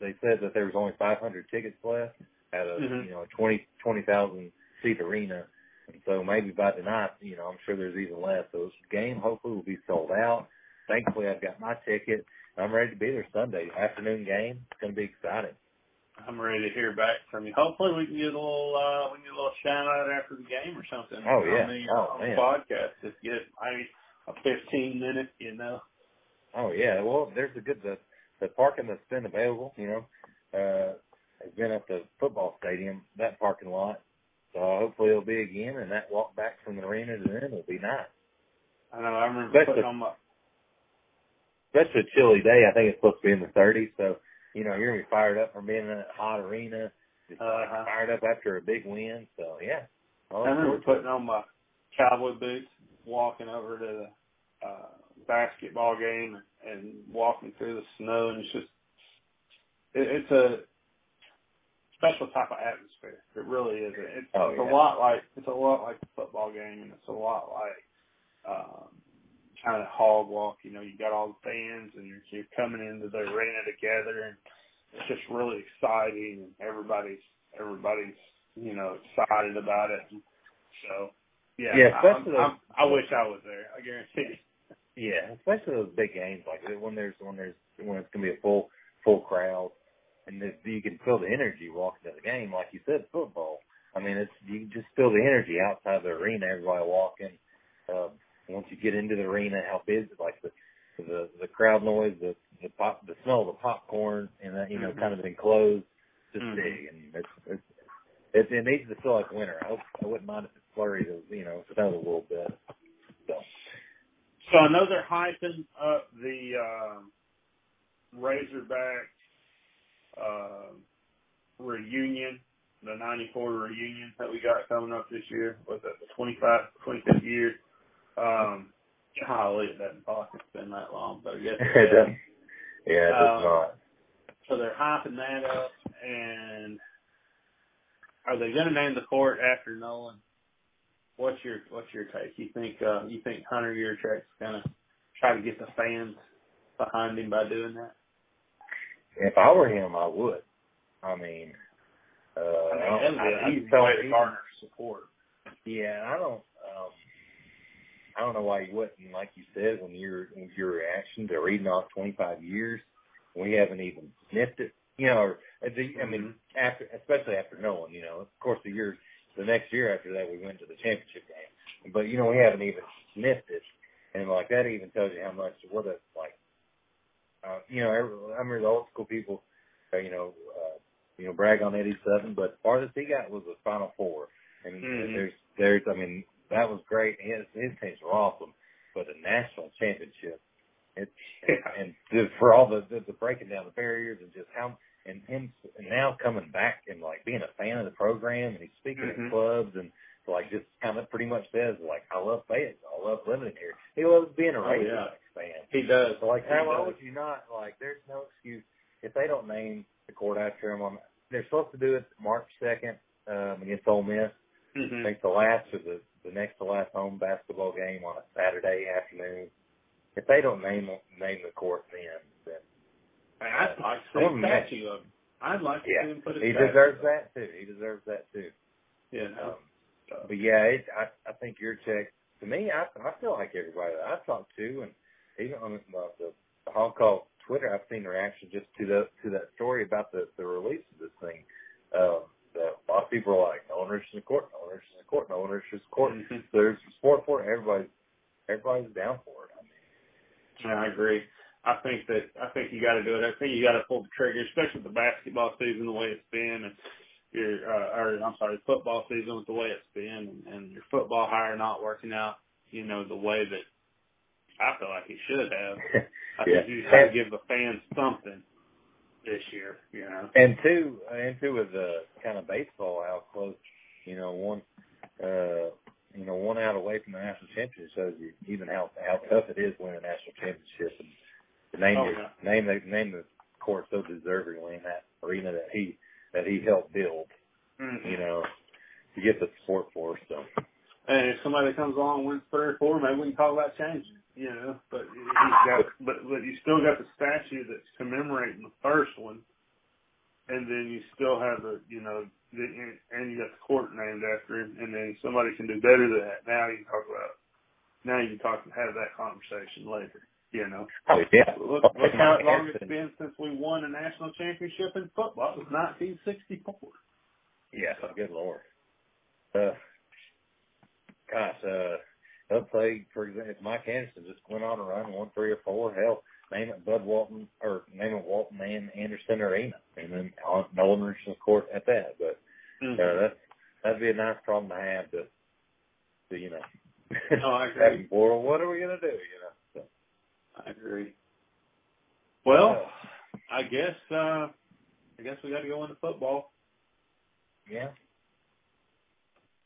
they said that there was only 500 tickets left at a Mhm. you know a 20 20,000 seat arena, and so maybe by tonight, you know, I'm sure there's even less. So this game hopefully will be sold out. Thankfully, I've got my ticket. I'm ready to be there Sunday afternoon game. It's going to be exciting. I'm ready to hear back from you. Hopefully, we can get a little uh, we can get a little shout out after the game or something. Oh, yeah. on the, Oh, on the podcast. Just get I mean, a 15 minute, you know. Oh yeah, well there's a good the the parking that's been available, you know, uh has been at the football stadium, that parking lot. So hopefully it'll be again and that walk back from the arena to then will be nice. I know I remember That's putting on my Especially a chilly day, I think it's supposed to be in the thirties, so you know, you're gonna be fired up from being in that hot arena, just Uh-huh. fired up after a big win. So yeah. I remember forward to it. putting on my cowboy boots, walking over to the uh basketball game and walking through the snow and it's just it, it's a special type of atmosphere. It really is. It's, Oh, it's yeah. a lot like it's a lot like the football game and it's a lot like um kind of hog walk, you know, you got all the fans and you're you're coming into the arena together and it's just really exciting and everybody's everybody's, you know, excited about it. So yeah, Yeah, I, especially I, those- I wish I was there. I guarantee you. Yeah, especially those big games like when there's when there's when it's gonna be a full full crowd, and the, you can feel the energy walking to the game, like you said, football. I mean, it's you can just feel the energy outside the arena, everybody walking. Um, once you get into the arena, how busy, like the the the crowd noise, the the pop, the smell of the popcorn, and that you know, Mhm. kind of enclosed, just Mhm. big, and it's it's it, it needs to feel like winter. I hope I wouldn't mind if it flurried, you know, snow a little bit. So. So I know they're hyping up the um Razorback uh, reunion, the '94 reunion that we got coming up this year. Was that the 25, 25th year? Um, golly, it doesn't talk. It's been that long, but I guess it it doesn't. Yeah, it does Um, not. So they're hyping that up, and are they going to name the court after Nolan? What's your What's your take? You think uh, You think Hunter Yurachek's going to try to get the fans behind him by doing that? If I were him, I would. I mean, uh, I I mean, don't, I, he's way to garner support. Yeah, I don't. Um, I don't know why you wouldn't. Like you said, when your when your reaction to reading off 25 years, we haven't even sniffed it. You know, or uh, the, I mean, after especially after Nolan. You know, of course, the year the next year after that, we went to the championship game. But you know, we haven't even sniffed it, and like that even tells you how much what a like. Uh, you know, every, I remember the old school people, uh, you know, uh, you know, brag on Eddie Sutton, but farthest he got was the Final Four. And Mhm. there's, there's, I mean, that was great. His, his teams were awesome, but the national championship, it's, Yeah. and just for all the, the, the breaking down the barriers and just how, and him, and now coming back and like being a fan of the program and he's speaking Mhm. at clubs and like just kind of pretty much says like, I love Fayetteville. I love living here. He loves being a Oh, Razorback yeah. Fan. He does. Like, how does. would you not? Like, there's no excuse if they don't name the court after him. On they're supposed to do it March second um, against Ole Miss. I Mhm. think the last or the the next to last home basketball game on a Saturday afternoon. If they don't name name the court then, then I'd like to see a statue of him. I'd like to Yeah. see him put a he statue deserves up. that too. He deserves that too. You know. Um, but yeah, it, I I think Yurachek to me, I I feel like everybody that I've talked to, and even on the the, the Call Twitter, I've seen reaction just to the to that story about the the release of this thing. Um, that a lot of people are like, no one reaches the court, no one reaches the court, no one reaches the court. Mhm. There's support for it. Everybody everybody's down for it. I mean, yeah, I agree. I think that I think you got to do it. I think you got to pull the trigger, especially with the basketball season the way it's been, and your uh, or I'm sorry, football season with the way it's been, and, and your football hire not working out. You know the way that I feel like it should have. I yeah. think you have to give the fans something this year. You know. And two, and two with the kind of baseball how close, you know, one, uh, you know, one out away from the national championship shows you even how how tough it is winning a national championship. And to name Oh, the yeah. name the name the court so deservingly in that arena that he that he helped build. Mhm. You know, to get the support for. So And if somebody comes along and wins three or four, maybe we can talk about changing. You know, but he's got, but but you still got the statue that's commemorating the first one, and then you still have the, you know, the, and you got the court named after him, and then somebody can do better than that. Now you can talk about, now you can talk and have that conversation later. You know, oh yeah, look, Well, look how long it's been since we won a national championship in football. It was 1964. Yeah, good lord. Uh, gosh, uh, let's say, for example, if Mike Anderson just went on a run, won three or four, hell, name it Bud Walton, or name it Walton and Anderson Arena, and then on Nolan Richardson Court at that. But, Mm-hmm. uh, that, that'd be a nice problem to have to, to you know, No, I agree. well, what are we going to do, you know? So, I agree. Well, I guess uh I guess we got to go into football. yeah.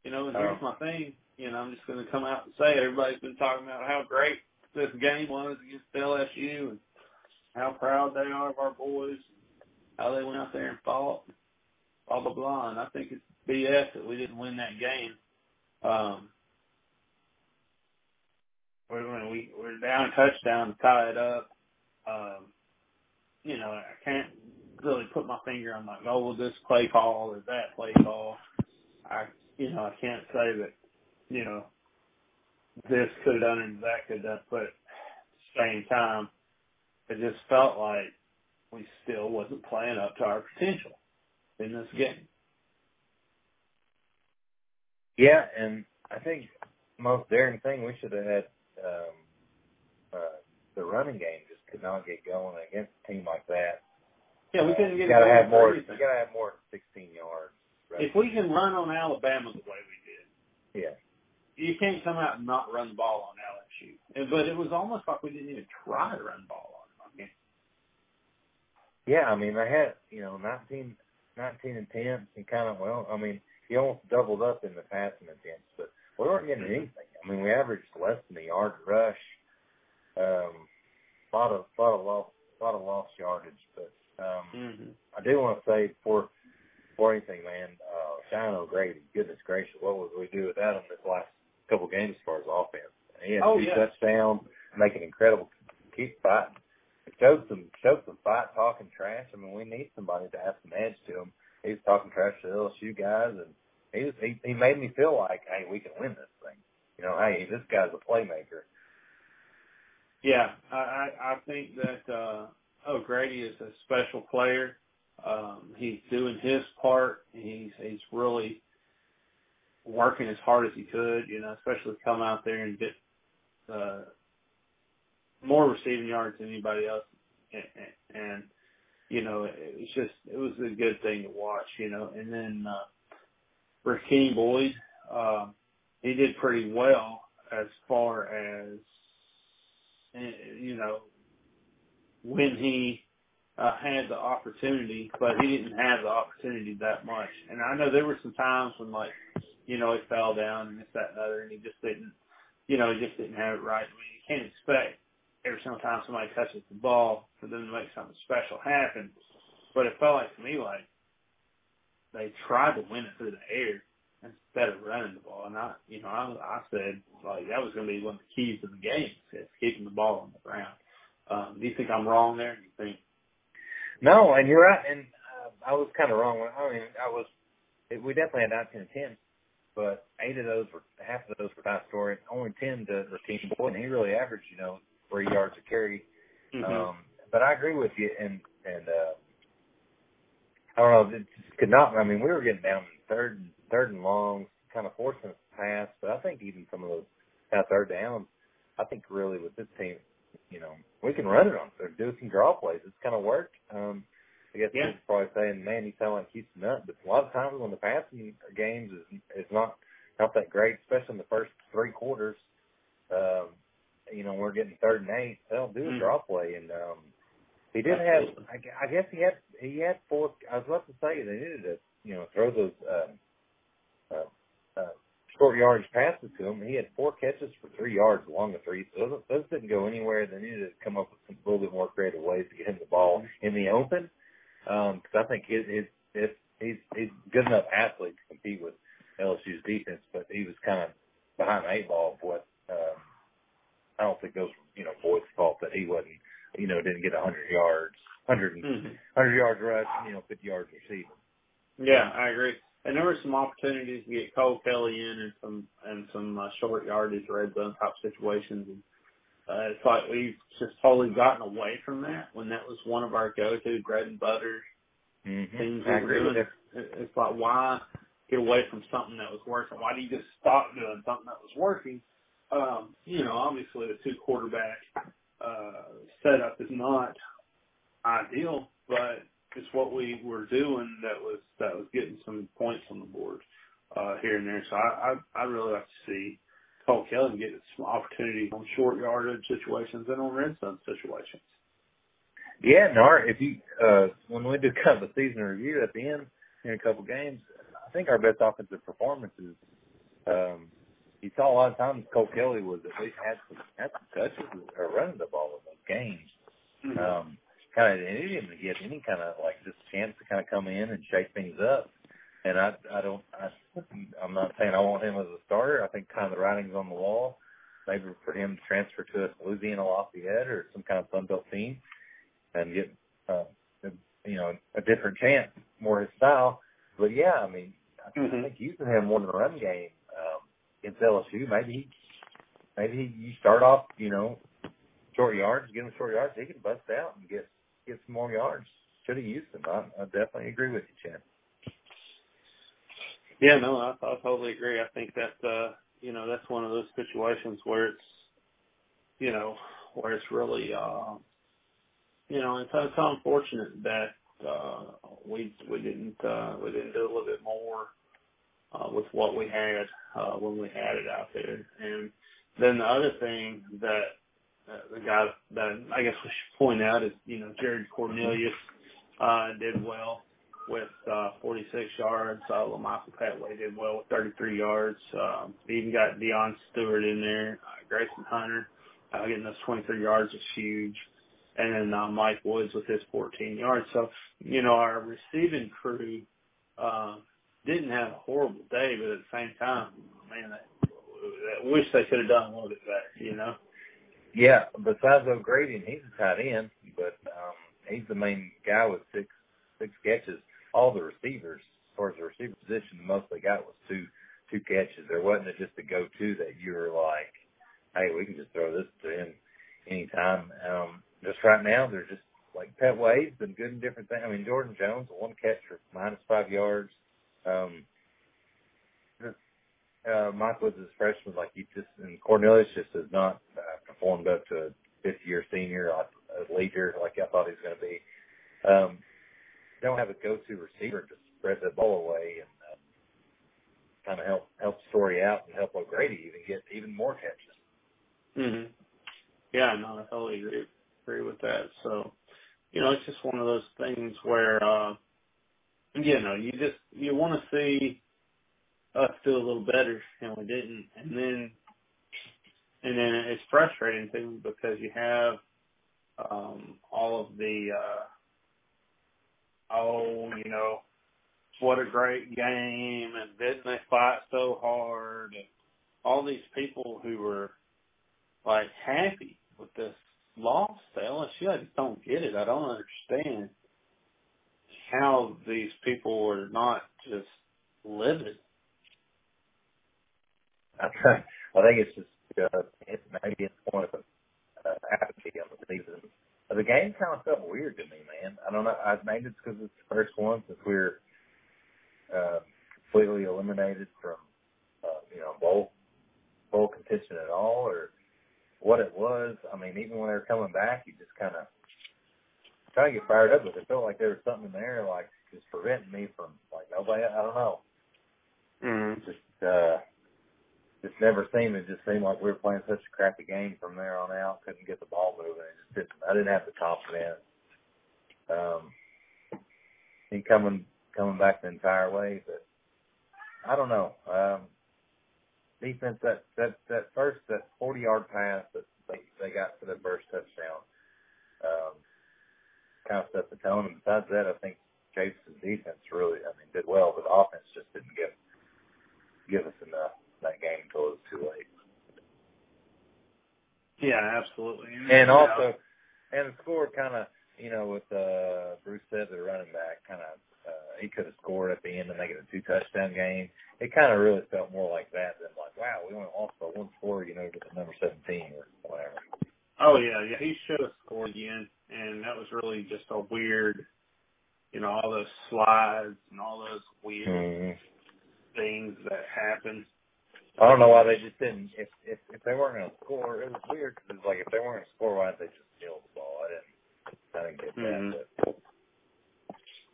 You know, and Oh. here's my thing. You know, I'm just going to come out and say it. everybody's been talking about how great this game was against LSU and how proud they are of our boys, how they went out there and fought, blah blah blah. And I think it's BS that we didn't win that game. Um, we we we're down a touchdown to tie it up. Um, you know, I can't really put my finger on like, oh, well, this play call or that play call. I, you know, I can't say that, you know, this could have done and that could have done, but at the same time, it just felt like we still wasn't playing up to our potential in this game. Yeah, and I think most daring thing we should have had um, uh, the running game just could not get going against a team like that. Yeah, we Uh, couldn't you get gotta have more. You gotta have more than 16 yards. Right? If we can run on Alabama the way we did, yeah, you can't come out and not run the ball on LSU. And- But it was almost like we didn't even try to run the ball on them. Yeah. I mean, they had you know 19, 19 attempts and kind of well. I mean, he almost doubled up in the passing attempts, but we weren't getting anything. I mean, we averaged less than a yard rush. Um, a lot of lot of lost lot of lost yardage, but um, mm-hmm. I do want to say before before anything, man, uh, Cheyenne O'Grady, goodness gracious, what would we do without him this last couple games as far as offense? He had Oh, two yeah. touchdowns, making incredible keep fighting. It showed some showed some fight talking trash. I mean, we need somebody to have some edge to him. He was talking trash to the LSU guys, and he was he, he made me feel like, hey, we can win this thing. You know, hey, this guy's a playmaker. Yeah, I, I, I think that uh O'Grady is a special player. Um, he's doing his part. He's he's really working as hard as he could, you know, especially come out there and get uh more receiving yards than anybody else. And, and, you know, it, it's just it was a good thing to watch, you know. And then uh Rakeem Boyd, um, he did pretty well as far as eh, you know when he uh, had the opportunity, but he didn't have the opportunity that much. And I know there were some times when like, you know, he fell down and this, that, and other, and he just didn't, you know, he just didn't have it right. I mean, you can't expect every single time somebody touches the ball for them to make something special happen. But it felt like to me like they tried to win it through the air instead of running the ball. And I, you know, I, I said like that was going to be one of the keys to the game, is keeping the ball on the ground. Um, do you think I'm wrong there? Do you think? No, and you're right. And uh, I was kind of wrong. I mean, I was. We definitely had 19 attempts, but eight of those were half of those were Storey, and only 10 to Rakeem Boyd, and he really averaged, you know, three yards a carry. Mm-hmm. Um, but I agree with you, and and uh, I don't know, it just could not. I mean, we were getting down in third, third and long, kind of forcing us to pass. But I think even some of those that third down, I think really with this team, you know, we can run it on or do some draw plays. It's kind of worked. Um, I guess Yeah. people probably saying, "Man, you sound like Houston Nutt," but a lot of times when the passing games is is not not that great, especially in the first three quarters. Um, you know, we're getting third and eight. They'll do a Mm. draw play, and um, he did have. Absolutely. I, I guess he had he had four. I was about to say they needed to you know throw those um, uh, uh, short yardage passes to him. He had four catches for three yards along the three. So those, those didn't go anywhere. They needed to come up with some a little bit more creative ways to get him the ball in the open. Because I think his, his, his, he's he's good enough athlete to compete with LSU's defense, but he was kind of behind the eight ball of what. Um, I don't think those you know Boyd's fault that he wasn't you know didn't get a hundred yards, hundred and Mhm. hundred yards rush, you know fifty yards receiving. Yeah, I agree. And there were some opportunities to get Cole Kelly in and some and some uh, short yardage red zone type situations. And uh, it's like we've just totally gotten away from that when that was one of our go-to bread and butter Mm-hmm. things I we were doing. It's like why get away from something that was working? Why do you just stop doing something that was working? Um, you know, obviously the two quarterback uh, setup is not ideal, but it's what we were doing that was that was getting some points on the board uh, here and there. So I I, I really like to see Cole Kelly get some opportunities on short yardage situations and on red zone situations. Yeah, our- if you uh when we do kind of a season review at the end in a couple games, I think our best offensive performances um you saw a lot of times Cole Kelly was at least had some had some touches or running the ball in those games. Um kind of and he didn't get any kind of like just chance to kind of come in and shake things up. And I I don't I I'm not saying I want him as a starter. I think kind of the writing's on the wall. Maybe for him to transfer to a Louisiana Lafayette or some kind of Sun Belt team and get uh, you know a different chance, more his style. But yeah, I mean, I Mhm. think using him more in the run game um, against LSU. Maybe he, maybe he, you start off, you know, short yards, give him short yards, he can bust out and get get some more yards. Should have used him. I, I definitely agree with you, Chad. Yeah, no, I, I totally agree. I think that uh, you know that's one of those situations where it's you know where it's really uh, you know it's, it's unfortunate that uh, we we didn't uh, we didn't do a little bit more uh, with what we had uh, when we had it out there. And then the other thing that uh, the guy that I guess we should point out is you know Jared Cornelius uh, did well with uh, 46 yards. Uh, Lamichael Pettway did well with 33 yards. Um, even got Deion Stewart in there. Uh, Grayson Hunter uh, getting those 23 yards is huge. And then uh, Mike Woods with his 14 yards. So, you know, our receiving crew uh, didn't have a horrible day, but at the same time, man, I, I wish they could have done a little bit better, you know? Yeah, besides O'Grady, and he's a tight end, but um, he's the main guy with six six catches. All the receivers, as far as the receiver position, the most they got was two two catches. There wasn't just a go to that you were like, hey, we can just throw this to him anytime. Um, just right now, they're just like Pettway's been good in different things. I mean, Jordan Jones, one catch for minus five yards. Um, uh, Mike was his freshman, like he just, and Cornelius just has not uh, performed up to a fifth year senior, a leader like I thought he was going to be. Um, don't have a go-to receiver to spread the ball away and um, kind of help help Storey out and help O'Grady even get even more catches. hmm Yeah, no, I totally agree, agree with that. So, you know, it's just one of those things where, uh, you know, you just, you want to see us do a little better and we didn't. And then, and then it's frustrating too because you have, um, all of the, uh, oh, you know, what a great game and didn't they fight so hard and all these people who were like happy with this loss to LSU. I just don't get it. I don't understand how these people were not just livid. I think it's just uh, maybe it's one of the uh, apathy of the season. The game kind of felt weird to me, man. I don't know. I maybe it's because it's the first one since we're uh, completely eliminated from uh, you know bowl bowl contention at all, or what it was. I mean, even when they were coming back, you just kind of try to get fired up with it. Felt like there was something in there, like just preventing me from like nobody. I don't know. Mm-hmm. Just uh, just never seemed. It just seemed like we were playing such a crappy game from there on out. Couldn't get the ball moving. It just didn't. I didn't have the confidence. Um, he coming coming back the entire way, but I don't know. Um, defense that that that first that forty yard pass that they they got for the first touchdown um, kind of set the tone. And besides that, I think Chase's defense really, I mean, did well, but offense just didn't give give us enough that game until it was too late. Yeah, absolutely. And also, and the score kind of, you know, with uh, Brossette the running back, kind of, uh, he could have scored at the end and make it a two touchdown game. It kind of really felt more like that than like, wow, we only lost by one score, you know, to the number seventeen or whatever. Oh yeah, yeah, he should have scored again, and that was really just a weird, you know, all those slides and all those weird Mm-hmm. things that happened. I don't know why they just didn't. If if if they weren't going to score, it was weird because it's like if they weren't going to score, why did they just steal the ball? I didn't. I didn't get that. Mhm. But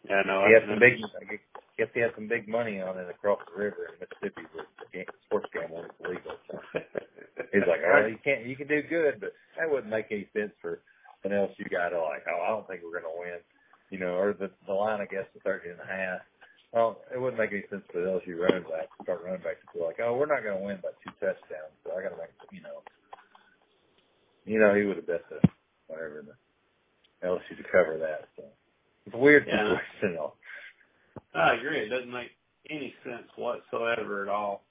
Yeah, no, he I, had some big. I guess he had some big money on it across the river in Mississippi where sports gambling is legal. So he's like, oh, you can't. You can do good, but that wouldn't make any sense for an LSU guy to like. Oh, I don't think we're going to win. You know, or the the line I guess was thirty and a half. Well, it wouldn't make any sense for the LSU running back to start running back to be like, oh, we're not going to win by two touchdowns, so I got to make, you know, you know, he would have bet the whatever the LSU to cover that. So it's a weird Yeah. situation. though. I agree. It doesn't make any sense whatsoever at all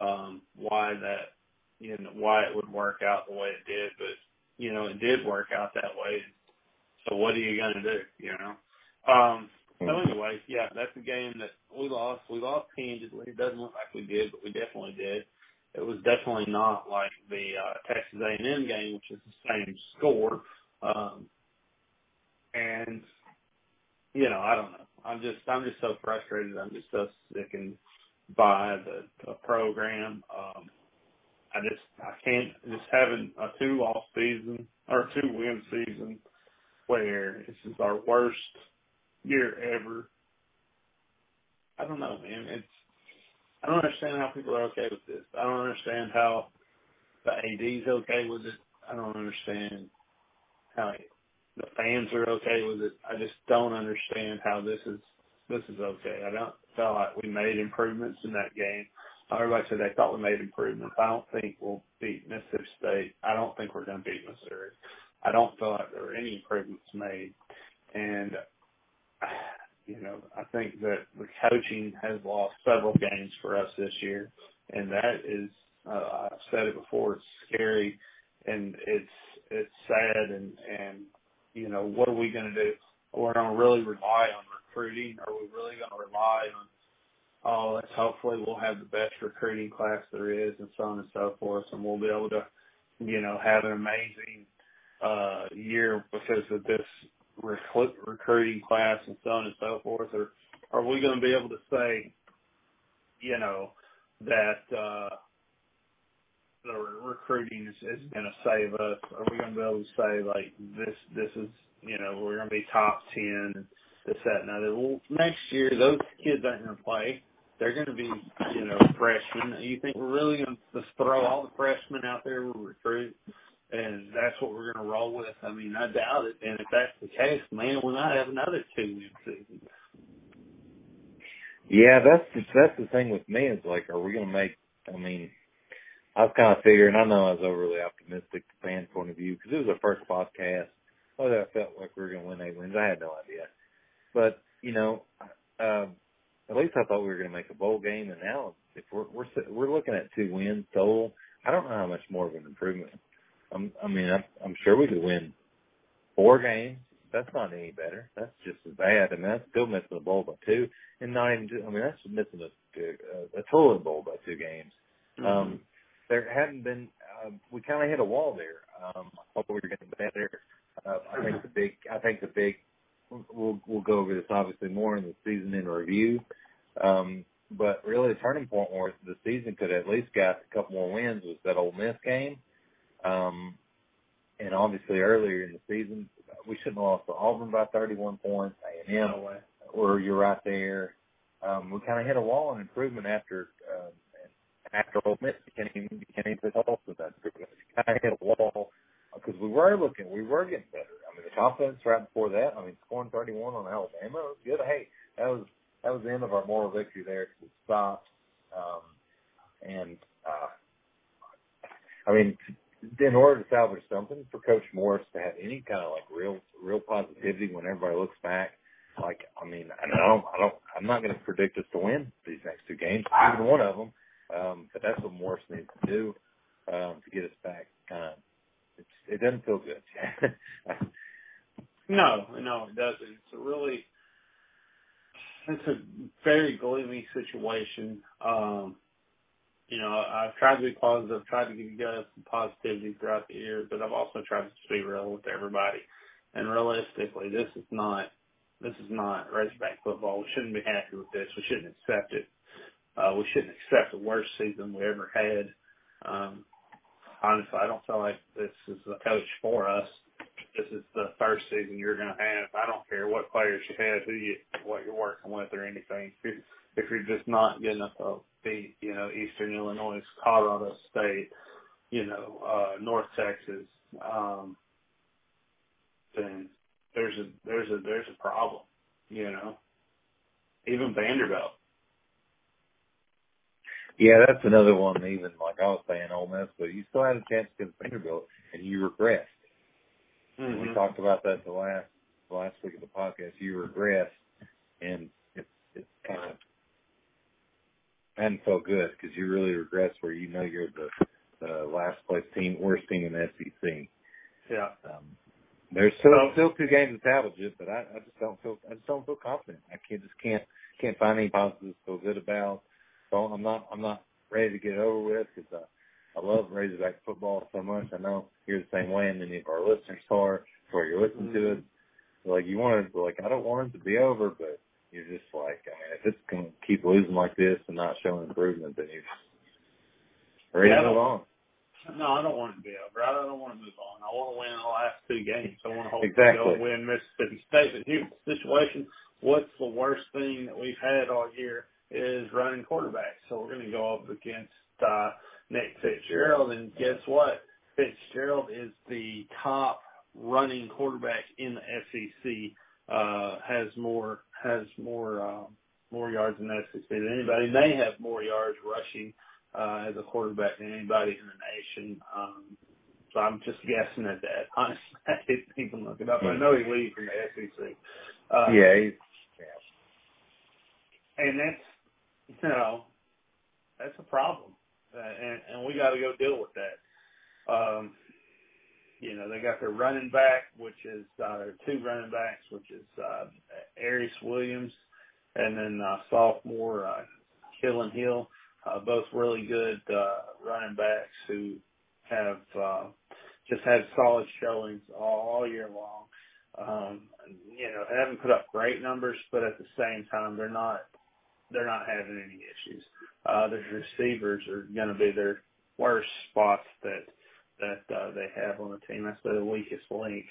um, why that, you know, why it would work out the way it did. But you know, it did work out that way. So what are you gonna do? You know. Um, so anyway, yeah, that's a game that we lost. We lost candidly. It doesn't look like we did, but we definitely did. It was definitely not like the uh, Texas A&M game, which is the same score. Um, and you know, I don't know. I'm just I'm just so frustrated. I'm just so sickened by the, the program. Um, I just I can't just having a two loss season or two win season where this is our worst year ever. I don't know, man. It's I don't understand how people are okay with this. I don't understand how the AD's okay with it. I don't understand how the fans are okay with it. I just don't understand how this is this is okay. I don't feel like we made improvements in that game. Everybody said they thought we made improvements. I don't think we'll beat Mississippi State. I don't think we're going to beat Missouri. I don't feel like there were any improvements made. And, you know, I think that the coaching has lost several games for us this year. And that is, uh, I've said it before, it's scary and it's, it's sad and, and, you know, what are we going to do? We're going to really rely on recruiting. Are we really going to rely on oh, let's hopefully we'll have the best recruiting class there is and so on and so forth and we'll be able to, you know, have an amazing uh year because of this recruiting class and so on and so forth or are we going to be able to say, you know, that uh the recruiting is, is going to save us? Are we going to be able to say like this? This is you know we're going to be top ten, this that and other. Well, next year those kids aren't going to play. They're going to be you know freshmen. You think we're really going to just throw all the freshmen out there we recruit? And that's what we're going to roll with. I mean, I doubt it. And if that's the case, man, we might have another two win season. Yeah, that's the, that's the thing with me. Is like, are we going to make? I mean, I was kind of figuring. I know I was overly optimistic, the fan point of view, because it was our first podcast. Whether I felt like we were going to win eight wins, I had no idea. But you know, um, at least I thought we were going to make a bowl game, and now if we're we're we're looking at two wins total, I don't know how much more of an improvement. I'm, I mean, I'm, I'm sure we could win four games. That's not any better. That's just as bad. I mean, that's still missing the bowl by two, and not even. I mean, that's missing a a, a total bowl by two games. Mm-hmm. Um, there hadn't been. Um, we kind of hit a wall there. Um, I thought we were getting better. Uh, I think the big. I think the big. We'll we'll go over this obviously more in the season in review. Um, but really, the turning point where the season could at least got a couple more wins was that Ole Miss game. Um, and obviously earlier in the season, we shouldn't have lost to Auburn by 31 points. A&M, No way. or you're right there. Um, we kind of hit a wall in improvement after uh, after Ole Miss became became the Tulsa that improvement. We kind of hit a wall because we were looking, we were getting better. I mean, the confidence right before that. I mean, scoring 31 on Alabama was good. Hey, that was that was the end of our moral victory there it stopped. Um, and uh, I mean, in order to salvage something for Coach Morris to have any kind of like real real positivity when everybody looks back, like I mean, I don't, I don't, I'm not going to predict us to win these next two games, even one of them. Um, but that's what Morris needs to do um, to get us back. Kind of, it's, it doesn't feel good. No, no, it doesn't. It's a really, it's a very gloomy situation. Um, you know, I've tried to be positive, tried to give you guys some positivity throughout the year, but I've also tried to just be real with everybody. And realistically, this is not, this is not Razorback football. We shouldn't be happy with this. We shouldn't accept it. Uh, we shouldn't accept the worst season we ever had. Um, honestly, I don't feel like this is the coach for us. This is the first season you're going to have. I don't care what players you had, who you, what you're working with, or anything. If you're, if you're just not good enough beat, you know, Eastern Illinois, Colorado State, you know, uh, North Texas, um, then there's a there's a there's a problem. You know, even Vanderbilt. yeah, that's another one. Even like I was saying, Ole Miss, but you still had a chance against Vanderbilt, and you regressed. Mm-hmm. We talked about that the last the last week of the podcast. You regressed, and it's it's kind of hadn't felt good because you really regressed where you know you're the the last place team, worst team in the SEC. Yeah. Um, there's still So- still two games to salvage it, but I, I just don't feel I just don't feel confident. I can't just can't can't find any positives to feel good about. So I'm not I'm not ready to get it over with because I, I love Razorback football so much. I know you're the same way, and many of our listeners are. So you're listening to it, like you want to like I don't want it to be over, but you're just like I mean if it's gonna keep losing like this and not showing improvement, then you're just ready Yeah, to move on. No, I don't want it to be over. I don't want to move on. I want to win the last two games. I want to hopefully Exactly. go win Mississippi State. But here's the situation. What's the worst thing that we've had all year is running quarterbacks. So we're going to go up against uh, Nick Fitzgerald. And guess what? Fitzgerald is the top running quarterback in the SEC. Uh, has more has more uh, more yards in the SEC than anybody. They have more yards rushing uh, as a quarterback than anybody in the nation. Um, so I'm just guessing at that. Honestly, I didn't even look it up. I know he leads from the SEC. Uh, yeah, he's, and that's you know that's a problem, uh, and and we got to go deal with that. Um, you know, they got their running back, which is uh, their two running backs, which is uh, Aeris Williams, and then uh, sophomore uh, Kylin Hill, uh, both really good uh, running backs who have uh, just had solid showings all, all year long. Um, you know, haven't put up great numbers, but at the same time, they're not they're not having any issues. Uh, their receivers are going to be their worst spots that that uh, they have on the team. That's the weakest link.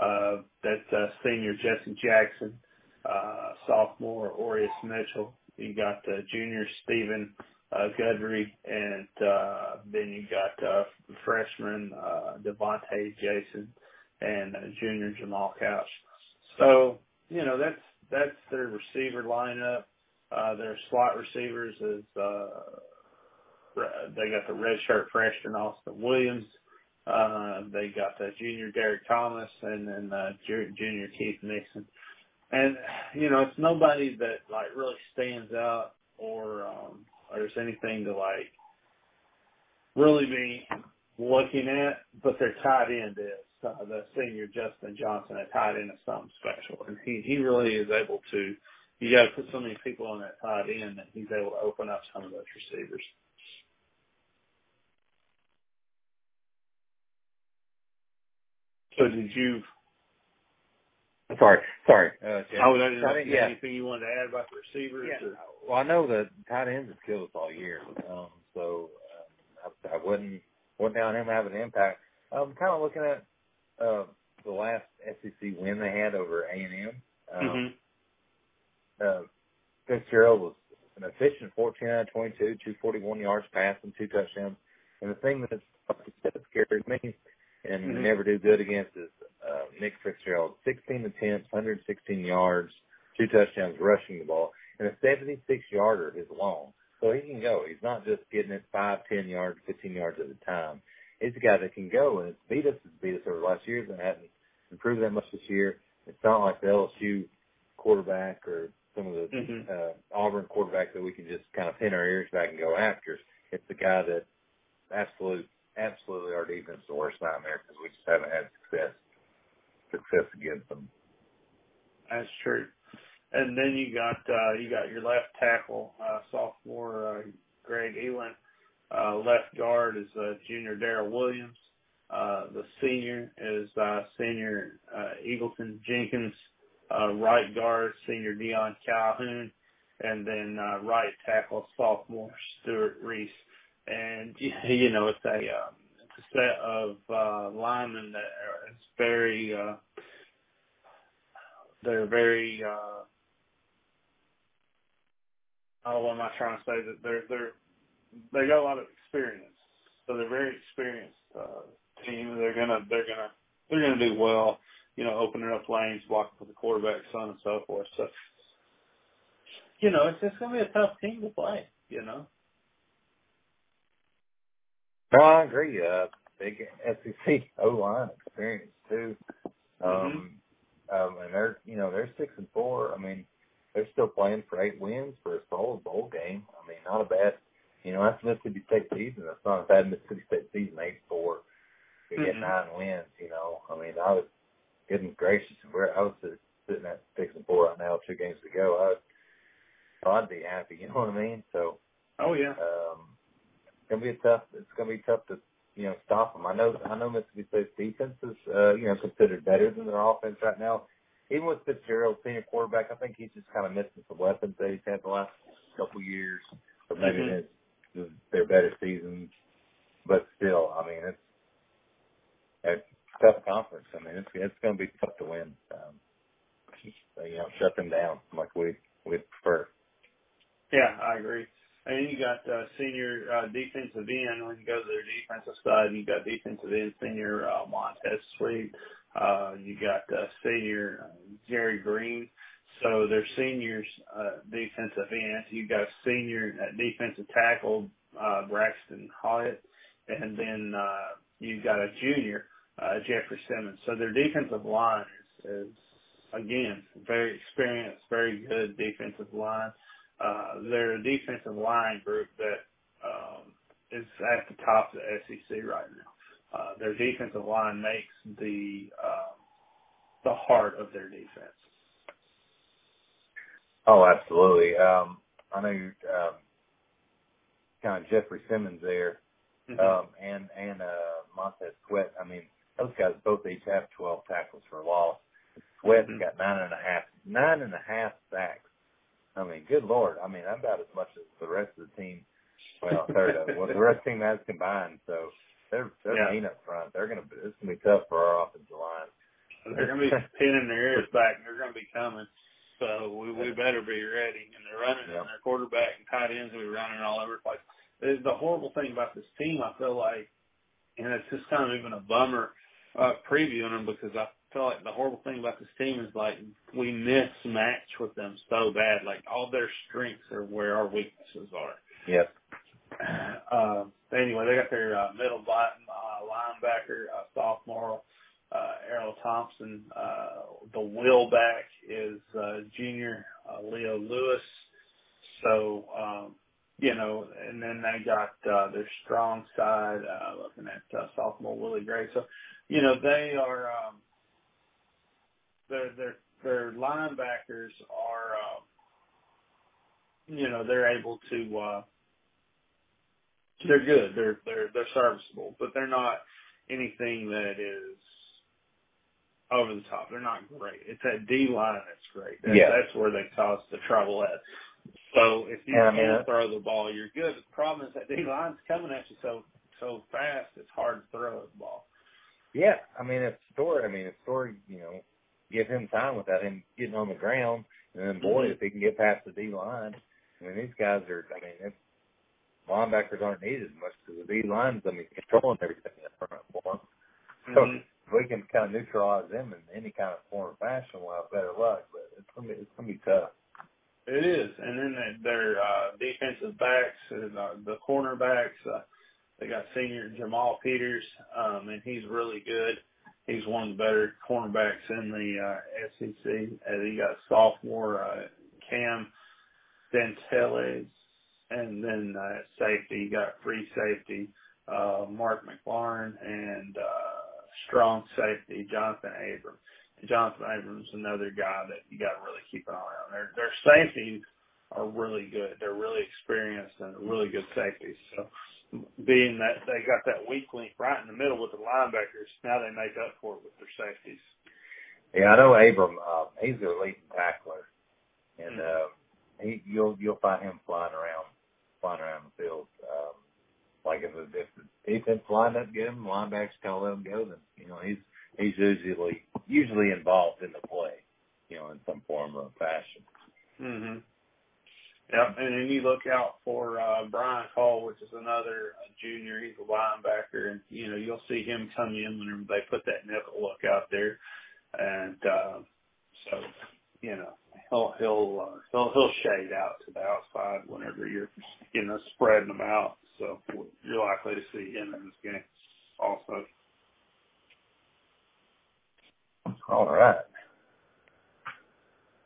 Uh, that uh, senior Jesse Jackson, uh, sophomore Aureus Mitchell. You got uh, junior Stephen uh, Guidry, and uh, then you got uh, freshman uh, Jason and uh, junior Jamal Couch. So you know that's that's their receiver lineup. Uh, their slot receivers is uh, they got the redshirt freshman Austin Williams. Uh, they got the junior Derek Thomas and then uh, junior Keith Nixon. And you know, it's nobody that like really stands out or um, there's anything to like really be looking at. But their tight end is uh, the senior Justin Johnson. A tight end is something special, and he he really is able to. You got to put so many people on that tight end that he's able to open up some of those receivers. So did you? sorry, sorry. Uh. Oh, is Tight end, yeah. anything you wanted to add about the receivers? Yeah. Or? Well, I know that tight ends have killed us all year, um, so um, I, I wouldn't wouldn't doubt him having an impact. I'm kind of looking at uh, the last SEC win they had over A and M. Um, Mm-hmm. uh, Fitzgerald was an efficient 14 out of 22, 241 yards passing, two touchdowns. And the thing that's that scared me and Mhm. never do good against is uh, Nick Fitzgerald. 16 attempts, 116 yards, two touchdowns rushing the ball, and a 76 yarder is long. So he can go. He's not just getting it five, ten yards, 15 yards at a time. He's a guy that can go, and it's beat us. It's beat us over the last years and hasn't improved that much this year. It's not like the LSU quarterback or some of the Mhm. uh, Auburn quarterbacks that we can just kind of pin our ears back and go after. It's the guy that absolute, absolutely our defense is the worst nightmare because we just haven't had success success against them. That's true. And then you got uh you got your left tackle, uh sophomore uh Greg Eiland. Uh left guard is uh junior Daryl Williams. Uh the senior is uh senior uh Elgton Jenkins, uh right guard senior Deion Calhoun, and then uh right tackle sophomore Stewart Reese. And you know, it's a uh, it's a set of uh linemen that are it's very uh they're very uh oh what am I trying to say that they're they're they got a lot of experience. So they're very experienced uh team. They're gonna they're gonna they're gonna do well, you know, opening up lanes, blocking for the quarterback, so on and so forth. So you know, it's just gonna be a tough team to play, you know. No, I agree. Uh, big SEC O line experience too. Um, um, and they're you know they're six and four. I mean, they're still playing for eight wins for a solid bowl game. I mean, not a bad. You know, that's Mississippi State season. That's not a bad Mississippi State season. Eight four. You get Mhm. nine wins. You know, I mean, I was goodness gracious. Where I was sitting at six and four right now, two games to go. I, I'd be happy. You know what I mean? So Oh yeah. um, gonna be a tough. It's gonna be tough to you know stop them. I know. I know Mississippi State's defense is uh, you know considered better than their offense right now. Even with Fitzgerald, senior quarterback, I think he's just kind of missing some weapons that he's had the last couple years, or maybe Mhm. it's their better seasons. But still, I mean, it's it's a tough conference. I mean, it's it's going to be tough to win. Um, so, you know, shut them down like we we'd prefer. Yeah, I agree. And you got uh, senior uh, defensive end. When you go to their defensive side, you got defensive end senior uh, Montez Sweat. Uh, you got uh, senior uh, Jerry Green. So they're seniors uh, defensive end. You got senior uh, defensive tackle uh, Braxton Hoyett, and then uh, you got a junior uh, Jeffrey Simmons. So their defensive line is, is again very experienced, very good defensive line uh, they're a defensive line group that um, is at the top of the SEC right now. Uh, their defensive line makes the uh, the heart of their defense. Oh, absolutely. Um, I know you um, kind of Jeffrey Simmons there, Mhm. um, and and uh, Montez Sweat. I mean, those guys both each have 12 tackles for a loss. Sweat's Mhm. got nine and a half, nine and a half sacks. I mean, good lord. I mean, I'm about as much as the rest of the team. Well, third of. Well, the rest of the team has combined. So they're they're Yeah. mean up front. They're gonna. be It's gonna be tough for our offensive line. they're going to be pinning their ears back. and They're going to be coming. So we we better be ready. And they're running, Yeah. and their quarterback and tight ends will be running all over the place. The the horrible thing about this team, I feel like, and it's just kind of even a bummer uh, previewing them because I feel like the horrible thing about this team is like we mismatch with them so bad. Like all their strengths are where our weaknesses are. Yep. Uh, anyway, they got their uh, middle bottom uh, linebacker, uh, sophomore uh, Errol Thompson. Uh, the wheelback is uh, junior uh, Leo Lewis. So, um, you know, and then they got uh, their strong side, uh, looking at uh, sophomore Willie Gray. So, you know, they are um, their their their linebackers are, uh, you know, they're able to. Uh, they're good. They're they're they're serviceable, but they're not anything that is over the top. They're not great. It's that D line that's great. That's, Yeah. that's where they cause the trouble at. So if you And can uh, throw the ball, you're good. The problem is that D line's coming at you so so fast. It's hard to throw the ball. Yeah, I mean, if Storey, I mean, if Storey, you know, give him time without him getting on the ground, and then boy, Mhm. if he can get past the D line, I mean, these guys are. I mean, if linebackers aren't needed as much because the D line's, I mean, controlling everything in front for them. So Mhm. if we can kind of neutralize them in any kind of form or fashion, we'll have better luck. But it's gonna be it's gonna be tough. It is, and then their uh, defensive backs, and, uh, the cornerbacks. Uh, they got senior Jamal Peters, um, and he's really good. He's one of the better cornerbacks in the uh, SEC. And you got sophomore uh, Cam Dantzler, and then uh, safety. You got free safety uh, Mark McLaurin, and uh, strong safety Jonathan Abrams. Jonathan Abrams is another guy that you got to really keep an eye on. Their their safeties are really good. They're really experienced and really good safeties. So being that they got that weak link right in the middle with the linebackers, now they make up for it with their safeties. Yeah, I know Abram. Uh, he's their leading tackler, and Mhm. uh, he you'll you'll find him flying around, flying around the field. Um, like if, if the defense lined up good, and linebackers kind of let him go, then you know he's he's usually usually involved in the play, you know, in some form or fashion. Mhm. Yep, and then you look out for uh Brian Cole, which is another uh, junior. He's a linebacker, and you know you'll see him come in whenever they put that nickel look out there, and uh, so you know he'll he'll uh, he'll he'll shade out to the outside whenever you're you know spreading them out. So you're likely to see him in this game also. All right.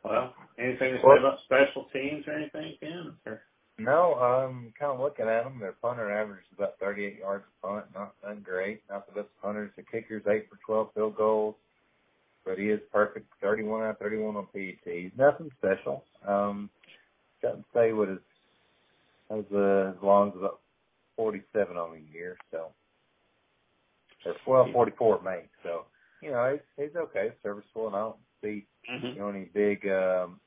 Well, anything to say about special teams or anything, Ken? Or? No, um, kind of looking at them, their punter average is about 38 yards a punt. Not not great. Not the best punters. The kickers eight for 12 field goals, but he is perfect. 31 out of 31 on PATs. Nothing special. Um, got to say what his has uh, as long as about 47 on the year. So, or well, 44 May. So, you know, he's he's okay, serviceable, and I don't see Mm-hmm. you know any big um,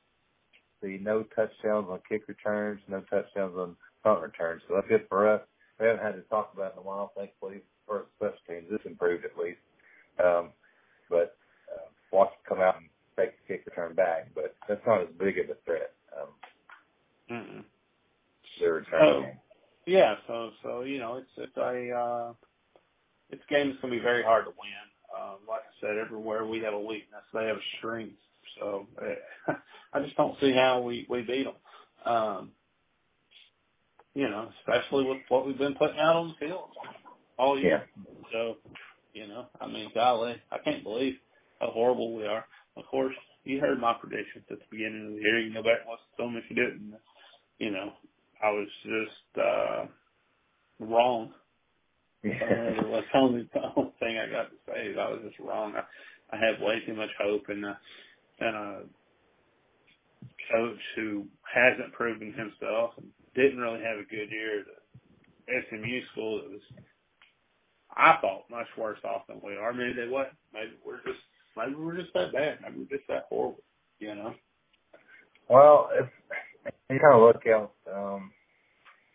the no touchdowns on kick returns, no touchdowns on punt returns. So that's good for us. We haven't had to talk about it in a while, thankfully, for special teams. This improved at least. Um, but uh, watch him come out and take the kick return back, but that's not as big of a threat. Um, Mm-hmm. the return Oh. game. Yeah, so so you know it's it's a uh, it's game that's gonna be very hard to win. Um, like I said, everywhere we have a weakness, they have a strength. So uh, I just don't see how we we beat them. Um, you know, especially with what we've been putting out on the field all year. So you know, I mean, golly, I can't believe how horrible we are. Of course, you heard my predictions at the beginning of the year. You can go back and listen to them if you didn't. You know, I was just uh wrong Yeah. Uh, that's the only, the only thing I got to say is I was just wrong. I, I had way too much hope in a, a coach who hasn't proven himself and didn't really have a good year at SMU school. That was, I thought, much worse off than we are. Maybe they what? Maybe we're just, maybe we're just that bad. Maybe we're just that horrible. You know? Well, if you kind of look out, um,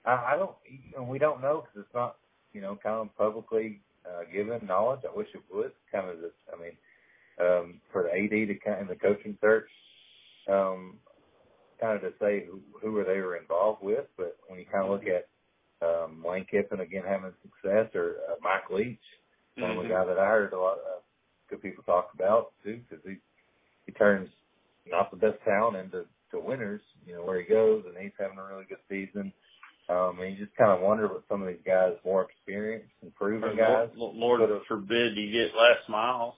I, I don't, you know, we don't know because it's not, you know, kind of publicly uh, given knowledge. I wish it would. Kind of, just, I mean, um, for the AD to kind of the coaching search, um, kind of to say who, who are they were involved with. But when you kind of look at um, Lane Kiffin again having success, or uh, Mike Leach, one of the Mhm. guys that I heard a lot of good people talk about too, because he he turns not the best talent into to winners, you know, where he goes, and he's having a really good season. Um, and you just kind of wonder what some of these guys, more experienced and proven guys. Lord, Lord forbid you get Les Miles.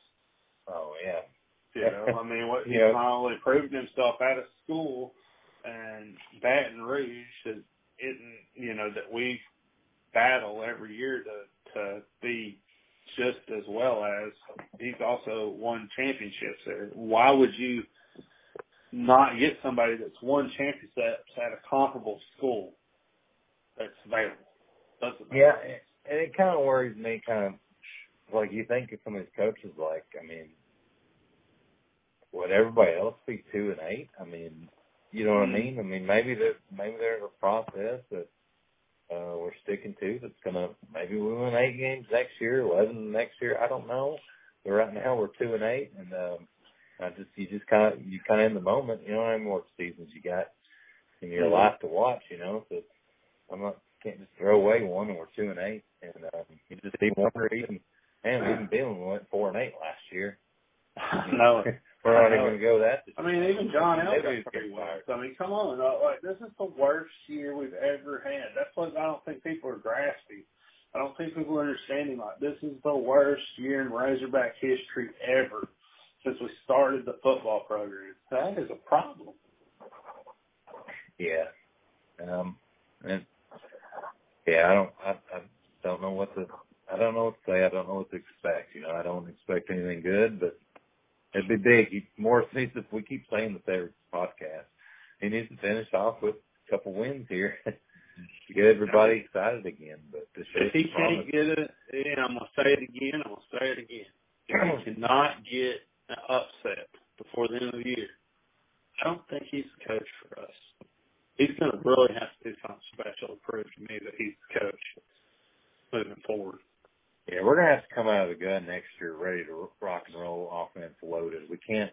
Oh yeah, You know, I mean, what he's Yeah. not only proved himself out of school and Baton Rouge that isn't, you know, that we battle every year to to be just as well as he's also won championships there. Why would you not get somebody that's won championships at a comparable school that's available? Doesn't yeah, and it kind of worries me. Kind of like you think of some of these coaches, like I mean, would everybody else be two and eight? I mean, you know what. I mean? I mean, maybe there maybe there's a process that uh, we're sticking to. That's gonna maybe we win eight games next year, eleven next year. I don't know. But right now we're two and eight, and um, I just you just kind of you kind of in the moment. You know how many more seasons you got in your Mhm. life to watch. You know, so I'm not can't just throw away one, and we're two and eight, and um, you just one or even and even Bill went four and eight last year. no, we're not I even going to go that. I mean, even John L. Got pretty it's well. So, I mean, come on, uh, like this is the worst year we've ever had. That's what I don't think people are grasping. I don't think people are understanding. Like this is the worst year in Razorback history ever since we started the football program. That is a problem. Yeah. Um. And yeah, I don't. I, I don't know what to. I don't know what to say. I don't know what to expect. You know, I don't expect anything good, but it'd be big. He, Morris needs to. We keep saying this every podcast. He needs to finish off with a couple wins here to get everybody excited again. But show If he can't promise. get it, and I'm gonna say it again. I'm gonna say it again. If he cannot get an upset before the end of the year, I don't think he's the coach for us. He's gonna really have to do something special to prove to me that he's the coach moving forward. Yeah, we're gonna have to come out of the gun next year ready to rock and roll, offense loaded. We can't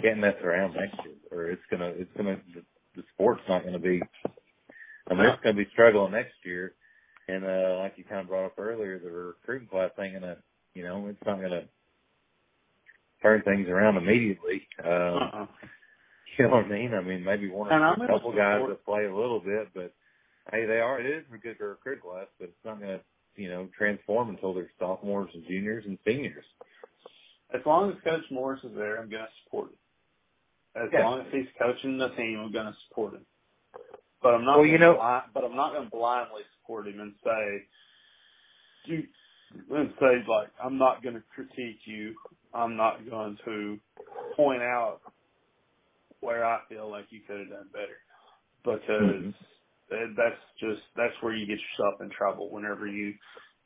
can't mess around next year, or it's gonna it's gonna the, the sport's not gonna be. I mean, it's gonna be struggling next year, and uh like you kind of brought up earlier, the recruiting class ain't gonna, you know, it's not gonna turn things around immediately. Um, Uh-uh. you know what I mean? I mean, maybe one or a couple guys that play a little bit, but hey, they are. It is a good recruit class, but it's not gonna, you know, transform until they're sophomores and juniors and seniors. As long as Coach Morris is there, I'm gonna support him. As Yeah. long as he's coaching the team, I'm gonna support him. But I'm not. Well, you know- bli- but I'm not gonna blindly support him and say, you, and say like, I'm not gonna critique you. I'm not going to point out where I feel like you could have done better because Mhm. That- that's just that's where you get yourself in trouble whenever you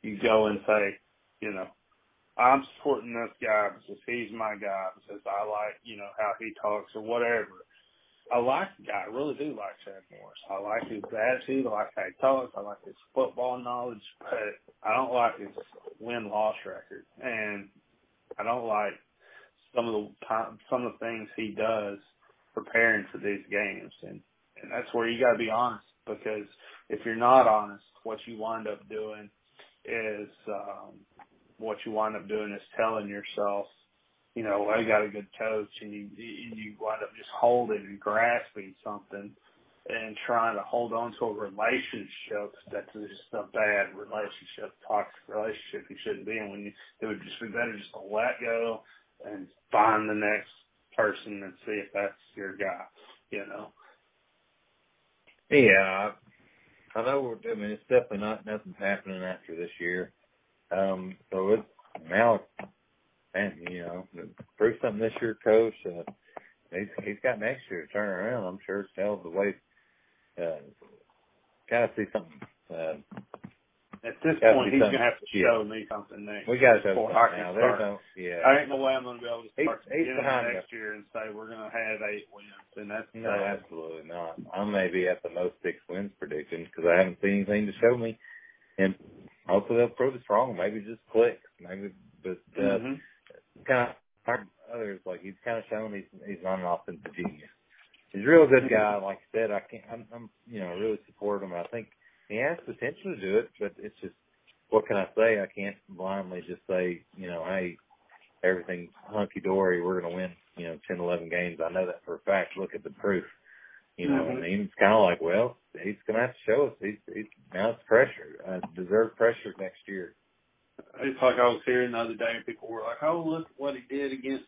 you go and say, you know, I'm supporting this guy because he's my guy because I like you know how he talks or whatever. I like the guy. I really do like Chad Morris. I like his attitude. I like how he talks. I like his football knowledge, but I don't like his win loss record, and I don't like some of the some of the things he does preparing for these games, and and that's where you got to be honest because if you're not honest, what you wind up doing is um, what you wind up doing is telling yourself, you know, I got a good coach, and you you you wind up just holding and grasping something and trying to hold on to a relationship that's just a bad relationship, toxic relationship you shouldn't be in. When you, it would just be better just to let go and find the next person and see if that's your guy. You know. Yeah, I, I know. We're, I mean, it's definitely not nothing's happening after this year. Um, so it's now, and you know, prove something this year, coach. Uh, he's he's got next year to turn around. I'm sure. Tell the way. Uh, gotta see something. Uh, At this Gotta point, he's gonna have to yeah. show me something next. we gotta show before something I now. There's no. Yeah. I ain't no way I'm gonna be able to start he's beginning behind next year and say we're gonna have eight wins, and that's No, uh, absolutely not. I may be at the most six wins prediction because I haven't seen anything to show me, and hopefully they'll prove us wrong. Maybe just clicks. Maybe, but uh, mhm. kind of others like he's kind of shown he's he's not an offensive genius. He's a real good guy. Like I said, I can't. I'm, I'm you know really support him. I think he has potential to do it, but it's just what can I say? I can't blindly just say you know hey everything's hunky dory. We're going to win you know ten eleven games. I know that for a fact. Look at the proof. You know, Mhm. I mean, it's kind of like, well, he's going to have to show us. He's, he's now it's pressure. Uh, deserved pressure next year. It's like I was hearing the other day, and people were like, "Oh, look what he did against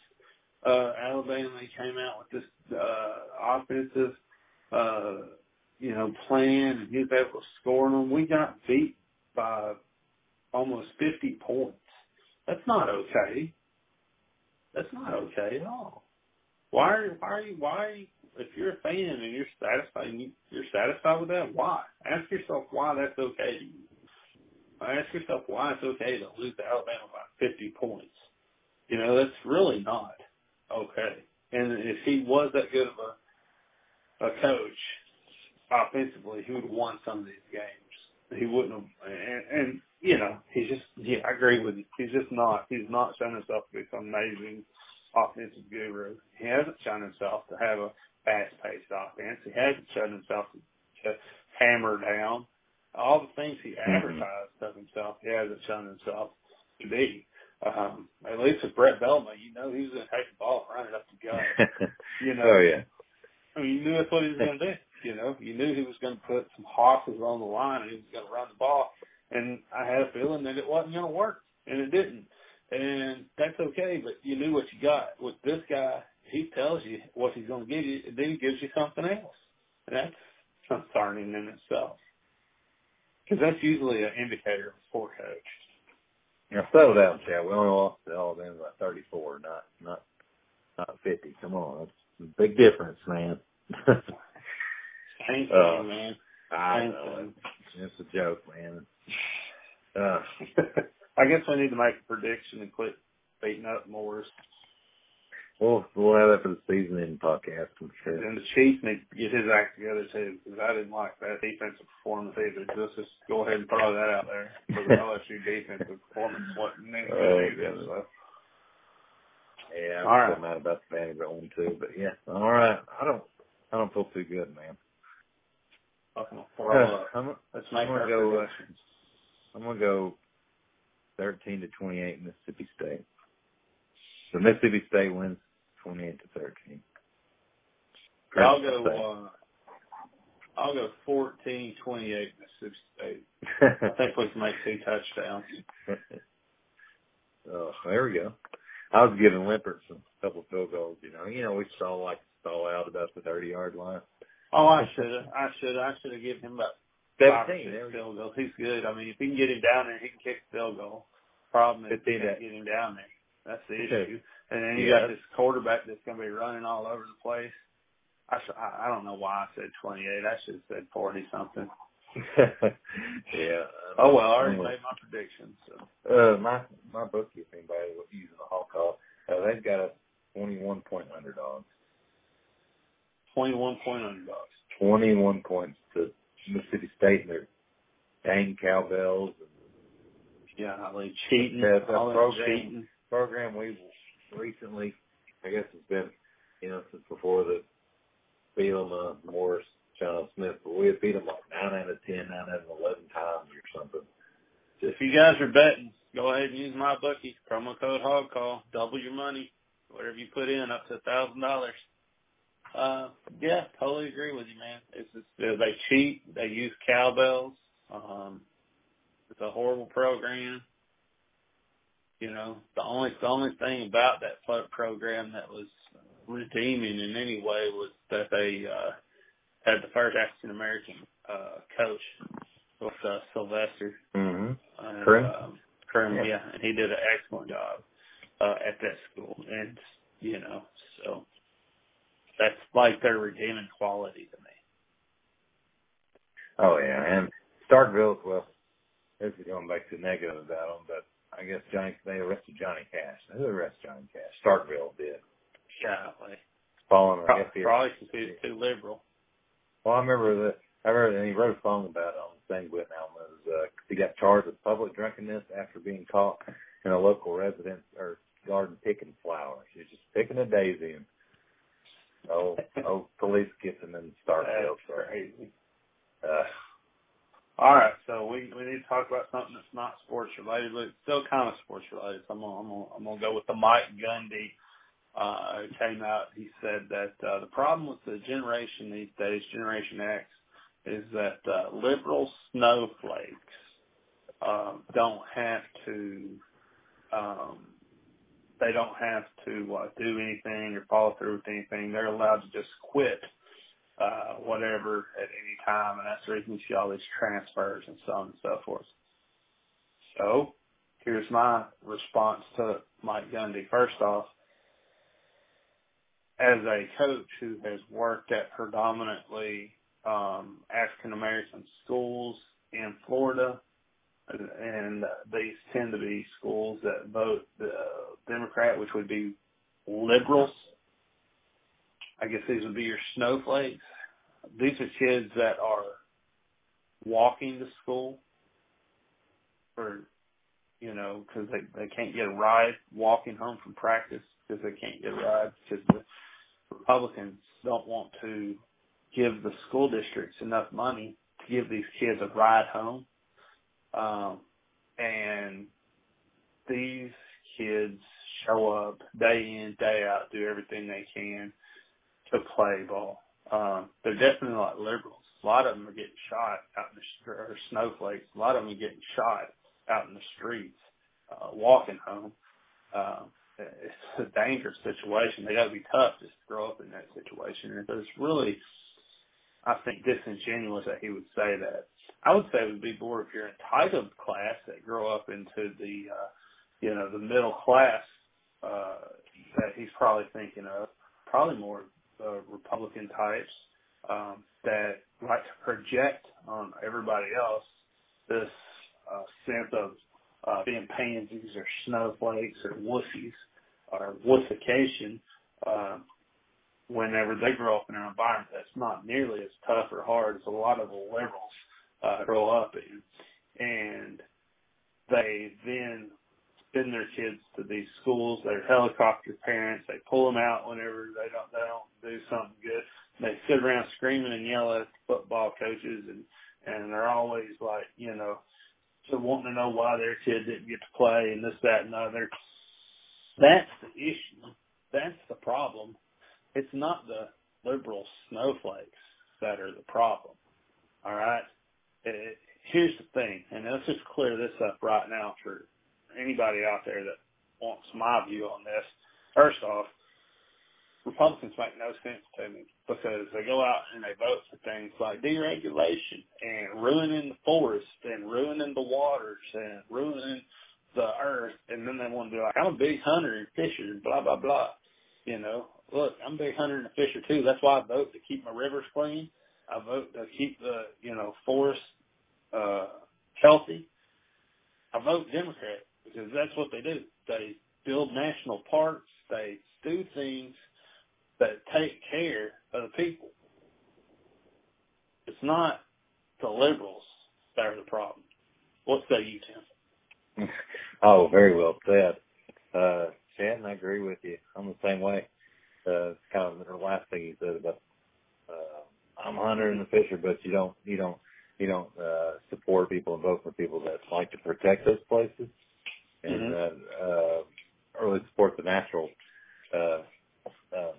uh Alabama. He came out with this uh offensive, uh, you know, plan, and he able to score them. We got beat by almost 50 points. That's not okay. That's not okay at all. Why are why are you why if you're a fan and you're satisfied and you, you're satisfied with that? Why? Ask yourself why that's okay. Ask yourself why it's okay to lose to Alabama by 50 points. You know, that's really not okay. And if he was that good of a a coach offensively, he would have won some of these games. he wouldn't have. And, and you know, he's just yeah, I agree with you. He's just not. He's not shown himself to be some amazing offensive guru. He hasn't shown himself to have a fast-paced offense. He hasn't shown himself to, to hammer down all the things he Mm-hmm. advertised of himself. He hasn't shown himself to be. Um, at least with Bret Bielema, you know he was going to take the ball and run it up the gut. You know, oh yeah. I mean, you knew that's what he was going to do. You know, you knew he was going to put some horses on the line and he was going to run the ball. And I had a feeling that it wasn't going to work, and it didn't. And that's okay, but you knew what you got. With this guy, he tells you what he's going to give you, and then he gives you something else. And that's concerning in itself. Because that's usually an indicator of a poor coach. Now settle down, Chad. We only lost to Alabama by 34, not not not 50. Come on, that's a big difference, man. Thing, Uh, man. I know thing. it's a joke, man. Uh, I guess we need to make a prediction and quit beating up Morris. we'll we'll have that for the season end podcast, I'm sure. And the Chiefs need to get his act together too, because I didn't like that defensive performance either. Let's just go ahead and throw that out there. For the LSU defensive performance wasn't any Oh. So. Yeah, I'm All right. still mad about the Vanderbilt one too, but yeah, all right. I don't I don't feel too good, man. Fucking throw up. I'm, Let's make I'm gonna our go, uh, predictions. I'm gonna go 13 to 28 Mississippi State. So Mississippi State wins 28 to 13. I'll go. Uh, I'll go fourteen twenty-eight Mississippi State. I think we can make two touchdowns. oh, there we go. I was giving Limpert some couple field goals. You know, you know we stall like stall out about the 30 yard line. Oh, I should have. I should. I should have given him about five or 17. six There we go. field goals. He's good. I mean, if he can get him down there, he can kick the field goal. Problem is, he 15 can't get him down there. That's the Okay. issue. And then you Yeah. got this quarterback that's going to be running all over the place. I, sh- I I don't know why I said 28. I should have said 40 something. yeah. Oh well, I already made my predictions. So. Uh, my MyBookie, if anybody was using the Hog Call, uh, they've got a 21 point underdog. 21 point underdogs. 21 points to Mississippi State and their dang cowbells. And Yeah, they cheating. That that program. cheating. program we recently, I guess it's been, you know, since before the Bielema, uh, Morris, John Smith, but we have beat them like 9 out of 10, 9 out of 11 times or something. If you guys are betting, go ahead and use MyBookie promo code Hog Call. Double your money, whatever you put in, up to a thousand dollars. Uh, yeah, totally agree with you, man. It's just, they cheat, they use cowbells. Um, it's a horrible program. You know, the only the only thing about that pro- program that was redeeming in any way was that they uh, had the first African American uh, coach with uh, Sylvester. Mm-hmm. And, Croom? Um, Croom, Yeah. yeah. and he did an excellent job uh, at that school, and you know, so that's like their redeeming quality to me. Oh yeah, and Starkville, well, this is going back to negative about them, but I guess Johnny, they arrested Johnny Cash. Who arrested Johnny Cash? Starkville did. Golly. Following, I Pro- Probably because he was too liberal. Well, I remember that. I remember, and he wrote a song about it on the thing with. It was, uh, he got charged with public drunkenness after being caught in a local residence or garden picking flowers. He was just picking a daisy, and oh, oh, police him in Starkville. That's crazy. Uh, All right, so we we need to talk about something that's not sports related, but it's still kind of sports related. So I'm gonna I'm gonna, I'm gonna go with the Mike Gundy. Uh, came out. He said that uh, the problem with the generation these days, Generation X, is that uh, liberal snowflakes um, don't have to. Um, they don't have to uh, do anything or follow through with anything. They're allowed to just quit uh, whatever at any time, and that's the reason you see all these transfers and so on and so forth. So, here's my response to Mike Gundy. First off, as a coach who has worked at predominantly um, African American schools in Florida, and these tend to be schools that vote Democrat, which would be liberals. I guess these would be your snowflakes. These are kids that are walking to school or you know because they they can't get a ride walking home from practice because they can't get a ride because the Republicans don't want to give the school districts enough money to give these kids a ride home. Um, and these kids show up day in, day out, do everything they can to play ball. Um, they're definitely like liberals. A lot of them are getting shot out in the or snowflakes. A lot of them are getting shot out in the streets, uh, walking home. Um, it's a dangerous situation. They got to be tough just to grow up in that situation. And it's really, I think, disingenuous that he would say that. I would say it would be more if you're entitled class that grow up into the, uh, you know, the middle class uh, that he's probably thinking of. Probably more uh, Republican types um, that like to project on everybody else this uh, sense of uh, being pansies or snowflakes or wussies or wussification uh, whenever they grow up in an environment that's not nearly as tough or hard as a lot of the liberals uh, grow up in. And they then send their kids to these schools. They're helicopter parents. They pull them out whenever they don't they don't do something good. They sit around screaming and yell at football coaches and and they're always like you know so wanting to know why their kid didn't get to play and this that and other. That's the issue. That's the problem. It's not the liberal snowflakes that are the problem. All right. It, here's the thing, and let's just clear this up right now for anybody out there that wants my view on this. First off, Republicans make no sense to me because they go out and they vote for things like deregulation and ruining the forest and ruining the waters and ruining the earth and then they want to be like, I'm a big hunter and fisher blah blah blah. You know, look, I'm a big hunter and a fisher too. That's why I vote to keep my rivers clean. I vote to keep the, you know, forest uh healthy. I vote Democrat because that's what they do. They build national parks, they do things that take care of the people. It's not the liberals that are the problem. What say you, Tim? oh, very well said. Uh, Shannon, I agree with you. I'm the same way. Uh, kind of the last thing you said about, I'm a hunter and a fisher, but you don't, you don't, you don't, uh, support people and vote for people that like to protect those places and, mm-hmm. uh, uh, really support the natural, uh, uh,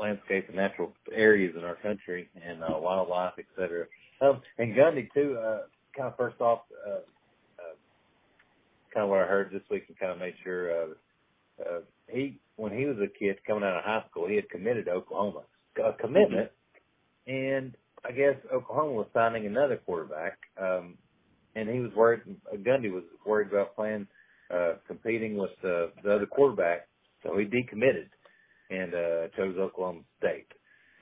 landscape and natural areas in our country and uh, wildlife, et cetera. Um, and Gundy too. Uh, kind of first off, uh, uh, kind of what I heard this week and kind of made sure. Uh, uh, he when he was a kid coming out of high school, he had committed to Oklahoma, a commitment, and I guess Oklahoma was signing another quarterback, um, and he was worried. Gundy was worried about playing, uh, competing with uh, the other quarterback, so he decommitted and uh, chose Oklahoma State.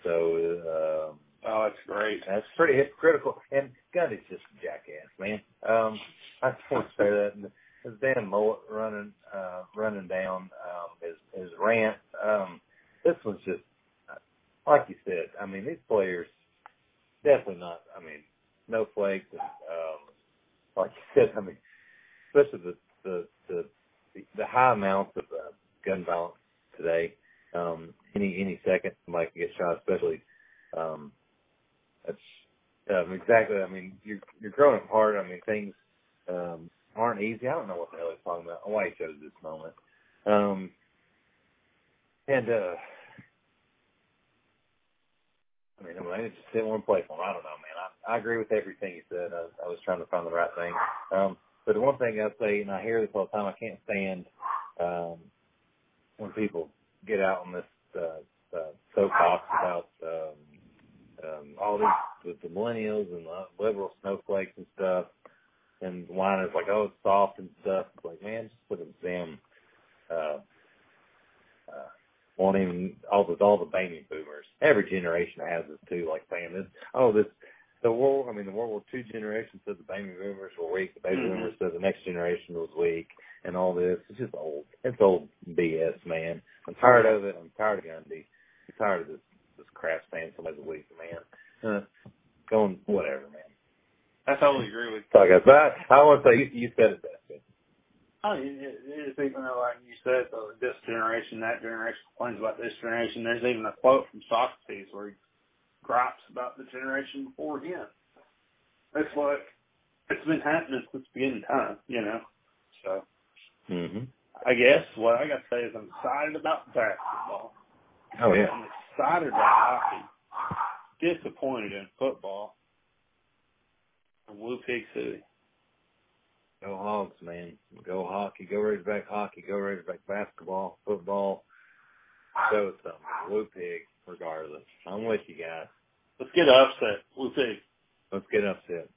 So, uh, oh, that's great. That's pretty hypocritical. And God, it's just a jackass, man. Um, I just want to say that. His damn mullet running, uh, running down um, his his rant. Um, this was just like you said. I mean, these players definitely not. I mean, no flakes. And, um, like you said, I mean, especially the the the the high amounts of uh, gun violence today um, any any second somebody can get shot, especially um, that's um, exactly. I mean, you're you're growing apart. I mean, things um, aren't easy. I don't know what the hell he's talking about. Why he chose this moment. Um, and uh, I didn't want to play for him. I don't know, man. I, I agree with everything he said. I, I was trying to find the right thing. Um, but the one thing I say, and I hear this all the time, I can't stand um, when people get out on this uh, uh, soapbox about um, um, all these with the millennials and the liberal snowflakes and stuff, and whine is like, oh, it's soft and stuff. It's like, man, just put a damn. Uh, uh, won't even all the all the baby boomers. Every generation has this too, like saying this. Oh, this the world. I mean, the World War II generation said the baby boomers were weak. The baby mm-hmm. boomers said the next generation was weak, and all this. It's just old. It's old BS, man. I'm tired of it. I'm tired of Gundy. I'm tired of this this crap saying somebody's weak, man. Uh, going whatever, man. I totally agree with you. Okay, but I, I want to say you, you said it best. Oh, it, it is even though, like you said, though, this generation, that generation complains about this generation. There's even a quote from Socrates where he gripes about the generation before him. It's like it's been happening since the beginning of time, you know. So, hmm I guess what I got to say is I'm excited about basketball. Oh yeah. I'm excited about hockey. Disappointed in football. Woo Pig Sooie. Go Hogs, man. Go hockey. Go Razorback hockey. Go Razorback basketball, football. Us something. Woo Pig, regardless. I'm with you guys. Let's get upset. Woo Pig. Let's get upset.